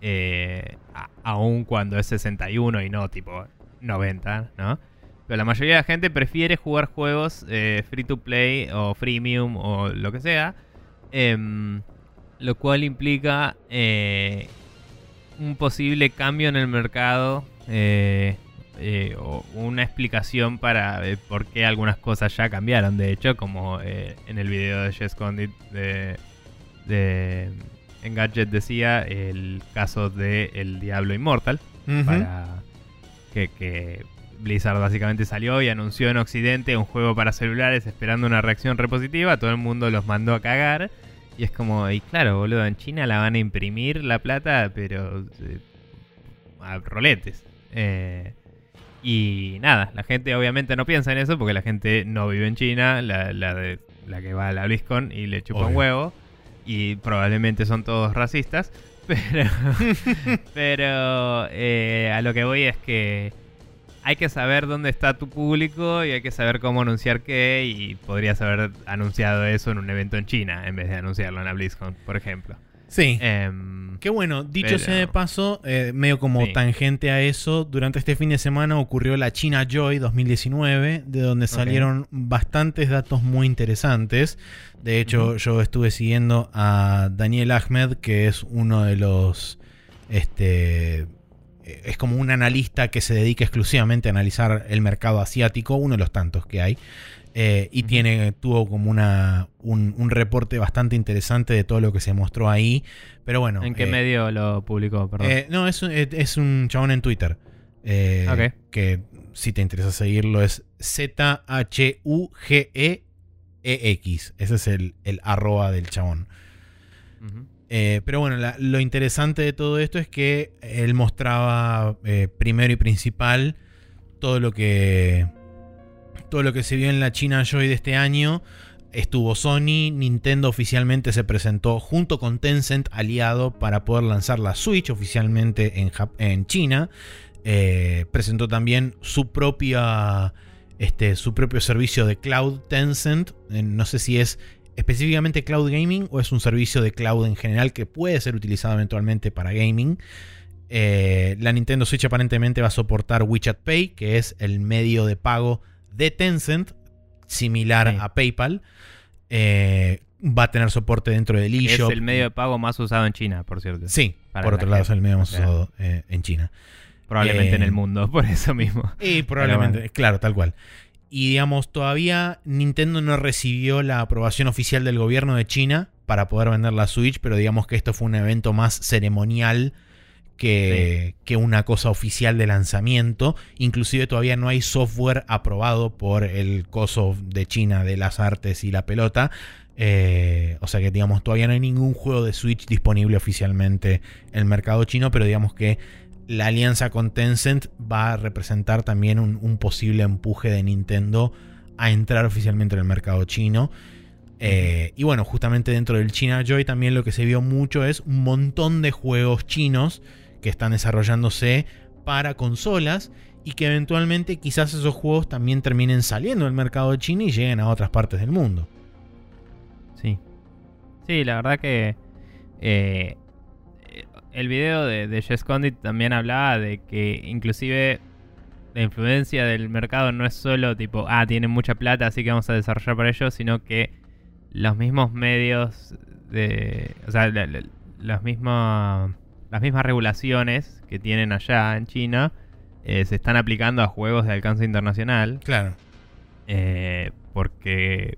eh, aun cuando es 61 y no tipo 90, ¿no? Pero la mayoría de la gente prefiere jugar juegos eh, free to play o freemium o lo que sea. em, lo cual implica eh, un posible cambio en el mercado eh, o una explicación para por qué algunas cosas ya cambiaron. De hecho, como en el video de Jess Condit de, de Engadget decía, el caso de El Diablo Inmortal para que, que Blizzard básicamente salió y anunció en Occidente un juego para celulares esperando una reacción repositiva, todo el mundo los mandó a cagar y es como, y claro, boludo, en China la van a imprimir la plata, pero eh, a roletes. Eh, y nada, la gente obviamente no piensa en eso porque la gente no vive en China, la, la, de- la que va a la BlizzCon y le chupa un huevo. Y probablemente son todos racistas. Pero, pero eh, a lo que voy es que hay que saber dónde está tu público y hay que saber cómo anunciar qué. Y podrías haber anunciado eso en un evento en China en vez de anunciarlo en la BlizzCon, por ejemplo. Sí. Em, Qué bueno, dicho Pero- sea de paso, eh, medio como Sí. tangente a eso, durante este fin de semana ocurrió la China Joy 2019, de donde salieron bastantes datos muy interesantes. De hecho, yo estuve siguiendo a Daniel Ahmed, que es uno de los. Este. eh, Es como un analista que se dedica exclusivamente a analizar el mercado asiático, uno de los tantos que hay. Eh, y tiene, tuvo como una, un, un reporte bastante interesante de todo lo que se mostró ahí. Pero bueno. ¿En qué eh, medio lo publicó? Perdón. eh, no, es, un- es- un chabón en Twitter. eh, Ok. Que si te interesa seguirlo es Z-H-U-G-E-E-X. Ese es el, el arroba del chabón. Pero bueno, la- lo interesante de todo esto es que él mostraba primero y principal todo lo que todo lo que se vio en la China Joy de este año. Estuvo Sony, Nintendo oficialmente se presentó junto con Tencent aliado para poder lanzar la Switch oficialmente en, China. Eh, presentó también su propia este, su propio servicio de cloud Tencent. Eh, no sé si es específicamente cloud gaming o es un servicio de cloud en general que puede ser utilizado eventualmente para gaming. Eh, la Nintendo Switch aparentemente va a soportar WeChat Pay, que es el medio de pago de Tencent, similar Sí. a PayPal. Eh, va a tener soporte dentro del Que es eShop. el medio de pago más usado en China, por cierto. Sí, para por otro lado es el medio más O sea, usado eh, en China. Probablemente en Eh, el mundo, por eso mismo. Y probablemente, bueno. claro, tal cual. Y digamos, todavía Nintendo no recibió la aprobación oficial del gobierno de China para poder vender la Switch, pero digamos que esto fue un evento más ceremonial que, que, una cosa oficial de lanzamiento. Inclusive todavía no hay software aprobado por el coso de China de las artes y la pelota. Eh, o sea que digamos todavía no hay ningún juego de Switch disponible oficialmente en el mercado chino, pero digamos que la alianza con Tencent va a representar también un, posible empuje de Nintendo a entrar oficialmente en el mercado chino. Eh, y bueno, justamente dentro del China Joy también lo que se vio mucho es un montón de juegos chinos que están desarrollándose para consolas y que eventualmente quizás esos juegos también terminen saliendo del mercado chino y lleguen a otras partes del mundo. Sí. Sí, la verdad que eh, el video de, de Jess Condit también hablaba de que inclusive la influencia del mercado no es solo tipo, ah, tienen mucha plata, así que vamos a desarrollar para ellos, sino que los mismos medios de... O sea, las mismas regulaciones que tienen allá en China eh, se están aplicando a juegos de alcance internacional. Claro. Eh, porque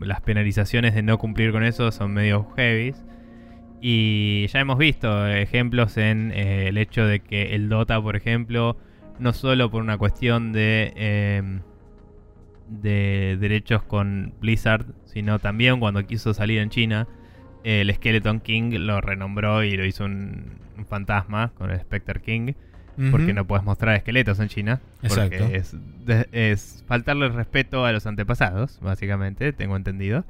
las penalizaciones de no cumplir con eso son medio heavy. Y ya hemos visto ejemplos en eh, el hecho de que el Dota, por ejemplo, no solo por una cuestión de, em, de derechos con Blizzard, sino también cuando quiso salir en China, el Skeleton King lo renombró y lo hizo un, fantasma con el Spectre King. Porque no puedes mostrar esqueletos en China. Porque es, es faltarle respeto a los antepasados, básicamente, tengo entendido.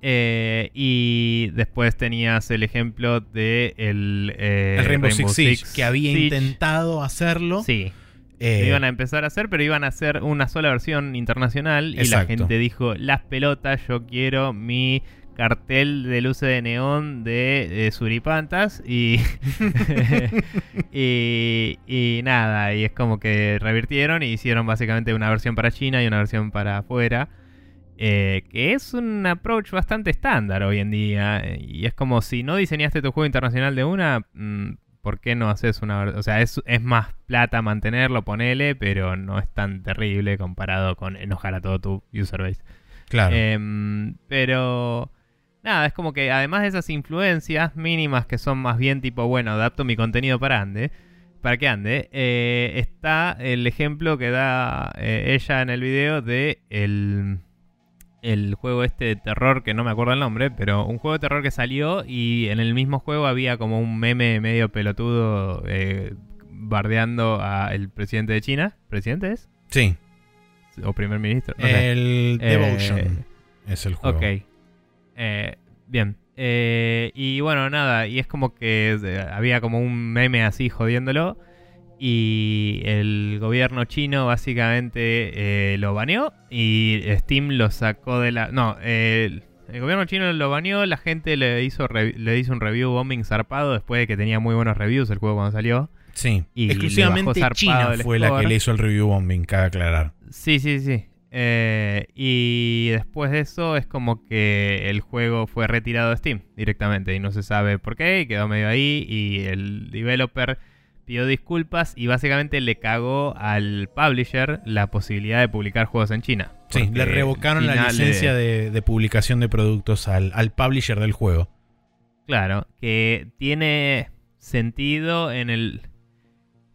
Eh, y después tenías el ejemplo de el, eh, Rainbow, Six, que había intentado hacerlo. Sí. Eh, iban a empezar a hacer, pero iban a hacer una sola versión internacional. Y la gente dijo: Las pelotas, yo quiero mi cartel de luces de neón de, Suripantas. Y, y, y, nada, y es como que revirtieron y hicieron básicamente una versión para China y una versión para afuera. Eh, que es un approach bastante estándar hoy en día. Y es como si no diseñaste tu juego internacional de una, mm, ¿por qué no haces una... O sea, es, más plata mantenerlo, ponele, pero no es tan terrible comparado con enojar a todo tu user base. Claro. Em, pero... Nada, es como que además de esas influencias mínimas que son más bien tipo, bueno, adapto mi contenido para ande, para que ande, eh, está el ejemplo que da eh, ella en el video de el el juego este de terror, que no me acuerdo el nombre, pero un juego de terror que salió y en el mismo juego había como un meme medio pelotudo eh, bardeando al presidente de China. ¿Presidente es? Sí. ¿O primer ministro? el Devotion eh, es el juego. Ok. Eh, bien. y bueno, nada, y es como que había como un meme así jodiéndolo. Y el gobierno chino básicamente eh, lo baneó y Steam lo sacó de la... No, el, gobierno chino lo baneó, la gente le hizo, le hizo un review bombing zarpado después de que tenía muy buenos reviews el juego cuando salió. Sí, y exclusivamente China fue la que le hizo el review bombing, cabe aclarar. Sí, sí, sí. Eh, y después de eso es como que el juego fue retirado de Steam directamente y no se sabe por qué, y quedó medio ahí y el developer pidió disculpas y básicamente le cagó al publisher la posibilidad de publicar juegos en China. Sí, le revocaron la licencia de, publicación de productos al, publisher del juego. Claro, que tiene sentido en el,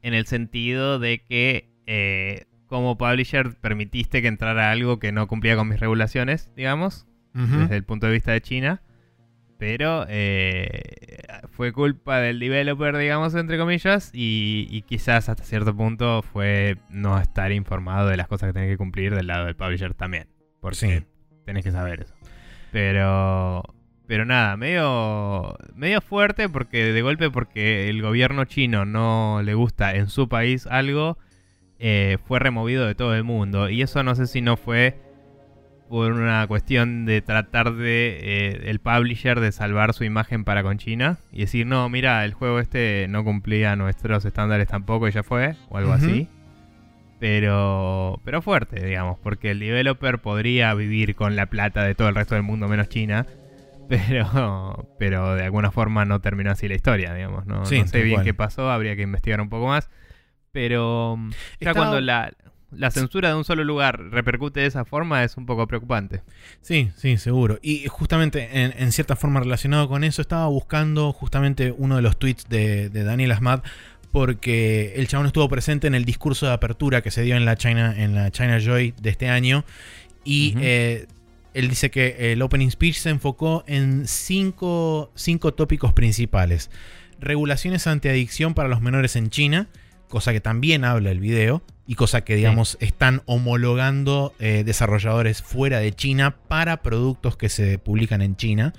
en el sentido de que eh, como publisher permitiste que entrara algo que no cumplía con mis regulaciones, digamos, desde el punto de vista de China. Pero eh, fue culpa del developer, digamos, entre comillas, y, quizás hasta cierto punto fue no estar informado de las cosas que tenés que cumplir del lado del publisher también. Porque sí. tenés que saber eso. Pero, pero nada, medio, medio fuerte porque de golpe porque el gobierno chino no le gusta en su país algo, eh, fue removido de todo el mundo. Y eso no sé si no fue por una cuestión de tratar de eh, el publisher de salvar su imagen para con China y decir, no, mira, el juego este no cumplía nuestros estándares tampoco y ya fue, o algo así. Pero, pero fuerte, digamos, porque el developer podría vivir con la plata de todo el resto del mundo menos China, pero, pero de alguna forma no terminó así la historia, digamos. No, sé bien qué pasó, habría que investigar un poco más. Pero ya cuando la, la censura de un solo lugar repercute de esa forma es un poco preocupante. Sí, sí, seguro. Y justamente en, cierta forma relacionado con eso, estaba buscando justamente uno de los tweets de, Daniel Asmad porque el chabón estuvo presente en el discurso de apertura que se dio en la China, en la China Joy de este año. Y eh, él dice que el opening speech se enfocó en cinco, cinco tópicos principales. Regulaciones antiadicción para los menores en China, cosa que también habla el video y cosa que, digamos, están homologando eh, desarrolladores fuera de China para productos que se publican en China.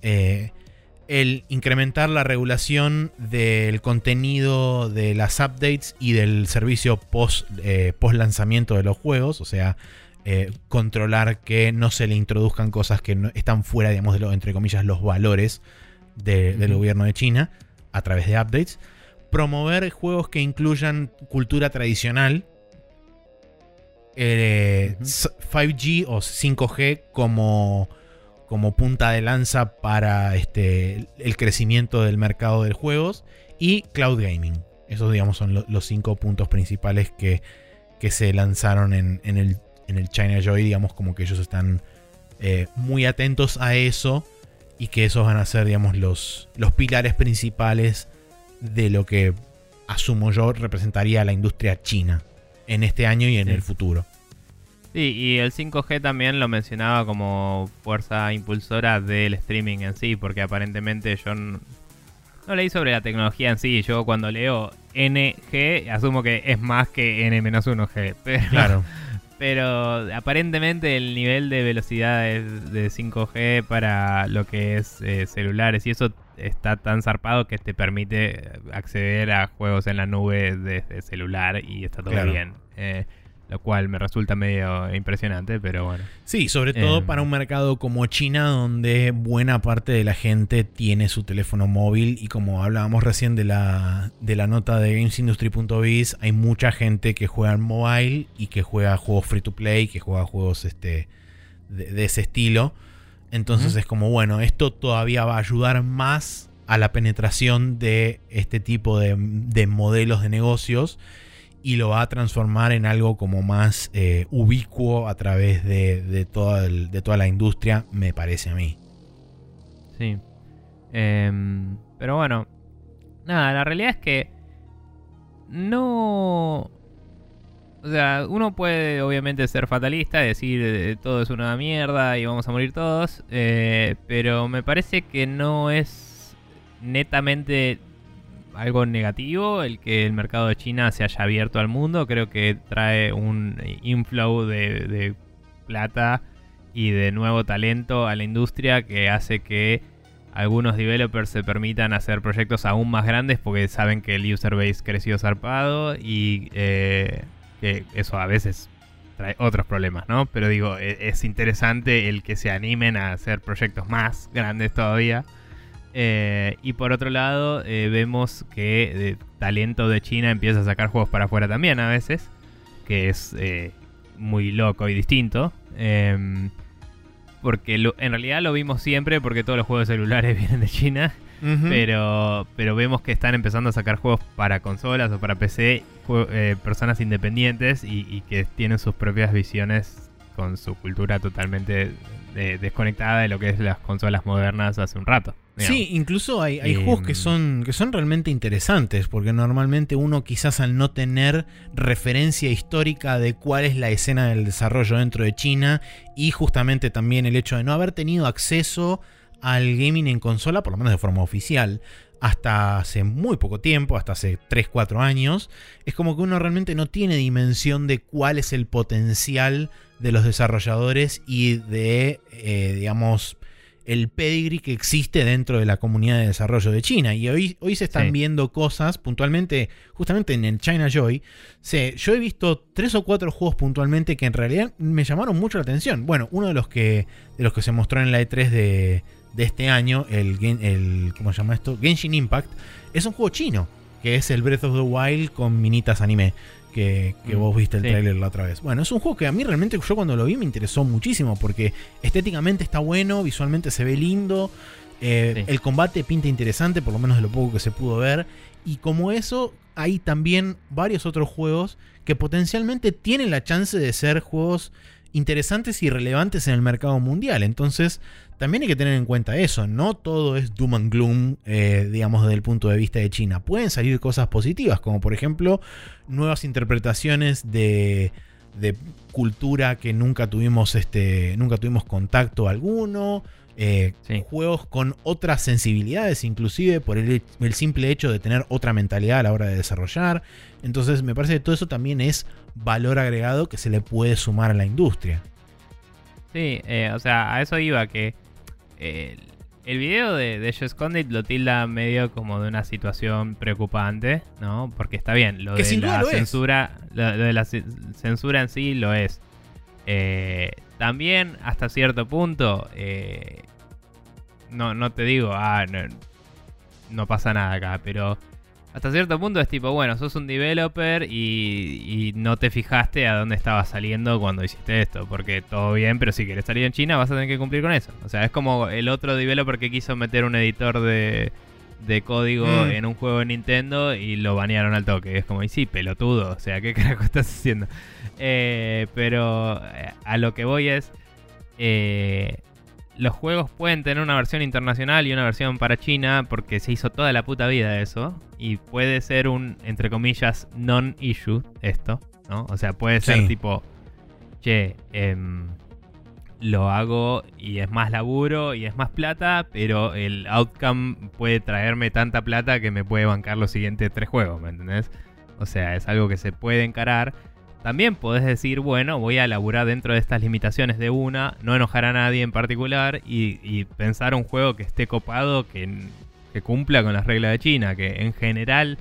Eh, el incrementar la regulación del contenido de las updates y del servicio post, eh, post lanzamiento de los juegos, o sea, controlar que no se le introduzcan cosas que no, están fuera, digamos, de lo, entre comillas, los valores del gobierno de China a través de updates promover juegos que incluyan cultura tradicional. 5G eh, o 5G como, como punta de lanza para este, el crecimiento del mercado de juegos. Y cloud gaming. Esos, digamos, son los cinco puntos principales que, que se lanzaron en, el, en, el, China Joy. Digamos, como que ellos están eh, muy atentos a eso. Y que esos van a ser, digamos, los, los pilares principales de lo que asumo yo representaría la industria china en este año y en el futuro. Sí, y el 5G también lo mencionaba como fuerza impulsora del streaming en sí, porque aparentemente yo no, leí sobre la tecnología en sí. Yo cuando leo NG asumo que es más que N-1G. Pero, claro. Pero aparentemente el nivel de velocidad de, 5G para lo que es eh, celulares y eso está tan zarpado que te permite acceder a juegos en la nube desde celular y está todo bien. Eh, lo cual me resulta medio impresionante, pero bueno. Sí, sobre todo em. para un mercado como China, donde buena parte de la gente tiene su teléfono móvil y como hablábamos recién de la, de la nota de GamesIndustry.biz, hay mucha gente que juega en mobile y que juega juegos free to play, que juega juegos este, de ese estilo. Entonces es como, bueno, esto todavía va a ayudar más a la penetración de este tipo de, modelos de negocios y lo va a transformar en algo como más eh, ubicuo a través de, toda de toda la industria, me parece a mí. Sí. Em, pero bueno, nada, la realidad es que no o sea, uno puede obviamente ser fatalista, decir eh, todo es una mierda y vamos a morir todos, eh, pero me parece que no es netamente algo negativo el que el mercado de China se haya abierto al mundo. Creo que trae un inflow de, plata y de nuevo talento a la industria que hace que algunos developers se permitan hacer proyectos aún más grandes porque saben que el user base creció zarpado y eh, que eso a veces trae otros problemas, ¿no? Pero digo, e, es, interesante el que se animen a hacer proyectos más grandes todavía. Eh, y por otro lado, eh, vemos que el talento de China empieza a sacar juegos para afuera también a veces, que es eh, muy loco y distinto. Em, porque en realidad lo vimos siempre porque todos los juegos celulares vienen de China pero, pero vemos que están empezando a sacar juegos para consolas o para PC, eh, personas independientes y, que tienen sus propias visiones con su cultura totalmente eh, desconectada de lo que es las consolas modernas hace un rato. Sí, incluso hay, juegos que em, son, que son realmente interesantes, porque normalmente uno quizás al no tener referencia histórica de cuál es la escena del desarrollo dentro de China y justamente también el hecho de no haber tenido acceso al gaming en consola, por lo menos de forma oficial, hasta hace muy poco tiempo, hasta hace 3-4 años, es como que uno realmente no tiene dimensión de cuál es el potencial de los desarrolladores y de, eh, digamos, el pedigree que existe dentro de la comunidad de desarrollo de China. Y hoy, hoy se están viendo cosas puntualmente, justamente en el China Joy. yo he visto tres o cuatro juegos puntualmente que en realidad me llamaron mucho la atención. Bueno, uno de los que, de los que se mostró en la E3 de, de este año, el, el ¿cómo se llama esto? Genshin Impact, es un juego chino, que es el Breath of the Wild con minitas anime. Que, mm, vos viste el trailer la otra vez. Bueno, es un juego que a mí realmente yo cuando lo vi me interesó muchísimo porque estéticamente está bueno, visualmente se ve lindo Eh, el combate pinta interesante, por lo menos de lo poco que se pudo ver. Y como eso, hay también varios otros juegos que potencialmente tienen la chance de ser juegos interesantes y relevantes en el mercado mundial. Entonces, también hay que tener en cuenta eso. No todo es doom and gloom, eh, digamos, desde el punto de vista de China. Pueden salir cosas positivas, como por ejemplo nuevas interpretaciones de, de cultura que nunca tuvimos, este, nunca tuvimos contacto alguno. Eh, juegos con otras sensibilidades, inclusive por el, el, simple hecho de tener otra mentalidad a la hora de desarrollar. Entonces me parece que todo eso también es valor agregado que se le puede sumar a la industria. Sí, eh, o sea, a eso iba, que eh, el video de, de Condit lo tilda medio como de una situación preocupante, ¿no? Porque está bien, lo de la censura, lo, de la censura en sí lo es. Eh, también, hasta cierto punto, eh, no, no te digo, ah, no, pasa nada acá, pero hasta cierto punto es tipo, bueno, sos un developer y, no te fijaste a dónde estaba saliendo cuando hiciste esto, porque todo bien, pero si quieres salir en China vas a tener que cumplir con eso. O sea, es como el otro developer que quiso meter un editor de, de código mm. en un juego de Nintendo y lo banearon al toque. Es como, y sí, pelotudo, o sea, ¿qué carajo estás haciendo? Eh, pero eh, a lo que voy es, eh, los juegos pueden tener una versión internacional y una versión para China porque se hizo toda la puta vida eso. Y puede ser un, entre comillas, non-issue esto, ¿no? O sea, puede ser tipo, che, eh, lo hago y es más laburo y es más plata, pero el outcome puede traerme tanta plata que me puede bancar los siguientes tres juegos, ¿me entendés? O sea, es algo que se puede encarar. También podés decir, bueno, voy a laburar dentro de estas limitaciones de una, no enojar a nadie en particular y, pensar un juego que esté copado, que, que cumpla con las reglas de China, que en general...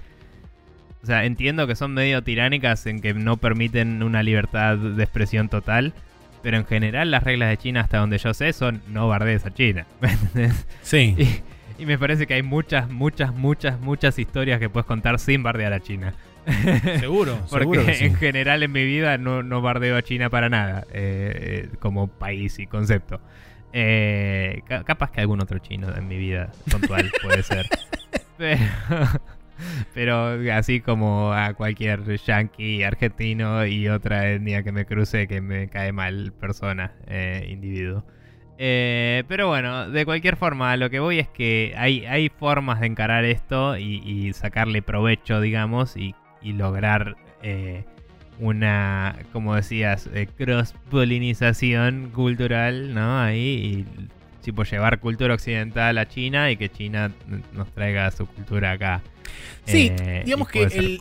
O sea, entiendo que son medio tiránicas en que no permiten una libertad de expresión total, pero en general las reglas de China, hasta donde yo sé, son no bardees a China. Sí. Y, me parece que hay muchas, muchas, muchas, muchas historias que puedes contar sin bardear a China. Seguro, Porque en general en mi vida no, no bardeo a China para nada, eh, como país y concepto. Eh, capaz que algún otro chino en mi vida puntual puede ser. Pero, pero así como a cualquier yankee argentino y otra etnia que me cruce que me cae mal persona, eh, individuo. Eh, pero bueno, de cualquier forma, lo que voy es que hay, hay formas de encarar esto y, sacarle provecho, digamos, y, lograr eh, una, como decías, cross-polinización cultural, ¿no? Ahí, y tipo llevar cultura occidental a China y que China nos traiga su cultura acá. Sí, eh, digamos que el,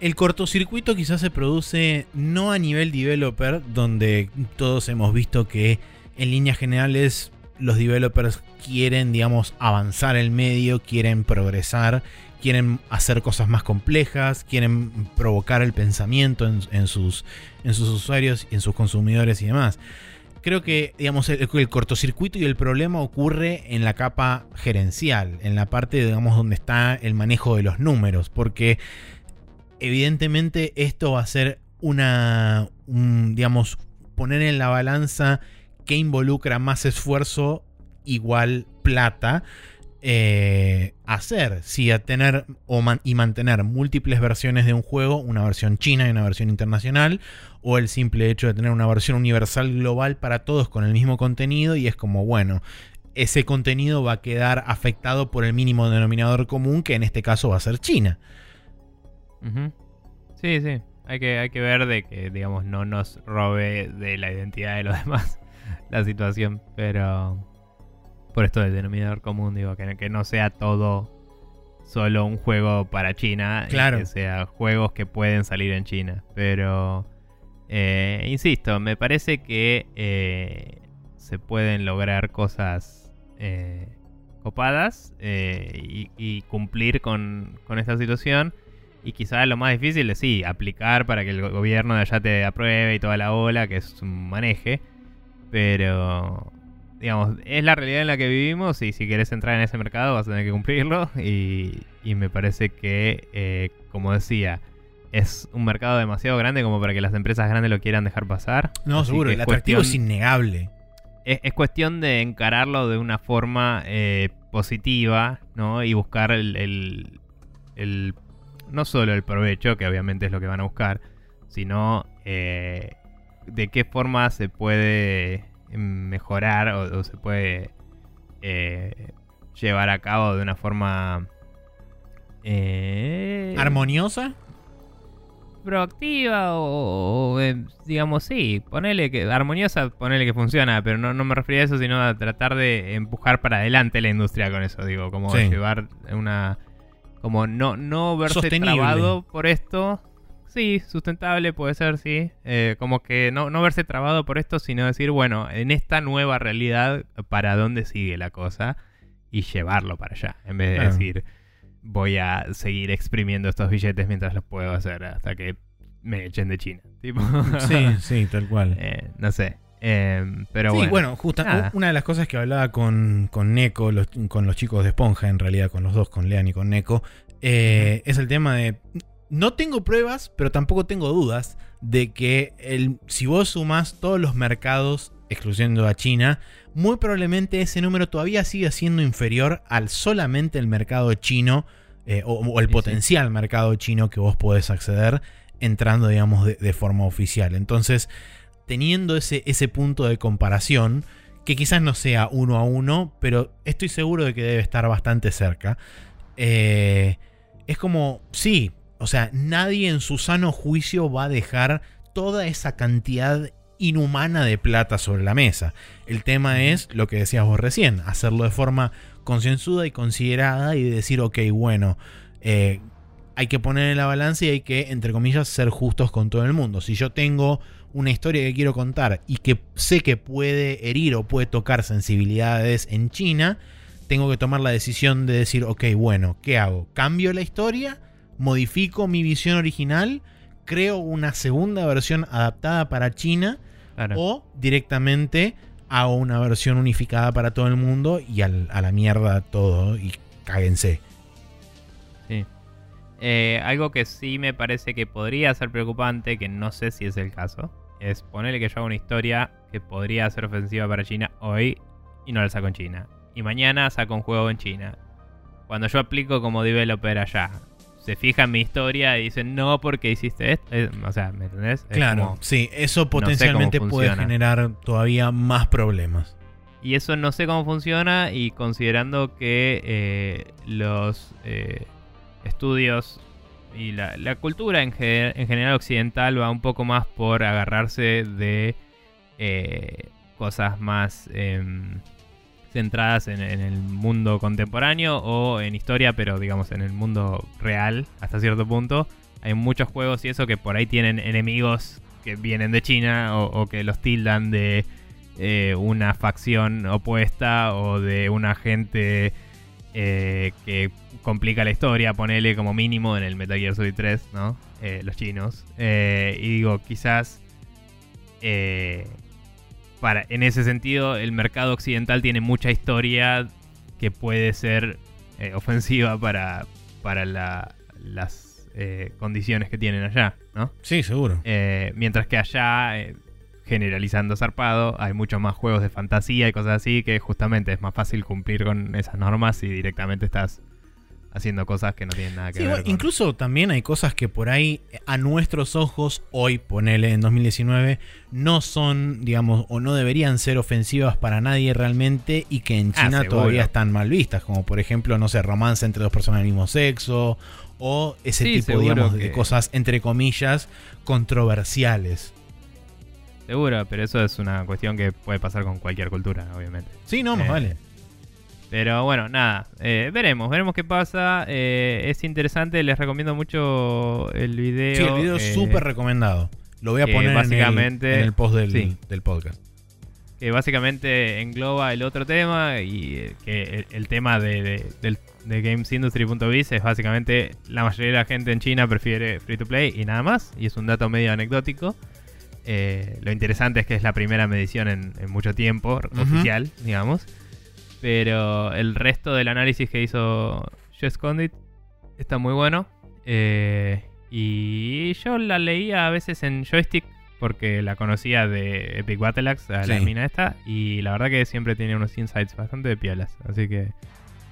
el, cortocircuito quizás se produce no a nivel developer, donde todos hemos visto que en líneas generales los developers quieren, digamos, avanzar el medio, quieren progresar, quieren hacer cosas más complejas, quieren provocar el pensamiento en, sus, usuarios, en sus consumidores y demás creo que digamos, el, cortocircuito y el problema ocurre en la capa gerencial, en la parte digamos, donde está el manejo de los números, porque evidentemente esto va a ser una, digamos, poner en la balanza que involucra más esfuerzo igual plata. Eh, hacer, si a tener y mantener múltiples versiones de un juego, una versión china y una versión internacional, o el simple hecho de tener una versión universal global para todos con el mismo contenido y es como, bueno, ese contenido va a quedar afectado por el mínimo denominador común, que en este caso va a ser China. Sí, sí. Hay que, hay que ver de que, digamos, no nos robe de la identidad de los demás la situación. Pero por esto del denominador común, digo, que, que no sea todo solo un juego para China. Claro. que sea juegos que pueden salir en China. Pero eh, insisto, me parece que eh, se pueden lograr cosas eh, copadas y, cumplir con, esta situación. Y quizás lo más difícil es sí, aplicar para que el gobierno de allá te apruebe y toda la ola, que es un maneje. Pero, digamos, es la realidad en la que vivimos y si quieres entrar en ese mercado vas a tener que cumplirlo. Y, y me parece que, como decía, es un mercado demasiado grande como para que las empresas grandes lo quieran dejar pasar. No, seguro, el atractivo es innegable. es, es cuestión de encararlo de una forma eh, positiva, ¿no? Y buscar el, el- el- no solo el provecho, que obviamente es lo que van a buscar, sino eh, de qué forma se puede mejorar o, o se puede eh, llevar a cabo de una forma eh, ¿Armoniosa? proactiva o, o, eh, digamos sí, ponele que armoniosa, ponele que funciona, pero no, no me refería a eso, sino a tratar de empujar para adelante la industria con eso, digo, como Sí. llevar una como no no verse Sostenible. trabado por esto. Sí, sustentable puede ser, sí. Eh, como que no, no verse trabado por esto, sino decir, bueno, en esta nueva realidad, ¿para dónde sigue la cosa? Y llevarlo para allá. En vez de Claro. decir, voy a seguir exprimiendo estos billetes mientras los puedo hacer hasta que me echen de China. Tipo, Sí, sí, tal cual. eh, no sé. Em, pero sí, bueno. bueno, justa- una de las cosas que hablaba con, con Neko, los- con los chicos de Esponja, en realidad, con los dos, con Lean y con Neko, eh, es el tema de. No tengo pruebas, pero tampoco tengo dudas de que el, si vos sumás todos los mercados, excluyendo a China, muy probablemente ese número todavía siga siendo inferior al solamente el mercado chino eh, o, o el Sí, sí. potencial mercado chino que vos podés acceder entrando, digamos, de, de forma oficial. Entonces, teniendo ese, ese punto de comparación, que quizás no sea uno a uno, pero estoy seguro de que debe estar bastante cerca. eh, es como, sí, o sea, nadie en su sano juicio va a dejar toda esa cantidad inhumana de plata sobre la mesa. El tema es lo que decías vos recién, hacerlo de forma concienzuda y considerada y decir, ok, bueno, eh, hay que poner en la balanza y hay que, entre comillas, ser justos con todo el mundo. Si yo tengo una historia que quiero contar y que sé que puede herir o puede tocar sensibilidades en China, tengo que tomar la decisión de decir, ok, bueno, ¿qué hago? ¿Cambio la historia? ¿Modifico mi visión original? ¿Creo una segunda versión adaptada para China? Claro. O directamente hago una versión unificada para todo el mundo y al- a la mierda todo y cáguense. Sí. Eh, algo que sí me parece que podría ser preocupante, que no sé si es el caso, es ponerle que yo haga una historia que podría ser ofensiva para China hoy y no la saco en China. Y mañana saco un juego en China. Cuando yo aplico como developer allá, se fija en mi historia y dicen no porque hiciste esto. O sea, ¿me entendés? Es Claro, como- sí, eso potencialmente puede generar todavía más problemas. Y eso no sé cómo funciona y considerando que eh, los eh, estudios y la, la cultura en, ge- en general occidental va un poco más por agarrarse de eh, cosas más em, centradas en, el mundo contemporáneo o en historia, pero digamos en el mundo real hasta cierto punto. Hay muchos juegos y eso que por ahí tienen enemigos que vienen de China o, que los tildan de eh, una facción opuesta o de una gente eh, que complica la historia, ponele como mínimo en el Metal Gear Solid 3, ¿no? Eh, los chinos. Y digo, quizás para, en ese sentido el mercado occidental tiene mucha historia que puede ser eh, ofensiva para, para la- las eh, condiciones que tienen allá, ¿no? Sí, seguro. Eh, mientras que allá, generalizando zarpado, hay muchos más juegos de fantasía y cosas así que justamente es más fácil cumplir con esas normas si directamente estás haciendo cosas que no tienen nada que Sí, ver. bueno, con- incluso también hay cosas que por ahí a nuestros ojos, hoy ponele en 2019, no son, digamos, o no deberían ser ofensivas para nadie realmente y que en Ah, China todavía están mal vistas, como por ejemplo, no sé, romance entre dos personas del mismo sexo o ese Sí, tipo, de cosas, entre comillas, controversiales. Seguro, pero eso es una cuestión que puede pasar con cualquier cultura, obviamente. Sí, no, más Eh, vale. Pero bueno, nada, eh, veremos, veremos qué pasa. Eh, es interesante, les recomiendo mucho el video. Sí, el video eh, es súper recomendado. Lo voy a poner en el- básicamente- en el, post del, sí. del podcast. que básicamente engloba el otro tema y eh, que el, el tema de, de, del- de gamesindustry.biz es básicamente la mayoría de la gente en China prefiere free to play y nada más, y es un dato medio anecdótico. Eh, lo interesante es que es la primera medición en, en mucho tiempo, oficial, digamos. Pero el resto del análisis que hizo Jess Condit está muy bueno. Eh, y yo la leía a veces en joystick porque la conocía de Epic Battle Axe, a la Sí. mina esta, y la verdad que siempre tiene unos insights bastante de piolas, así que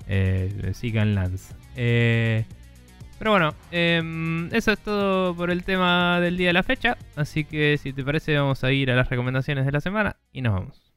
eh, sigan Lance. Eh, pero bueno, em, eso es todo por el tema del día de la fecha, así que si te parece vamos a ir a las recomendaciones de la semana y nos vamos.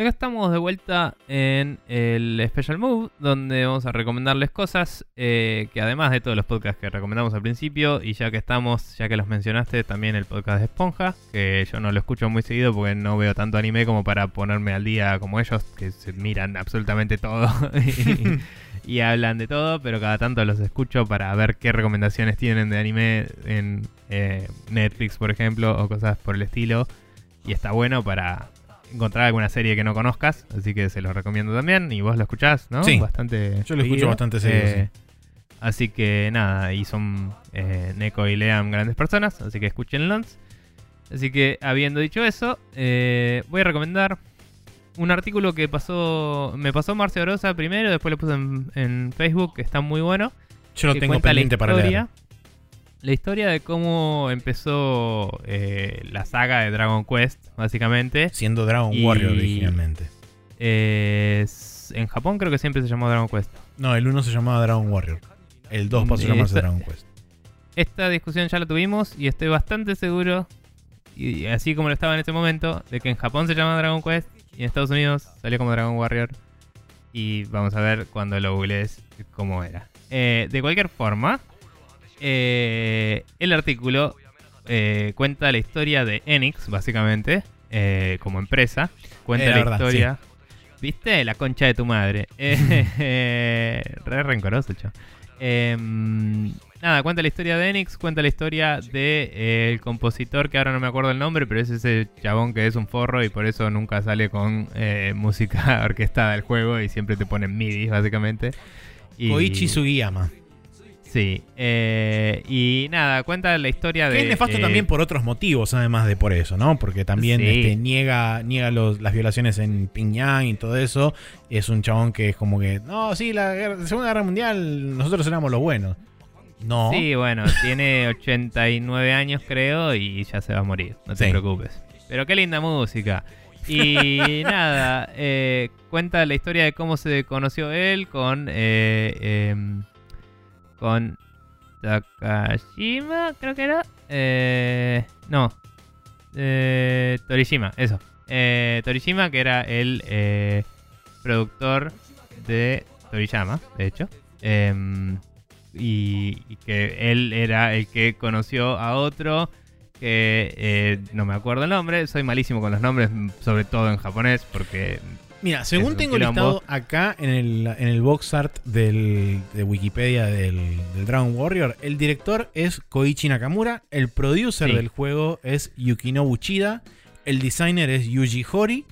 Y acá estamos de vuelta en el Special Move, donde vamos a recomendarles cosas eh, que además de todos los podcasts que recomendamos al principio, y ya que estamos, ya que los mencionaste, también el podcast de Esponja, que yo no lo escucho muy seguido porque no veo tanto anime como para ponerme al día como ellos, que se miran absolutamente todo y, hablan de todo, pero cada tanto los escucho para ver qué recomendaciones tienen de anime en eh, Netflix, por ejemplo, o cosas por el estilo. Y está bueno para encontrar alguna serie que no conozcas, así que se los recomiendo también. Y vos lo escuchás, ¿no? Sí. Bastante. Yo lo escucho bastante seguido, Eh, Así que nada, y son eh, Neko y Leam grandes personas, así que escúchenlos. Así que habiendo dicho eso, eh, voy a recomendar un artículo que pasó me pasó Marcia Orosa primero, después lo puse en, en Facebook, que está muy bueno. Yo lo tengo pendiente para leer. La historia de cómo empezó eh, la saga de Dragon Quest, básicamente. Siendo Dragon Y- Warrior originalmente. Eh, en Japón creo que siempre se llamó Dragon Quest. No, el 1 se llamaba Dragon Warrior. El 2 pasó a llamarse Esa- Dragon Quest. Esta discusión ya la tuvimos y estoy bastante seguro, y así como lo estaba en ese momento, de que en Japón se llama Dragon Quest y en Estados Unidos salió como Dragon Warrior. Y vamos a ver cuando lo googlees cómo era. Eh, de cualquier forma, eh, el artículo eh, cuenta la historia de Enix, básicamente, eh, como empresa. Cuenta la la, verdad, historia. ¿Viste? La concha de tu madre. Re rencoroso, chao. Em, nada, cuenta la historia de Enix, cuenta la historia del de, el compositor, que ahora no me acuerdo el nombre, pero es ese chabón que es un forro y por eso nunca sale con música orquestada del juego y siempre te ponen MIDI, básicamente. Y- Koichi Sugiyama. Sí, eh, y nada, cuenta la historia Que de... es nefasto eh, también por otros motivos, además de por eso, ¿no? Porque también Sí. este, niega, niega los- las violaciones en Pyongyang y todo eso. Es un chabón que es como que, no, sí, la, guerra- la Segunda Guerra Mundial, nosotros éramos los buenos. No. Sí, bueno, tiene 89 años creo y ya se va a morir, no te Sí. preocupes. Pero qué linda música. Y nada, eh, cuenta la historia de cómo se conoció él con... con Takashima, creo que era. Eh, no. Eh, Torishima, eso. Eh, Torishima, que era el eh, productor de Toriyama, de hecho. Em, y, y que él era el que conoció a otro que eh, no me acuerdo el nombre. Soy malísimo con los nombres, sobre todo en japonés, porque Mira, según tengo listado acá en el, en el box art del, de Wikipedia del, del Dragon Warrior, el director es Koichi Nakamura, el producer Sí. del juego es Yukinobu Chida, el designer es Yuji Hori,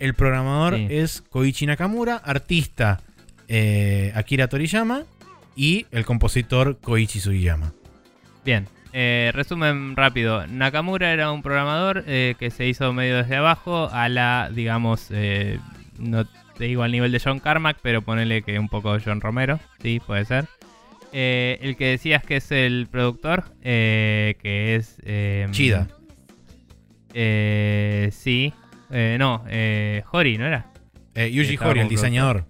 el programador Sí. es Koichi Nakamura, artista eh, Akira Toriyama y el compositor Koichi Sugiyama. Bien, eh, resumen rápido. Nakamura era un programador eh, que se hizo medio desde abajo a la, digamos, eh, no te digo al nivel de John Carmack, pero ponele que un poco John Romero, sí, puede ser. El que decías que es el productor, que es... eh, Chida. Sí, no, Hori, ¿no era? Yuji Hori, el diseñador.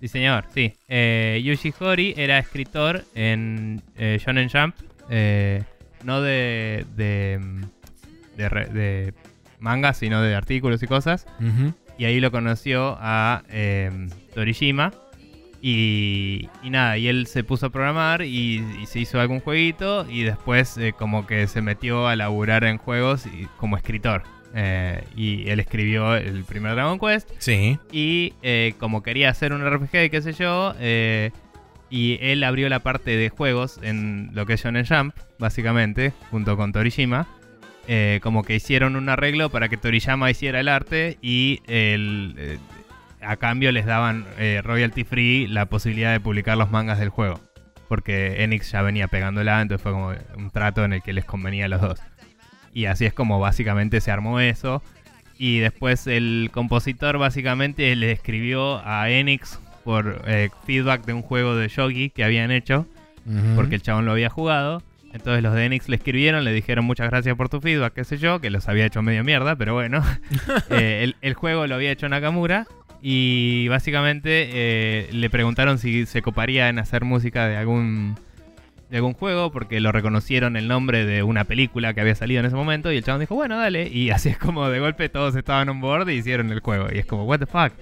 Diseñador, sí. Yuji Hori era escritor en Shonen Jump. Eh, no de, de, de, mangas, sino de artículos y cosas. Y ahí lo conoció a eh, Torishima. Y, y nada, y él se puso a programar y, y se hizo algún jueguito. Y después, eh, como que se metió a laburar en juegos y, como escritor. Eh, y él escribió el primer Dragon Quest. Sí. Y eh, como quería hacer un RPG qué sé yo, y él abrió la parte de juegos en lo que Jump, básicamente, junto con Toriyama. Eh, como que hicieron un arreglo para que Toriyama hiciera el arte y el, eh, a cambio les daban eh, royalty free la posibilidad de publicar los mangas del juego. Porque Enix ya venía pegándola, entonces fue como un trato en el que les convenía a los dos. Y así es como básicamente se armó eso. Y después el compositor básicamente le escribió a Enix por eh, feedback de un juego de Yogi que habían hecho, porque el chabón lo había jugado. Entonces los de Enix le escribieron, le dijeron muchas gracias por tu feedback, qué sé yo, que los había hecho medio mierda, pero bueno. Eh, el, el juego lo había hecho Nakamura y básicamente eh, le preguntaron si se coparía en hacer música de algún de algún juego porque lo reconocieron el nombre de una película que había salido en ese momento y el chabón dijo, bueno, dale. Y así es como de golpe todos estaban on board y hicieron el juego. Y es como, what the fuck.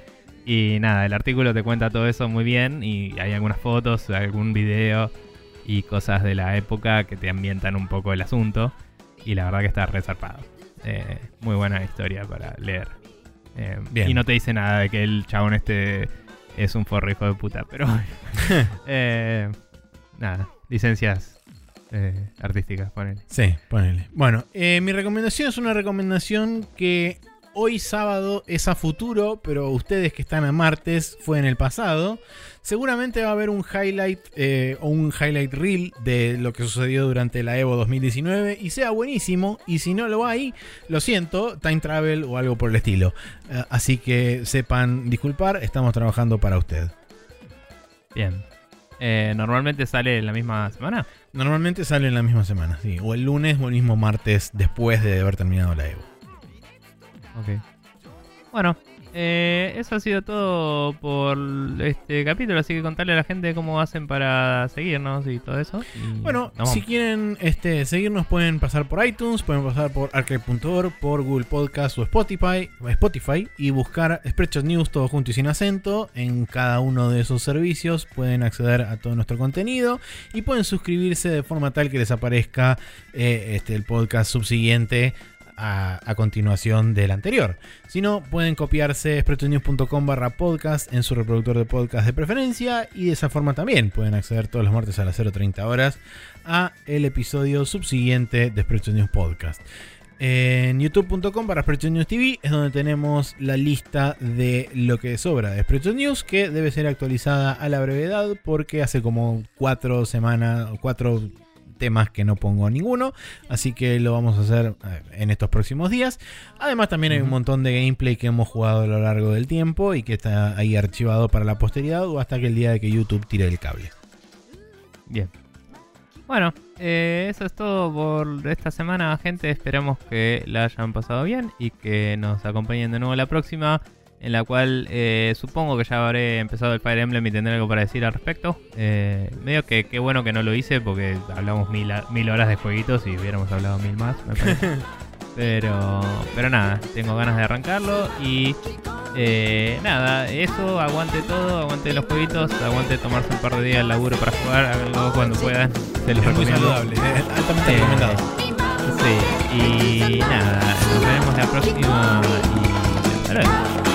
Y nada, el artículo te cuenta todo eso muy bien y hay algunas fotos, algún video y cosas de la época que te ambientan un poco el asunto. Y la verdad que está resarpado. Eh, muy buena historia para leer. Eh, Bien. Y no te dice nada de que el chabón este es un forro hijo de puta, pero eh, nada, licencias eh, artísticas, ponen. Sí, ponele. Bueno, eh, mi recomendación es una recomendación que hoy sábado es a futuro, pero ustedes que están a martes fue en el pasado. Seguramente va a haber un highlight eh, o un highlight reel de lo que sucedió durante la Evo 2019 y sea buenísimo. Y si no lo hay, lo siento, time travel o algo por el estilo. Eh, así que sepan disculpar, estamos trabajando para usted. Bien. Eh, Normalmente sale en la misma semana. Normalmente sale en la misma semana, sí. O el lunes o el mismo martes después de haber terminado la Evo. Ok. Bueno, eh, eso ha sido todo por este capítulo, así que contarle a la gente cómo hacen para seguirnos y todo eso. y Bueno, si quieren este, seguirnos pueden pasar por iTunes, pueden pasar por arcade.org, por Google Podcast o Spotify, Spotify y buscar Spreadshot News todo junto y sin acento. En cada uno de esos servicios pueden acceder a todo nuestro contenido y pueden suscribirse de forma tal que les aparezca eh, este, el podcast subsiguiente a, continuación del anterior. Si no, pueden copiarse spreadshotnews.com barra podcast en su reproductor de podcast de preferencia y de esa forma también pueden acceder todos los martes a las 0.30 horas a el episodio subsiguiente de Spreadshot News Podcast. En youtube.com para Spreadshot News TV es donde tenemos la lista de lo que sobra de Spreadshot News que debe ser actualizada a la brevedad porque hace como cuatro semanas o cuatro temas que no pongo ninguno, así que lo vamos a hacer eh, en estos próximos días. Además también hay un montón de gameplay que hemos jugado a lo largo del tiempo y que está ahí archivado para la posteridad o hasta que el día de que YouTube tire el cable. Bien. Bueno, eh, eso es todo por esta semana, gente. Esperamos que la hayan pasado bien y que nos acompañen de nuevo la próxima, en la cual eh, supongo que ya habré empezado el Fire Emblem y tendré algo para decir al respecto. Eh, medio que qué bueno que no lo hice porque hablamos mil, mil horas de jueguitos y hubiéramos hablado mil más, me parece. pero, pero nada, tengo ganas de arrancarlo y eh, nada, eso, aguante todo, aguante los jueguitos, aguante tomarse un par de días al laburo para jugar, háganlo cuando puedan. Se los Es muy recomiendo. saludable, es altamente Eh, recomendado. Sí, y nada, nos veremos la próxima y hasta luego.